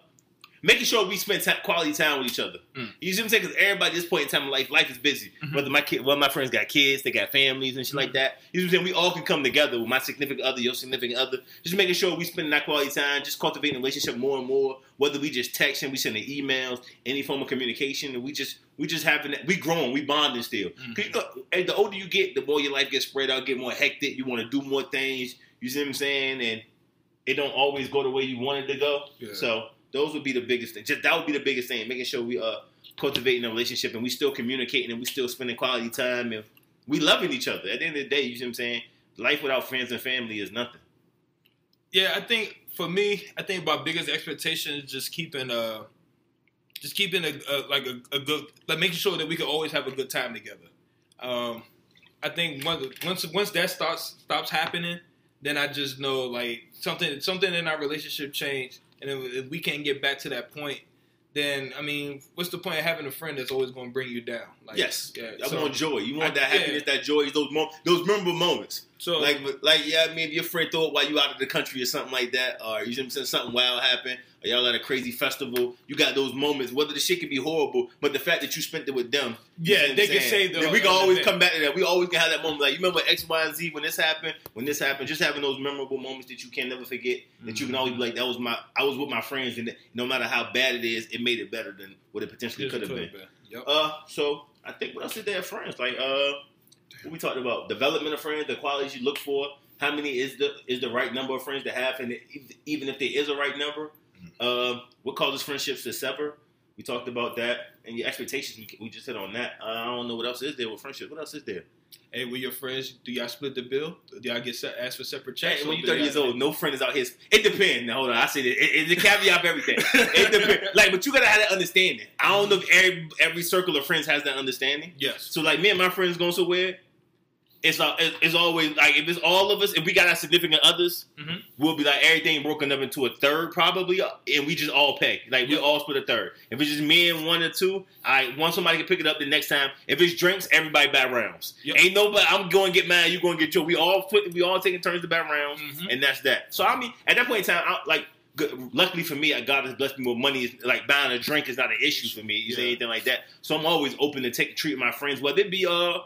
making sure we spend ta- quality time with each other. Mm. You see what I'm saying? Because everybody at this point in time in life, life is busy. Mhm. Whether my kid, well, my friends got kids, they got families and shit like that. You know what I'm saying? We all can come together with my significant other, your significant other, just making sure we spend that quality time, just cultivating a relationship more and more. Whether we just texting, we sending emails, any form of communication, and we just we just having that. We growing, we bonding still. Mhm. 'Cause you know, and the older you get, the more your life gets spread out, get more hectic. You want to do more things. You see what I'm saying? And it don't always go the way you want it to go. Yeah. So those would be the biggest thing. Just that would be the biggest thing, making sure we are cultivating a relationship and we still communicating and we still spending quality time and we loving each other. At the end of the day, you see what I'm saying? Life without friends and family is nothing. Yeah, I think for me, I think my biggest expectation is just keeping uh just keeping a, a like a, a good like making sure that we can always have a good time together. Um, I think once once once that starts stops happening, then I just know like something something in our relationship changed, and if, if we can't get back to that point, then I mean, what's the point of having a friend that's always going to bring you down? Like, yes, yeah. I so, want joy. You want I- that yeah. happiness, that joy, those those memorable moments. so Like, like yeah, I mean, if your friend it while you out of the country or something like that, or you know what I'm saying, something wild happened, y'all at a crazy festival, you got those moments. Whether the shit can be horrible, but the fact that you spent it with them, Yeah, they can say the- we can always come back to that. We always can have that moment. Like you remember X, Y, and Z when this happened, when this happened, just having those memorable moments that you can never forget. That you can always be like, that was my, I was with my friends, and no matter how bad it is, it made it better than what it potentially could have been. could've Yep. Uh, so I think what else is there? Friends, like uh, what we talked about development of friends, the qualities you look for. How many is the is the right number of friends to have, and even if there is a right number, uh, what causes friendships to sever? We talked about that, and your expectations. We, we just hit on that. Uh, I don't know what else is there with friendship. What else is there? Hey, with your friends, do y'all split the bill? Do y'all get se- asked for separate checks? Hey, when you're 30 years old, no friend is out here. It depends. Now, hold on. I say this. It, it's a caveat of everything. It depends. Like, but you gotta have that understanding. I don't know if every, every circle of friends has that understanding. Yes. So like me and my friends going somewhere, it's uh, it's always like if it's all of us, if we got our significant others, Mhm. we'll be like everything broken up into a third probably, uh, and we just all pay. Like we Yep. all split a third. If it's just me and one or two, I want somebody can pick it up the next time. If it's drinks, everybody buy rounds. Yep. Ain't nobody. I'm going to get mad. You going to get your. We all put. We all taking turns to buy rounds, Mhm. and that's that. So I mean, at that point in time, I, like. Good. Luckily for me, I God has blessed me with money. Is like buying a drink is not an issue for me. You say anything like that, so I'm always open to take treat my friends, whether it be uh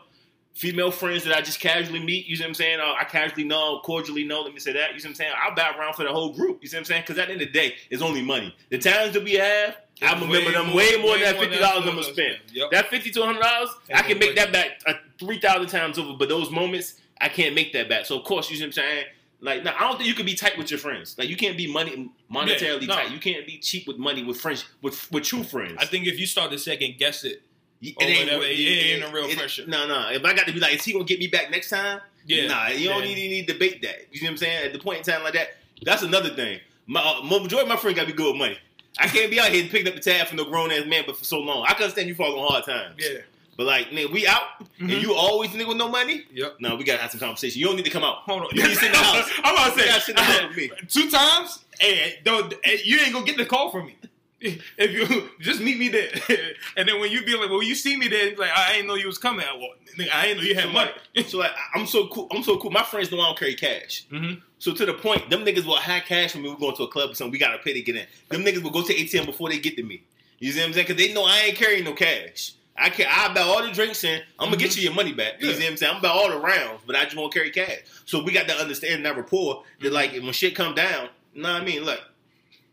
female friends that I just casually meet, you see what I'm saying? Uh, I casually know, cordially know, let me say that, you see what I'm saying? I'll bow around for the whole group, you see what I'm saying? Because at the end of the day, it's only money. The times that we have, I remember them more- way more way than that $50 I'm going to spend. spend. Yep. That $50 to $100, I can make that back uh, 3,000 times over, but those moments, I can't make that back. So, of course, you see what I'm saying? Like, now, I don't think you can be tight with your friends. Like, you can't be money monetarily Yeah, no. tight. You can't be cheap with money with friends, with, with true friends. I think if you start to second guess it, It Or whatever, it ain't a real friendship. No, no. If I got to be like, is he gonna get me back next time? yeah, Nah, you don't then- need, need to debate that. You know what I'm saying? At the point in time like that, that's another thing. My uh, majority of my friends got to be good with money. I can't be out here picking up the tab from the grown ass man, but for so long, I can understand you falling hard times. Yeah. But like, nigga, we out, Mhm. and you always nigga with no money. Yep. No, we gotta have some conversation. You don't need to come out. Hold on. You need to sit in the house. I'm about to You say, gotta sit in the house with me. two times. Hey, don't, hey, you ain't gonna get the call from me. If you just meet me there, and then when you be like, well, you see me there, like, I ain't know you was coming. Well, nigga, I ain't know you had So money. like, so like, I'm so cool. I'm so cool. My friends know I don't carry cash. Mhm. So to the point, them niggas will have cash when we going to a club or something. We gotta pay to get in. Them niggas will go to ATM before they get to me. You see what I'm saying? Because they know I ain't carrying no cash. I can I buy all the drinks in. I'm gonna get you your money back. You Yeah. see what I'm saying? I'm buy all the rounds, but I just won't carry cash. So we got to understand that rapport that like when shit come down, you know what I mean? Look,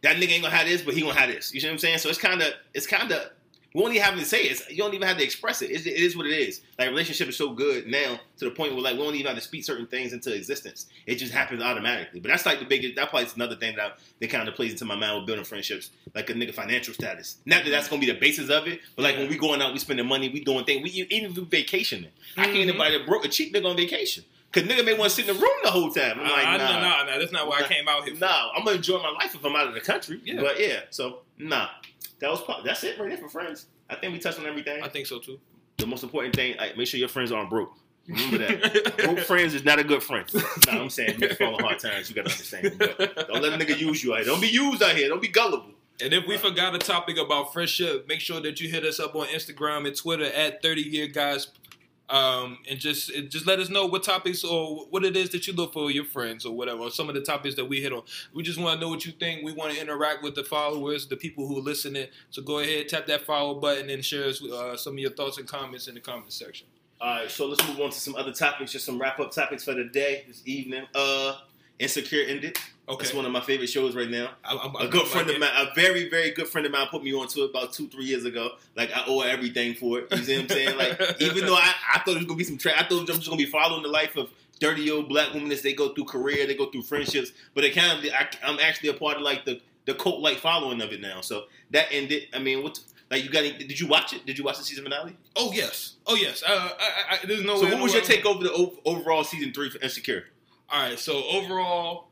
that nigga ain't gonna have this, but he gonna have this. You see what I'm saying? So it's kind of it's kind of we don't even have to say it. It's, you don't even have to express it. It's, it is what it is. Like relationship is so good now to the point where like we don't even have to speak certain things into existence. It just happens automatically. But that's like the biggest. That probably is another thing that I, that kind of plays into my mind with building friendships, like a nigga financial status. Not that that's gonna be the basis of it, but like when we going out, we spending money, we doing things. We even vacationing. I can't invite a broke a cheap nigga on vacation. Cause nigga may want to sit in the room the whole time. I'm like, I, I, nah. nah, nah, that's not what I came out here for. Nah, I'm gonna enjoy my life if I'm out of the country. Yeah. But yeah, so nah. That was part, that's it right there for friends. I think we touched on everything. I think so too. The most important thing, like, make sure your friends aren't broke. Remember that. broke friends is not a good friend. Nah, I'm saying you fall in hard times, you gotta understand. But don't let a nigga use you out here. Don't be used out here. Don't be gullible. And if we forgot a topic about friendship, make sure that you hit us up on Instagram and Twitter at 30 Year Guys. Um, and just just let us know what topics or what it is that you look for your friends or whatever. Or some of the topics that we hit on. We just want to know what you think. We want to interact with the followers, the people who are listening. So go ahead, tap that follow button and share us uh, some of your thoughts and comments in the comment section. All right, so let's move on to some other topics, just some wrap up topics for the day, this evening. Uh, Insecure ended. Okay, That's one of my favorite shows right now. I, I'm, A good friend of mine, a very, very good friend of mine, put me onto it about two, three years ago. Like I owe her everything for it. You see what I'm saying? Like even though I, I thought it was gonna be some, tra- I thought I'm just gonna be following the life of dirty old black women as they go through career, they go through friendships. But it kind of, I, I'm actually a part of like the the cult like following of it now. So that ended. I mean, what? Like you got? any- Did you watch it? Did you watch the season finale? Oh yes, oh yes. Uh, I, I, there's no. so what was your take over the overall season three for Insecure? All right, so overall,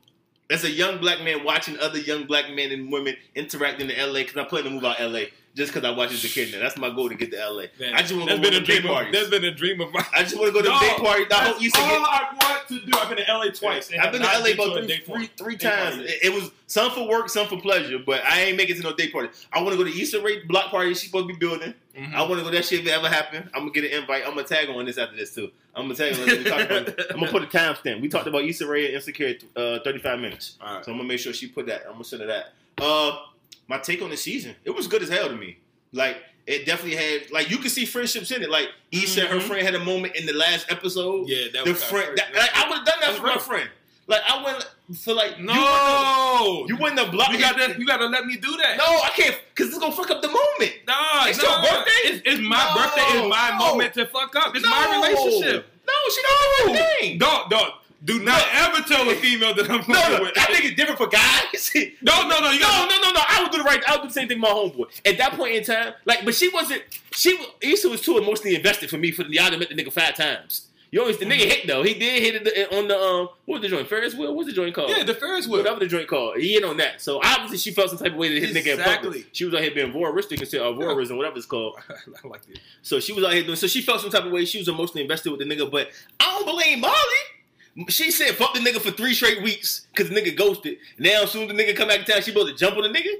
As a young black man watching other young black men and women interact in LA, because I'm plan to move out LA just because I watch as a kid now. That's my goal to get to LA. man, I just want to go to a day dream. Of, parties. that's been a dream of mine. I just want to go to No. I hope That's you say all get. I want to do. I've been to LA twice. I've been to LA about three, three, three times. It, it was some for work, some for pleasure, but I ain't making it to no day party. I want to go to Issa Rae block party. She's supposed to be building. Mhm. I want to go that shit if it ever happen. I'm gonna get an invite. I'm gonna tag on this after this too. I'm gonna tag on. this. About, I'm gonna put a timestamp. We talked about Issa Rae and Insecure uh, 35 minutes. Right. So I'm gonna make sure she put that. I'm gonna send her that. Uh, my take on the season, it was good as hell to me. Like it definitely had, like you could see friendships in it. Like Issa and her Mhm. friend had a moment in the last episode. Yeah, that the was friend, that, like, I would have done that for my friend. Like I went for like No, You wouldn't, have blocked. You got to. You got to let me do that. No, I can't, cause it's gonna fuck up the moment. Nah, It's no, your birthday? It's, it's my No, birthday. It's my no. moment to fuck up. It's No. my relationship. No, she don't know her thing. Don't, don't. Do not ever tell a female that I'm No, fucking no, with. I think it's different for guys. No, no, no. You No, no, no, no. I would do the right. I would do the same thing with my homeboy. At that point in time, like, but she wasn't. She was- Issa was too emotionally invested for me. For the I done met the nigga five times. You always the nigga hit though. He did hit it on the um. What was the joint? Ferris wheel. What's the joint called? Yeah, the Ferris wheel. Whatever the joint called. He hit on that. So obviously she felt some type of way that his nigga in Exactly. She was out here being voyeuristic and shit, or voyeurism, whatever it's called. I like it. So she was out here doing. So she felt some type of way. She was emotionally invested with the nigga, but I don't blame Molly. She said fuck the nigga for three straight weeks because the nigga ghosted. Now as soon as the nigga come back to town, she supposed to jump on the nigga.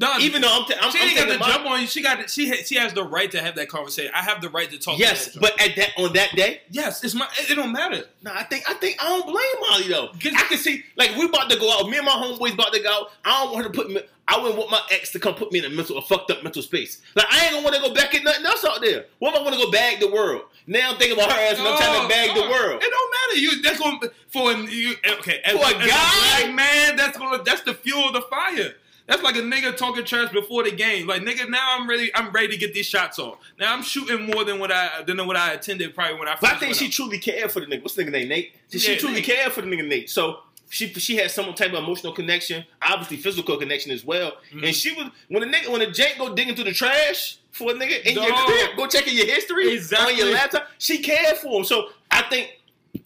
No, Even though I'm, t- I'm, she I'm ain't got to jump on you. She got. She ha- she has the right to have that conversation. I have the right to talk. Yes, to but at that on that day, yes, it's my. It, it don't matter. no, I think I think I don't blame Molly though. I can see like we about to go out. Me and my homeboys about to go out. I don't want her to put me. I wouldn't want my ex to come put me in a mental, a fucked up mental space. Like I ain't gonna want to go back at nothing else out there. What if I want to go bag the world? Now I'm thinking about her ass and I'm trying to bag the world. It don't matter. You that's going for an, you. Okay, as, For a as guy? black man, that's gonna that's the fuel of the fire. That's like a nigga talking trash before the game. Like nigga, now I'm ready. I'm ready to get these shots off. Now I'm shooting more than what I than what I attended probably when I. But I think she truly cared for the nigga. What's the nigga name? Nate. She Yeah, truly Nate. cared for the nigga Nate. So she she had some type of emotional connection, obviously physical connection as well. Mhm. And she was when a nigga when a Jake go digging through the trash for a nigga in your crib, go checking your history Exactly. on your laptop. She cared for him. So I think.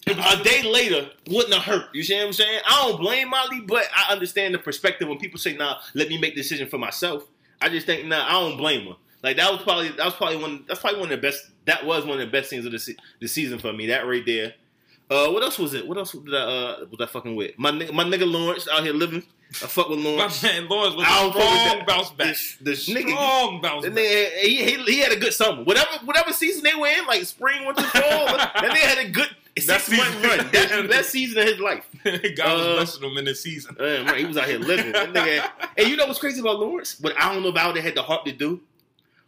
A day later wouldn't have hurt. You see what I'm saying? I don't blame Molly, but I understand the perspective when people say, "Nah, let me make the decision for myself." I just think, nah, I don't blame her. Like that was probably that was probably one that's probably one of the best. That was one of the best things of the, se- the season for me. That right there. Uh, what else was it? What else did I, uh, was I fucking with? My nigga, my nigga Lawrence out here living. I fuck with Lawrence. My man Lawrence was I a don't fuck with strong bounce back. This nigga, Strong bounce that back. nigga, he, he, he had a good summer. Whatever whatever season they were in, like spring, winter, fall, that nigga had a good six month run. That's the best season of his life. God was Uh, blessing him in this season. Right, he was out here living. That nigga, and you know what's crazy about Lawrence? What I don't know if I would have had the heart to do.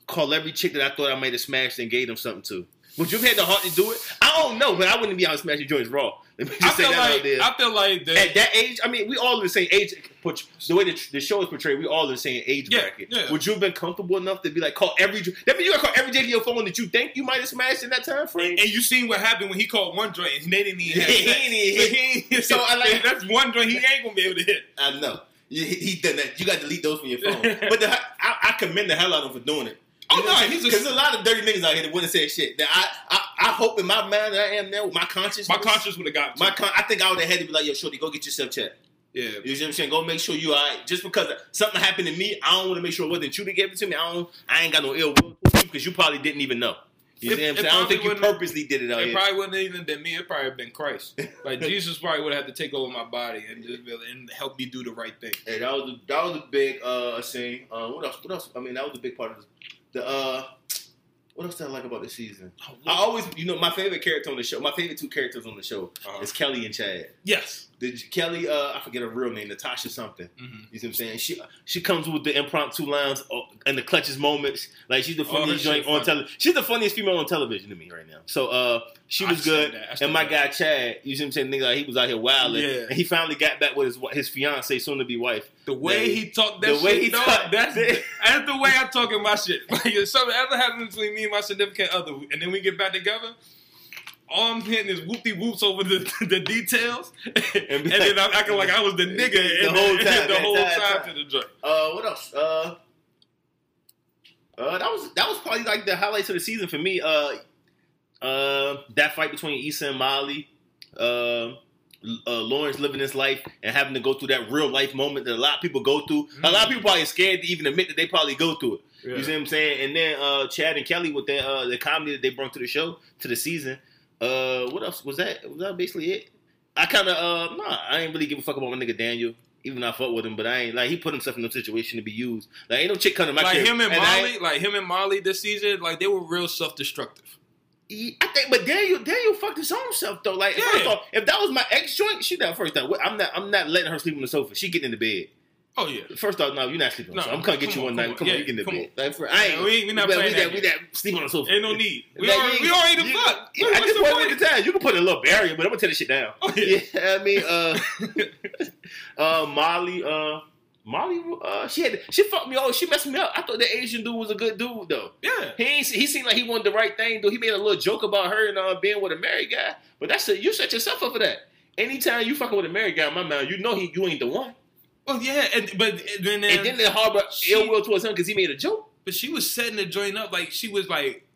Call every chick that I thought I might have smashed and gave them something to. Would you have had the heart to do it? I don't know, but I wouldn't be out smashing joints raw. Let me I feel that out like there. I feel like that. At that age, I mean, we all in the same age. The way the, the show is portrayed, we all in the same age Yeah, bracket. yeah. Would you have been comfortable enough to be like call every? That means you gotta call every JD your phone that you think you might have smashed in that time frame. and you seen what happened when he called one joint and they didn't even have He ain't even So hit. So I like- that's one joint he ain't gonna be able to hit. I know. He, he done that. You got to delete those from your phone. but the, I, I commend the hell out of him for doing it. Oh, You know no, he's because there's a lot of dirty niggas out here that wouldn't say shit. That I, I, I hope in my mind that I am now with my conscience. My conscience would have got My con- I think I would have had to be like, yo, shorty, go get yourself checked. yeah. You know what I'm saying? Go make sure you alright. Just because something happened to me, I don't want to make sure it wasn't you that gave it to me. I don't. I ain't got no ill will because you probably didn't even know. You It- see what I'm saying? I don't think you purposely did it out It here. probably wouldn't even been me. It probably have been Christ. Like Jesus probably would have had to take over my body and just able- and help me do the right thing. Hey, that was a, that was a big uh scene. Uh, what else? What else? I mean, that was a big part of this. The uh. What else did I like about the season? I always, you know, my favorite character on the show. My favorite two characters on the show Uh-huh. is Kelly and Chad. yes. The, Kelly, uh, I forget her real name, Natasha something. Mhm. You see what I'm saying? She she comes with the impromptu lines uh, and the clutches moments. Like she's the Oh, funniest shit joint on television. She's the funniest female on television to me right now. So uh, she was good. that. And my like guy Chad, you see what I'm saying? Nigga, like, he was out here wilding. Yeah. And he finally got back with his his fiance, soon to be wife. The way he talked that the way shit, he dog, talk- that's, it. that's the way I talk in my shit. Like if something ever happens between me and my significant other, and then we get back together, all I'm hitting is whoopty whoops over the, the details, and, be then I'm acting like I was the nigga The in whole time, the whole entire time, time. to the joint. Uh, what else? Uh, uh, that was that was probably like the highlights of the season for me. Uh, uh, that fight between Issa and Molly. Uh, uh, Lawrence living his life and having to go through that real life moment that a lot of people go through. A lot of people probably scared to even admit that they probably go through it. You see what I'm saying? And then uh, Chad and Kelly with their uh, the comedy that they brought to the show to the season. Uh, what else was that? Was that basically it? I kind of uh, nah, I ain't really give a fuck about my nigga Daniel. Even though I fuck with him, but I ain't like he put himself in a situation to be used. Like ain't no chick coming to my Like crib, him and I Molly, like him and Molly this season, like they were real self destructive. I think, but Daniel, Daniel fucked his own self though. Like Yeah. first off, if that was my ex joint, she that first time. I'm not, I'm not letting her sleep on the sofa. She getting in the bed. Oh yeah, First off, no, you're not sleeping. on the No, sofa. I'm coming get you on, one night. on. Come on, you get in the bed. Like, for, I ain't, we- we not we, playing we, that we that sleep on the sofa. ain't no need. We Like, already, we already the fuck. Yeah, What- at this point in the time, you can put a little barrier, but I'm gonna tear this shit down. Oh, yeah. yeah, I mean, uh, uh, Molly, uh, Molly, uh, she had she fucked me. Oh, she messed me up. I thought the Asian dude was a good dude though. Yeah. He ain't, he seemed like he wanted the right thing though. He made a little joke about her and uh, being with a married guy, but that's a, you set yourself up for that. Anytime you fucking with a married guy, in my mind, you know he you ain't the one. Well, yeah, and but then, And then they harbor she- ill will towards him because he made a joke. but she was setting the joint up like she was like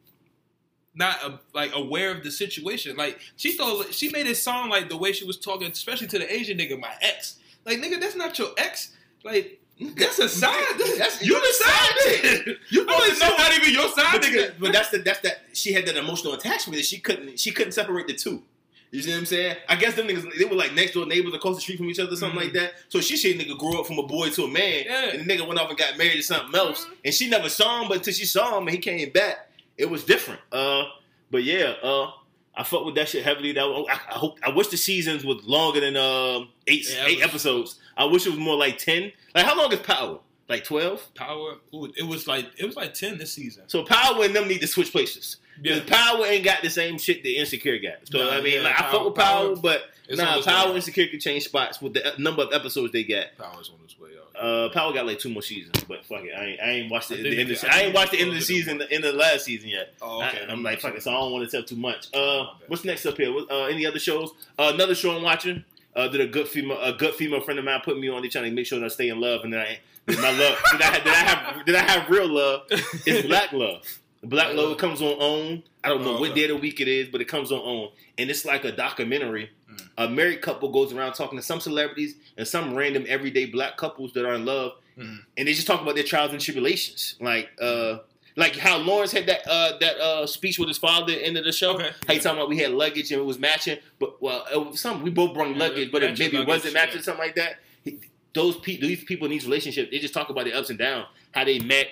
not uh like aware of the situation. Like she thought she made it sound like the way she was talking, especially to the Asian nigga, my ex. Like nigga, that's not your ex. Like that's a side. That's- you the side nigga. You was know- not even your side but, nigga. but that's the that's that she had that emotional attachment that she couldn't she couldn't separate the two. You see what I'm saying? I guess them niggas they were like next door neighbors across the street from each other, something Mhm. like that. So she shit nigga grew up from a boy to a man, Yeah. and the nigga went off and got married to something else, Mhm. and she never saw him, but until she saw him and he came back, it was different. Uh, but yeah, uh, I fuck with that shit heavily. That I, I hope I wish the seasons was longer than um eight Yeah, eight was- episodes. I wish it was more like ten. Like how long is Power? Like twelve? Power. Ooh, it was like it was like ten this season. So Power and them need to switch places. Because Power ain't got the same shit that Insecure got. So Nah, I mean, yeah, like I fuck with Power, Power- but nah, Power and Insecure can change spots with the number of episodes they got. Power's on its way out. Uh, Power got like two more seasons, but fuck it, I ain't, I ain't watched the, the end. Of, I I ain't watched the end of the season, the end of the last season yet. Oh, okay. I, am like, fuck it, so I don't want to tell too much. Oh, Uh, what's next up here? What- Uh, any other shows? Uh, another show I'm watching. Uh, did a good female, a good female friend of mine put me on. They trying to make sure that I stay in love, and then I, that my love, did I, did I have, did I have real love? It's black love. Black Love comes on OWN. I don't know Oh, what day of the week it is, but it comes on OWN, and it's like a documentary. Mm. A married couple goes around talking to some celebrities and some random everyday black couples that are in love, Mm. and they just talk about their trials and tribulations, like uh, like how Lawrence had that uh, that uh, speech with his father at the end of the show. Okay. How he talking about we had luggage and it was matching, but well, it was some we both brought Yeah, luggage, but it maybe luggage, wasn't matching, yeah. something like that. He- Those pe- these people in these relationships, they just talk about their ups and downs, how they met,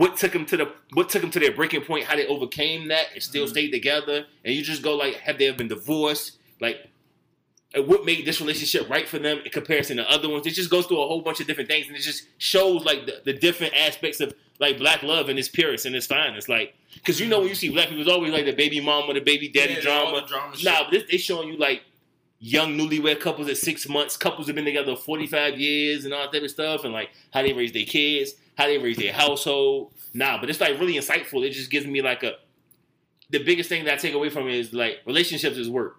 what took them to the what took them to their breaking point, how they overcame that and still Mhm. stayed together, and you just go like, have they ever been divorced? Like, what made this relationship right for them in comparison to other ones? It just goes through a whole bunch of different things, and it just shows like the, the different aspects of like black love and its purest and its finest. Like, because you know when you see black people, it's always like the baby mama, the baby daddy Yeah, drama. drama. Nah, but this they showing you like young newlywed couples at six months, couples have been together forty five years and all that type of stuff, and like how they raise their kids, how they raise their household. Nah, but it's like really insightful. It just gives me like a the biggest thing that I take away from it is like relationships is work.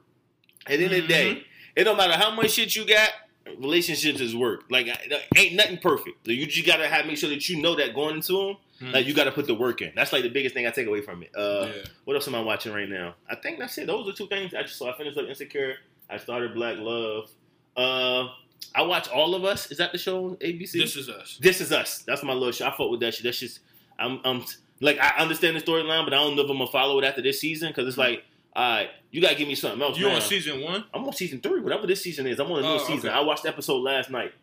At the end of the day, it don't matter how much shit you got, relationships is work. Like ain't nothing perfect. You just gotta have make sure that you know that going into them, Mhm. like you gotta put the work in. That's like the biggest thing I take away from it. Uh, Yeah. What else am I watching right now? I think that's it. Those are two things I just saw. I finished up Insecure. I started Black Love. Uh, I watch All of Us. Is that the show on ABC? This is us. This is us. That's my little show. I fuck with that shit. That's just I'm I'm like I understand the storyline, but I don't know if I'm gonna follow it after this season because it's like, all right, you gotta give me something else. You on season one? I'm on season three, whatever this season is. I'm on a new Oh, season. okay. I watched the episode last night.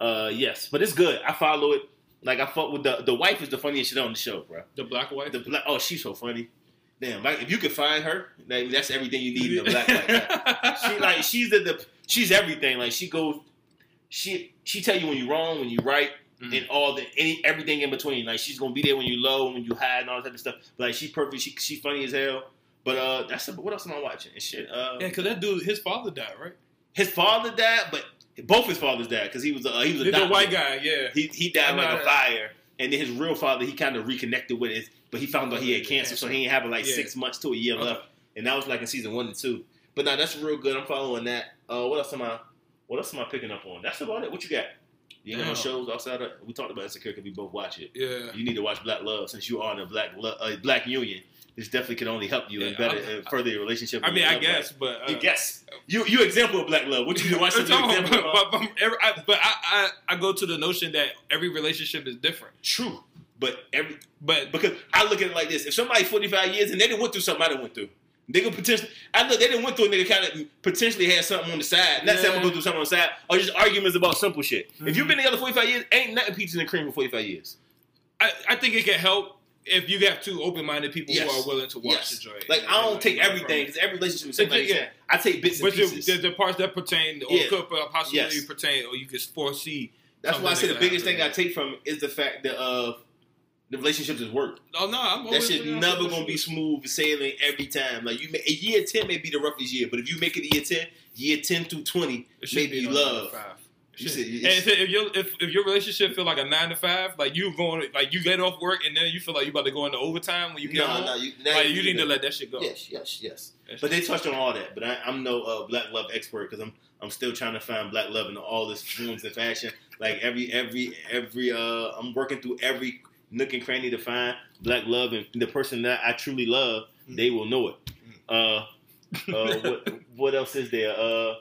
Uh, yes, but it's good. I follow it. Like I fuck with the the wife is the funniest shit on the show, bro. The black wife. The black oh she's so funny. Damn, like if you could find her, like, that's everything you need in a black wife. she like she's the, the she's everything. Like she goes, she she tell you when you're wrong, when you're right, Mhm. and all the any everything in between. Like she's gonna be there when you low, when you high, and all that type of stuff. But, like she's perfect. She she's funny as hell. But uh, that's what else am I watching? And shit. Uh, Yeah, because that dude, his father died, right? his father died, but both his fathers died because he was uh, he was a doctor. white guy, yeah. He he died like a fire, and then his real father he kind of reconnected with it, but he found out he had cancer, so he ain't have like Yeah. six months to a year Okay. left, and that was like in season one and two. But now that's real good. I'm following that. Uh, what else am I? What else am I picking up on? That's about it. What you got? You know, shows outside of? We talked about Insecure because we both watch it. Yeah. You need to watch Black Love since you are in a black lo- uh, black union. This definitely can only help you and better I- further your relationship. I with mean, I guess, life. but uh, You guess. You you example of black love. What you watch some example but, but, but every- I, but I, I, I go to the notion that every relationship is different. True. But every But because I look at it like this: if somebody forty five years and they didn't went through something I didn't went through, they could potentially. I look, they didn't went through a nigga kind of potentially had something on the side. Not saying I'm gonna go through something on the side, or just arguments about simple shit. If Mhm. you've been together forty five years, ain't nothing peaches and cream for forty five years. I, I think it can help if you have two open minded people Yes. who are willing to watch Yes. the joint. Like I don't and take everything because every relationship is something. Yeah. Yeah. I take bits and But the, pieces. the, the parts that pertain or Yeah. could possibly Yes. pertain or you can foresee. That's why I say the biggest thing I take from it is the fact that uh, the relationships is work. Oh no, I'm That shit never gonna be smooth sailing every time. Like you, may, a year ten may be the roughest year, but if you make it a year ten, year ten through twenty It should be love. You said if, if your if, if your relationship feel like a nine to five, like you going like you get off work and then you feel like you about to go into overtime when you get No, home, no, you, like you you need to let that shit go. Yes, yes, yes. That But they touched on all that. But I, I'm no uh, black love expert because I'm I'm still trying to find black love in all its forms and fashion. Like every every every uh, I'm working through every nook and cranny to find black love and the person that I truly love. They will know it. Uh, uh, what what else is there? Uh,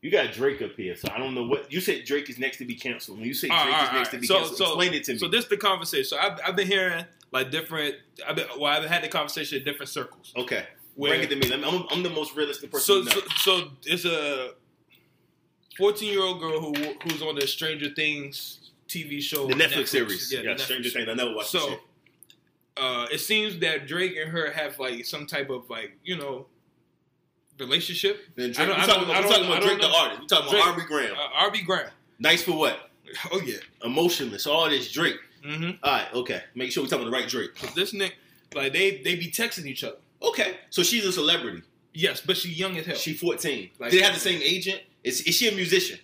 you got Drake up here, so I don't know what you said. Drake is next to be canceled. When you say Drake right, is all next right. to be So- canceled, so- explain it to me. So this the conversation. So I've, I've been hearing like different. I've been, well, I've had the conversation in different circles. okay, Where, bring it to me. I'm, I'm the most realistic person. so, so so it's a 14 year old girl who who's on the Stranger Things TV show, the Netflix, series, Yeah, yeah, Stranger Things. I never watched So, uh, it seems that Drake and her have like some type of like you know relationship. Then I Drake, I talking don't- about, I don't- talking about Drake the artist. We talking Drake- about Aubrey Graham. Uh, Aubrey Graham. nice for what? Oh yeah. Emotionless. All this Drake. Mm-hmm. All right, okay. Make sure we talking about the right Drake. This Nick, like they they be texting each other. Okay, so she's a celebrity. Yes, but she young as hell. She 14. Like- Did they have the same agent? Is, is she a musician?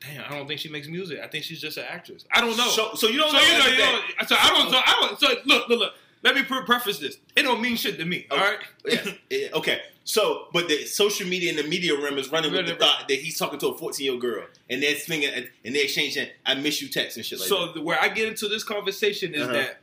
Damn, I don't think she makes music. I think she's just an actress. I don't know. So, so you don't so know. you know, you know, so I don't, so I don't, so look, look, look. Let me preface this. It don't mean shit to me. All Okay. right. Yes. Yeah, okay. So, but the social media and the media realm is running with the thought that he's talking to a 14 year old girl, and they're swinging and they're exchanging "I miss you" text and shit like so that. the, where I get into this conversation is Uh-huh. that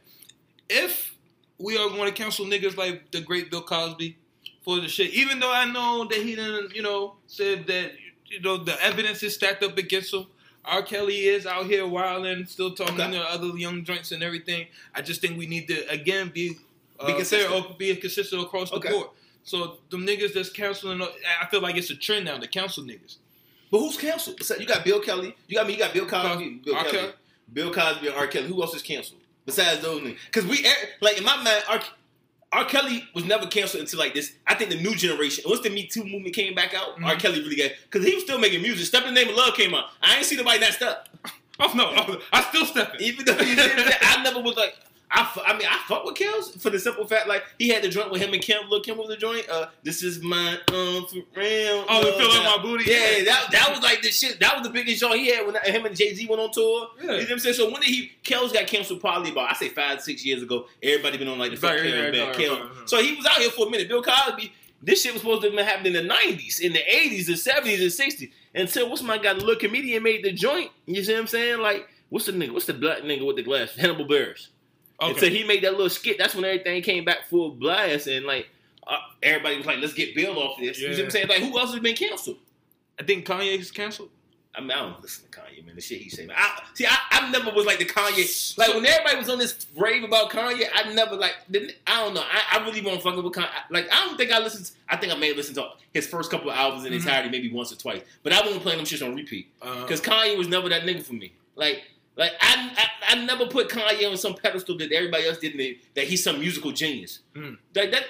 if we are going to cancel niggas like the great Bill Cosby for the shit, even though I know that he didn't, you know, said that you know the evidence is stacked up against him. R. Kelly is out here wilding, still talking Okay. to other young joints and everything. I just think we need to again be uh, Be consistent. or be consistent across the Okay. board. So them niggas that's canceling, I feel like it's a trend now to cancel niggas. But who's canceled? So you got Bill Kelly. You got me. You got Bill Cosby. Bill R. Kelly. Kelly. Bill Cosby and R. Kelly. Who else is canceled besides those niggas? Because we like in my mind, R. R. Kelly was never canceled until like this. I think the new generation. Once the Me Too movement came back out, R. Mhm. Kelly really got because he was still making music. Step in the Name of Love came out. I ain't see nobody that step. Oh no, I still stepping. Even though he did that, I never was like. I, I mean, I fuck with Kels for the simple fact, like he had the joint with him and Kim. Look, Kim was the joint. Uh, this is my um for real. Oh, the uh, feeling my booty. Yeah, that that was like the shit. That was the biggest joint he had when him and Jay Z went on tour. Yeah. You know what I'm saying? So when did he? Kels got canceled probably about I say five six years ago. Everybody been on like the fuck Right, Kels right. Kels. right, right. So he was out here for a minute. Bill Cosby. This shit was supposed to have been happening in the 90s, in the 80s, the 70s, and 60s. until what's my guy, the little comedian made the joint. You see what I'm saying? Like, what's the nigga? What's the black nigga with the glass? Hannibal Buress. Okay. Until he made that little skit, that's when everything came back full blast, and like uh, everybody was like, "Let's get Bill off this." You know what I'm saying? Like, who else has been canceled? I think Kanye Kanye's canceled. I mean, I don't listen to Kanye, man. The shit he say, man. I, see, I, I never was like the Kanye. Like when everybody was on this rave about Kanye, I never like. Didn't, I don't know. I, I really won't fuck with Kanye. Like I don't think I listened. I think I may have listened to his first couple of albums in Mhm. entirety, maybe once or twice. But I won't play them shit on repeat because Kanye was never that nigga for me. Like. Like I, I, I never put Kanye on some pedestal that everybody else did. That, that he's some musical genius. Mm. Like that,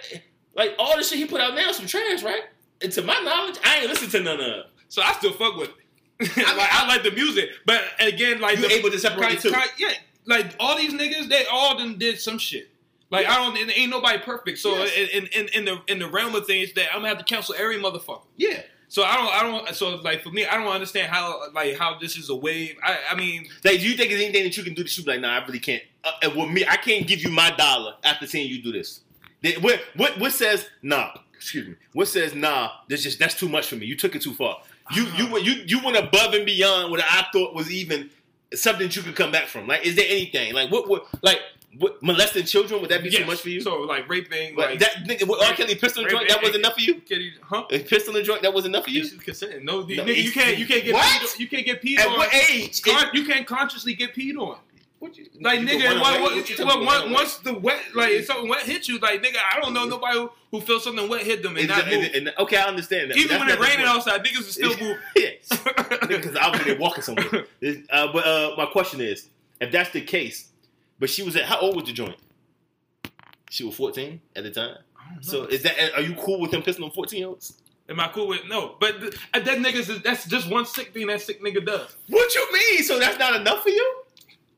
like all the shit he put out now is some trash, right? And to my knowledge, I ain't listen to none of. it. so I still fuck with it. like, I like the music, but again, like You the, able to separate? Kanye- yeah, like all these niggas, they all done did some shit. Like I don't, and ain't nobody perfect. So Yes. in, in in the in the realm of things, that I'm gonna have to cancel every motherfucker. Yeah. So I don't, I don't. So like for me, I don't understand how like how this is a wave. I I mean, Like, do you think there's anything that you can do to shoot? Like, nah, I really can't. Uh, and with me, I can't give you my dollar after seeing you do this. What what what says nah? Excuse me. What says nah? That's just that's too much for me. You took it too far. You you went you you went above and beyond what I thought was even something that you could come back from. Like, is there anything like what what like what molesting children? Would that be too much for you? So like raping, But like that nigga, what, R. Kelly pistol Rape- joint, that was enough for you? Huh? A pistol and joint, that was enough for you? Consent. No, No, nigga, you can't. You can't get. What? Peed, you can't get peed At on. what age? Con- you can't consciously get peed on. What you- Like you nigga, what, what, What what, once, the wet, like if something wet hit you, like nigga, I don't know nobody who, who feels something wet hit them and Is not that- move. it- okay, I understand that. Even That's when not it raining outside, niggas will still move. yes. because obviously they're walking somewhere. Uh, but uh, my question is, if that's the case, but she was at how old was the joint? She was fourteen at the time. So is that are you cool with him pissing on fourteen year olds? Am I cool with no? But th- uh, that niggas is that's just one sick thing that sick nigga does, What you mean? So that's not enough for you?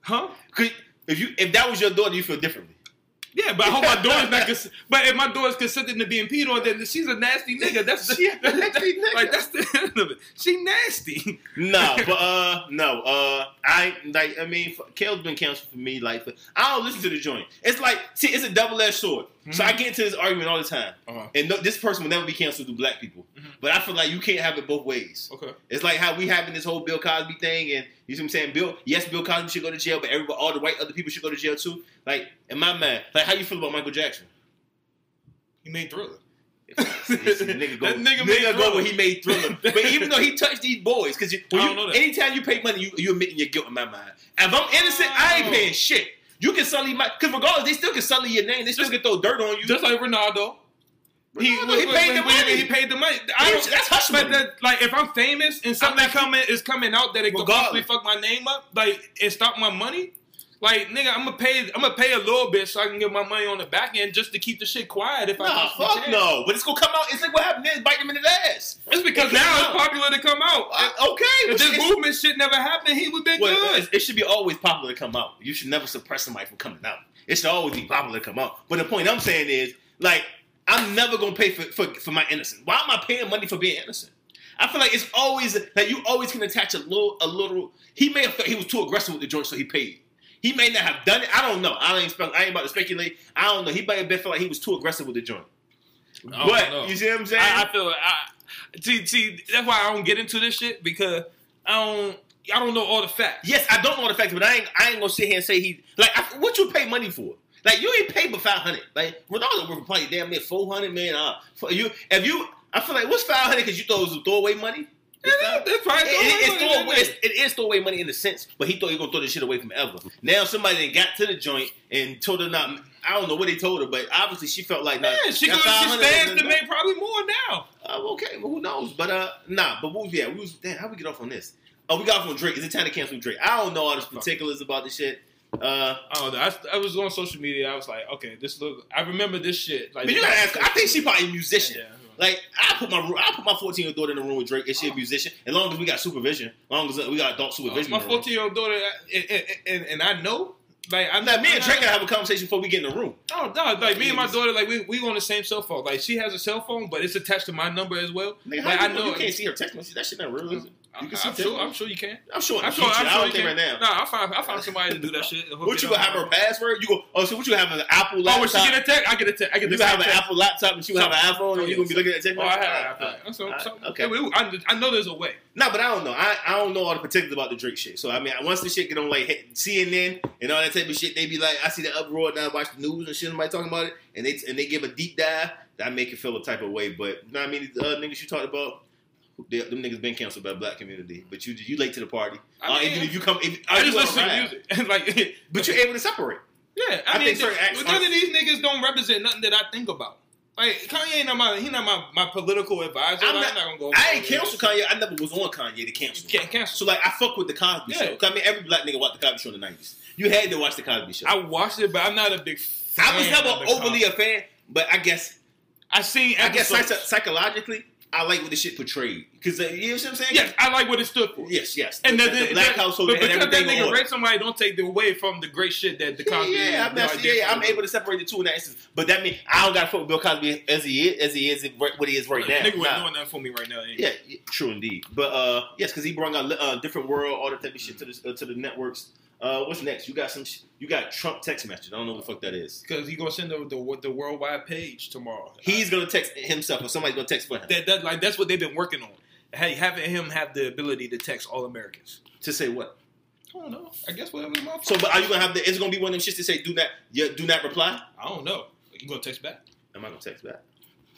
huh? 'Cause if you if that was your daughter, you feel differently. Yeah, but I hope my daughter's not. Cons- but if my daughter's consenting to being peed on, then she's a nasty nigga. That's the, She a nasty nigga. like that's the end of it. She nasty. No, but uh, no, uh, I like. I mean, Kels been canceled for me. Like, for, I don't listen to the joint. It's like, see, it's a double edged sword. So I get into this argument all the time, Uh-huh. and no, this person will never be canceled to black people. Mhm. But I feel like you can't have it both ways. Okay. It's like how we having this whole Bill Cosby thing, and you see what I'm saying? Bill, yes, Bill Cosby should go to jail, but everybody, all the white other people should go to jail too. Like, in my mind, like, how you feel about Michael Jackson? He made Thriller. nigga go, That nigga nigga, made go he made Thriller. but even though he touched these boys, because you, you, don't know that. anytime you pay money, you you admitting your guilt in my mind. If I'm innocent, I ain't Oh. paying shit. You can sully my, because regardless, they still can sully your name. They still can throw dirt on you. Just like Ronaldo. He, Ronaldo, he paid the money. He paid the money. I don't, That's hush but money. that, like, if I'm famous and something not- coming is coming out that it could possibly fuck my name up, like, and stop my money, like, nigga, I'm gonna pay. I'm gonna pay a little bit so I can get my money on the back end just to keep the shit quiet. If I Nah, possibly fuck no. But it's gonna come out. It's like what happened then, bite him in the ass. It's because It now it's popular to come out. Uh, okay, if this movement shit never happened, he would be Well, good. it, should be always popular to come out. You should never suppress somebody from coming out. It should always be popular to come out. But the point I'm saying is, like, I'm never gonna pay for, for, for my innocence. Why am I paying money for being innocent? I feel like it's always that you always can attach a little a little. He may have felt he was too aggressive with the joint, so he paid. He may not have done it. I don't know. I ain't spec- I ain't about to speculate. I don't know. He might have been felt like he was too aggressive with the joint. But know. you see what I'm saying? I, I feel I see, see that's why I don't get into this shit because I don't I don't know all the facts. Yes, I don't know all the facts, but I ain't I ain't gonna sit here and say he like I, what you pay money for. Like you ain't paid but five hundred. Like Ronaldo worth probably damn near four hundred man. Uh, for you if you I feel like what's five hundred because you thought it was throwaway money. Yeah, that's probably It, it, it's throwaway throwaway, money. it's, it is throwaway money in a sense, but he thought he was gonna throw this shit away from ever. Now somebody that got to the joint and told her not. I don't know what they told her, but obviously she felt like, nah, Yeah, she that goes, she 500 stands to make probably more now. Oh, okay, well, who knows? But uh, nah. But what, yeah, we was damn. How we get off on this? Oh, we got off on Drake. Is it time to cancel Drake? I don't know all the particulars about this shit. Uh, I don't know. I, I was on social media. I was like, okay, this look. I remember this shit. Like, but you gotta ask. I think she probably a musician. Yeah. Like I put my I put my fourteen year old daughter in the room with Drake. Is she a musician? As long as we got supervision, as long as we got adult Uh, supervision. my the room. 14 year old daughter, and, and, and, and I know, like, I'm not. me and Drake gotta have a conversation before we get in the room. Oh no! Like me and my daughter, like we we on the same cell phone. Like she has a cell phone, but it's attached to my number as well. Nigga, Like I know you can't see her text message. That shit not real, is it? You can I'm, sure. I'm sure you can. I'm sure. I'm sure. I'm sure I don't you think right now. Nah, I find I find somebody to do that shit. and What you gonna have her password? You go. Oh, so what you have an Apple Oh, when she get a text, I get a text. I get you the gonna have an. Apple laptop and she have an iPhone and Oh, you gonna be looking at text Oh, I have. I. So, so, okay. I, I know there's a way. No, but I don't know. I, I don't know all the particulars about the Drake shit. So I mean, once the shit get on like CNN and all that type of shit, they be like, I see the uproar now, watch the news and shit, somebody talking about it, and they and they give a deep dive. That make it feel a type of way. But you know what I mean? The uh, niggas you talked about, they, them niggas been canceled by the black community. But you you late to the party. I Uh, mean, even if you come, if, I just listen to music. like, But you're able to separate. yeah. I I, mean, think certain acts none of these niggas don't represent nothing that I think about. Like Kanye ain't not my he not my, my political advisor. I'm I'm not- not, gonna go. I ain't cancel Kanye. I never was on Kanye to cancel. You can't cancel. So like, I fuck with the Cosby Yeah. Show. I mean, every black nigga watched the Cosby Show in the '90s. You had to watch the Cosby Show. I watched it, but I'm not a big. Fan I was never overly Cosby. a fan, but I guess I seen. I guess psych- psychologically, I like what the shit portrayed because uh, you know what I'm saying. Yes, I like what it stood for. yes, yes. And the, that, the that, black that- household but because that nigga on. raped somebody, don't take it away from the great shit that the Yeah, Cosby. yeah, I'm, not, did yeah, I'm able to separate the two in that instance. But that means I don't got to fuck with Bill Cosby as he is, as he is, what he is right now. Nigga wasn't doing nothing for me right now. ain't? Yeah, yeah, true indeed. But uh, yes, because he brought out uh, different world, all that type of shit to the uh, to the networks. Uh, what's next? You got some. sh- You got Trump text message. I don't know what the fuck that is. Because he gonna send the, the the worldwide page tomorrow. He's gonna text himself, or somebody's gonna text for him that, that like that's what they've been working on. Hey, having him have the ability to text all Americans. to say what. I don't know. I guess whatever motherfucker. So, but are you gonna have the? Is it gonna be one of them shits to say do not, yeah, do not reply? I don't know. You gonna text back? Am I gonna text back?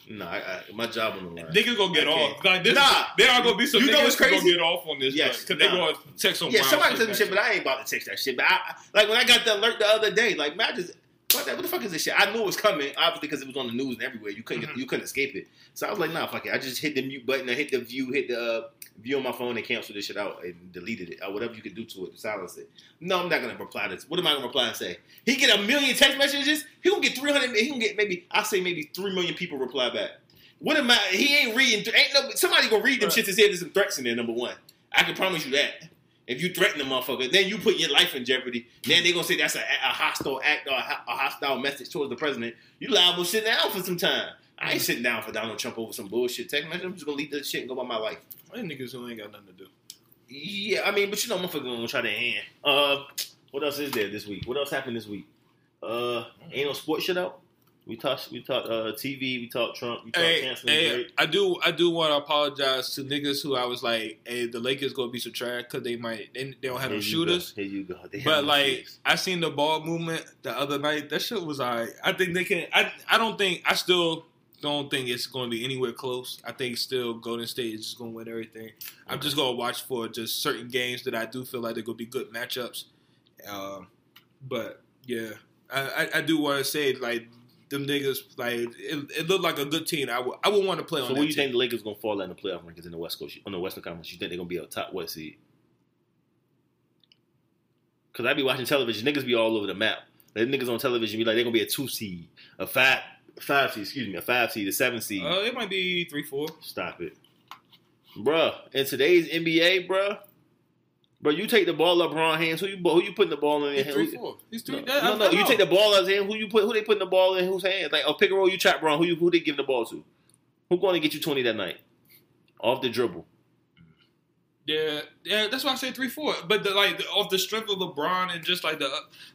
No, I, I, my job on the line. Niggas gonna get off. Like this, Nah. there are gonna be some You know niggas gonna get off on this. Yes, because nah. they gonna text some. Yeah, somebody some back. shit, but I ain't about to text that shit. But I, like when I got the alert the other day, like man, I just what, the- what the fuck is this shit? I knew it was coming, obviously because it was on the news and everywhere. You couldn't Mhm. you couldn't escape it. So I was like, nah, fuck it. I just hit the mute button, I hit the view, hit the uh, view on my phone, and cancel this shit out and deleted it or whatever you could do to it to silence it. No, I'm not gonna reply to this. What am I gonna reply and say? He get a million text messages. He gonna get three hundred. He gonna get maybe I say maybe three million people reply back. What am I? He ain't reading. Ain't no somebody gonna read them Right. shits and say there's some threats in there. Number one, I can promise you that. If you threaten the motherfucker, then you put your life in jeopardy. Then they gonna say that's a, a hostile act or a, a hostile message towards the president. You liable to sit down for some time. I ain't sitting down for Donald Trump over some bullshit text message. I'm just gonna leave this shit and go about my life. Them niggas who ain't got nothing to do. Yeah, I mean, but you know, motherfucker gonna try to hand. Uh, what else is there this week? What else happened this week? Uh, ain't no sports shit out. We talked, we talked uh, TV, we talked Trump, we talked Hey, canceling hey, I do, I do want to apologize to niggas who I was like, hey, the Lakers gonna be some trash because they might, they, they don't have no shooters. Go. Here you go. They But like shooters. I seen the ball movement the other night. That shit was alright. I think they can. I I don't think. I still don't think it's going to be anywhere close. I think still Golden State is just going to win everything. I'm just going to watch for just certain games that I do feel like they're going to be good matchups. Um, but yeah, I, I, I do want to say like them niggas like it, it looked like a good team. I would I would want to play on. So that where you team. think the Lakers gonna fall out in the playoff rankings in the West Coast on the Western Conference? You think they're gonna be a top West seed? Cause I be watching television, niggas be all over the map. The niggas on television be like they're gonna be a two seed, a five, five seed, excuse me, a five seed, a seven seed. Uh, it might be three four. Stop it, bruh. In today's NBA, bruh, bruh, you take the ball up wrong hands. Who you who you putting the ball in? He's three four. He's three. No, that- no, no, You take the ball out hand. Who you put? Who they putting the ball in? Whose hands? Like a pick and roll, you trap wrong. Who you who they giving the ball to? Who going to get you twenty that night? Off the dribble. Yeah, yeah, that's why I say three four. But the, like the, off the strength of LeBron and just like the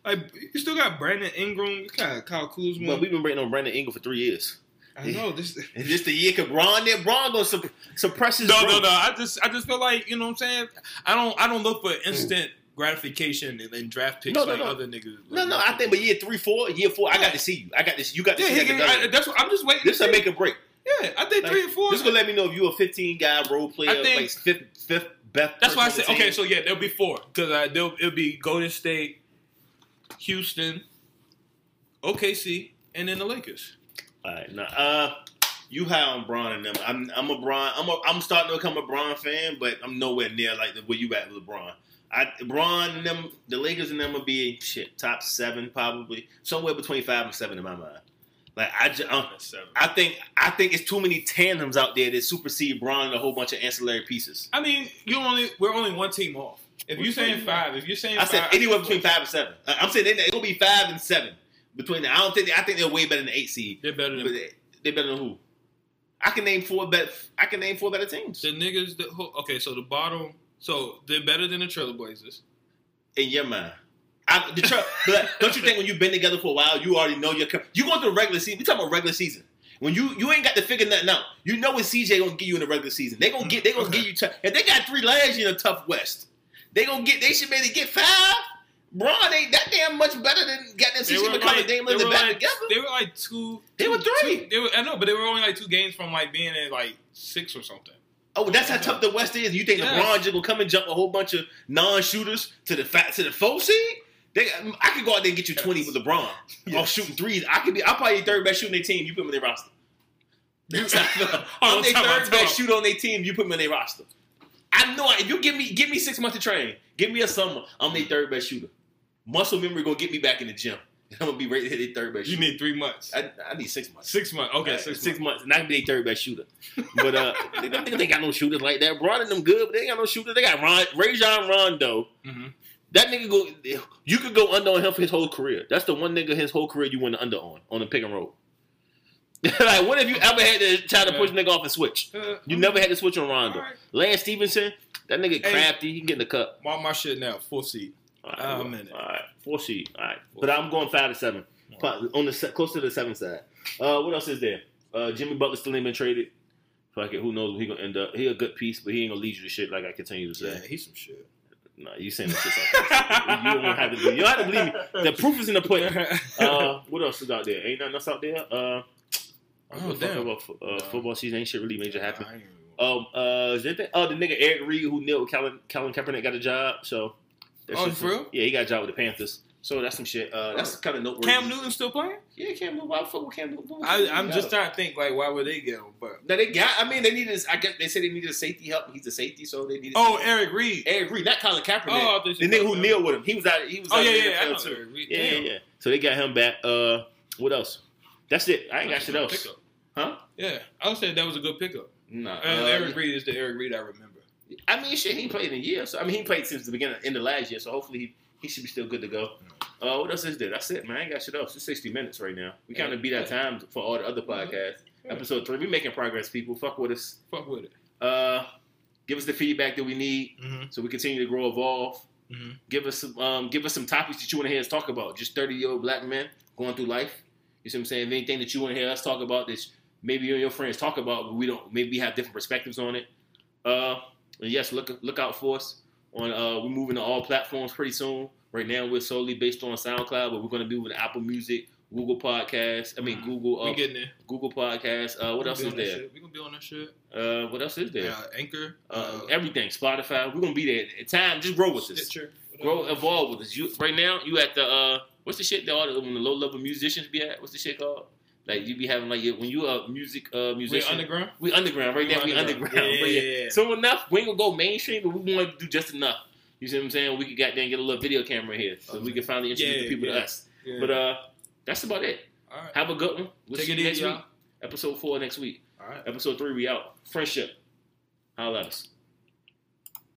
like you still got Brandon Ingram, you got Kyle Kuzma. But we've been waiting on Brandon Ingram for three years. I know this. Is this the year? Cause Bron there, Bron gonna supp- suppress his. No, no, no. I just I just feel like you know what I'm saying. I don't I don't look for instant gratification and, and draft picks No, no, like no. other niggas. No, no. I think, but year three, four, year four, I got to see you. I got this. You got to Yeah, see he. I, that's what I'm just waiting. This to will make a break. Yeah, I think Like, three and four. This gonna let me know if you a 15 guy role player, I think- like fifth, fifth, best. That's why I said okay. So yeah, there'll be four because they'll it'll be Golden State, Houston, OKC, and then the Lakers. All right, now, uh, you high on Bron and them. I'm, I'm a Bron. I'm, a, I'm starting to become a Bron fan, but I'm nowhere near like the where you at with LeBron. I Bron and them, the Lakers and them will be shit top seven probably, somewhere between five and seven in my mind. Like I, just, um. I think, I think it's too many tandems out there that supersede Bron and a whole bunch of ancillary pieces. I mean, you only we're only one team off. If you're saying five, if you're saying I said anywhere between five and seven. I- I'm saying they- it'll be five and seven between. I don't think I think they're way better than the eight seed. they're better than they, they're better than who? I can name four better. I can name four better teams The niggas that who- okay, so the bottom, so they're better than the Trailblazers. in your mind. I, the but don't you think when you've been together for a while, you already know your you going through the regular season? We talking about regular season. When you you ain't got to figure nothing out, you know what CJ gonna give you in the regular season. They gonna get they gonna Okay. give you t- if they got three year in a tough West. They gonna get they should maybe get five. Bron ain't that damn much better than goddamn They CJ McCollum like- and Dame they Lillard were back like- together. They were like two. They were three. two- they were, I know, but they were only like two games from like being at like six or something. Oh, that's how tough the West is. You think Yes. LeBron just gonna come and jump a whole bunch of non-shooters to the fat to the four seed? They, I could go out there and get you twenty with LeBron off Yes. shooting threes. I could be. I'll probably third best shooting their team. You put me in their roster. I'm their third best shooter on their team. You put me in their roster. I know. If you give me give me six months to train, give me a summer. I'm their third best shooter. Muscle memory gonna get me back in the gym. I'm gonna be ready to hit their third best. You shooter. need three months. I, I need six months. Six months. Okay, Uh, six, six, months. months. Not gonna be their third best shooter. But uh, they think they got no shooters like that. Bron and them good, but they ain't got no shooters. They got Ron, Rajon Rondo. Mhm. That nigga go. You could go under on him for his whole career. That's the one nigga his whole career you went under on on the pick and roll. like, what if you ever had to try to push nigga off and switch? Uh, You never had to switch on Rondo. Right. Lance Stephenson, that nigga Hey. crafty. He get in the cup. Mark my shit now. Four seed. All right, I'm well. All right, four seed. All right, Four but I'm going five to seven. Fi- On the se- close to the seven side. Uh, what else is there? Uh, Jimmy Butler still ain't been traded. Fuck it, who knows where he gonna end up? He a good piece, but he ain't gonna lead you to shit like I continue to Yeah, say. he's some shit. Nah, you saying this shit like You don't have to believe. You don't have to believe me. The proof is in the pudding. Uh, what else is out there? Ain't nothing else out there. Uh, Oh, damn. about uh, Nah. football season ain't shit really major happen. Um, uh, is that oh the nigga Eric Reid who knew Colin Colin Kaepernick got a job? So Oh, for real? Yeah, he got a job with the Panthers. So that's some shit. Uh, that's kind of noteworthy. Cam Newton still playing? Yeah, Cam Newton. Why the fuck would Cam Newton? I, I'm just trying to think like why would they get him? But No, they got. I mean, they needed. I guess they said they needed a safety help. He's a safety, so they needed. oh, Eric Reid. Eric Reid, not Colin Kaepernick. Oh, I thought you the nigga who kneeled with him. He was out. He was. Oh out yeah, yeah, know too. Reid. Yeah, yeah, yeah. So they got him back. Uh, what else? That's it. I ain't got shit else. Pickup. Huh? Yeah, I would say that was a good pickup. Nah. And uh, Eric Reid is the Eric Reid I remember. I mean, shit. He played in a year. So I mean, he played since the beginning, end of last year. So hopefully he, he should be still good to go. Uh, what else is there? That's it, man. I ain't got shit else. It's 60 minutes right now. We kind of beat our time for all the other podcasts. Yeah. Episode three. We making progress, people. Fuck with us. Fuck with it. Uh, give us the feedback that we need Mm-hmm. so we continue to grow, evolve. Mhm. Give us some, um, give us some topics that you want to hear us talk about. Just 30 year old black men going through life. You see what I'm saying? Anything that you want to hear us talk about that maybe you and your friends talk about, but we don't. Maybe we have different perspectives on it. Uh, and yes, look look out for us on. Uh, we're moving to all platforms pretty soon. Right now, we're solely based on SoundCloud, but we're going to be with Apple Music, Google Podcasts. I mean, Google uh, We getting there. Google Podcasts. Uh, what else is be on that there? shit. We gonna be on that shit. Uh, what else is there? Yeah, Anchor. Uh, everything. Spotify. We're gonna be there. At time, just grow with us. Stitcher. Grow, evolve with us. You right now. You at the uh, what's the shit that all the, when the low level musicians be at? What's the shit called? Like you be having like when you a music uh We musician. underground. we underground right We now. We underground. Yeah, yeah, yeah. So enough. We ain't gonna go mainstream, but we want to do just enough. You see what I'm saying? We could goddamn get a little video camera here, so we can finally introduce the people to us. But uh, that's about it. all right. Have a good one. We'll Take see it you next week. y'all. Episode four next week. All right. Episode three, we out. Friendship. Holla at us.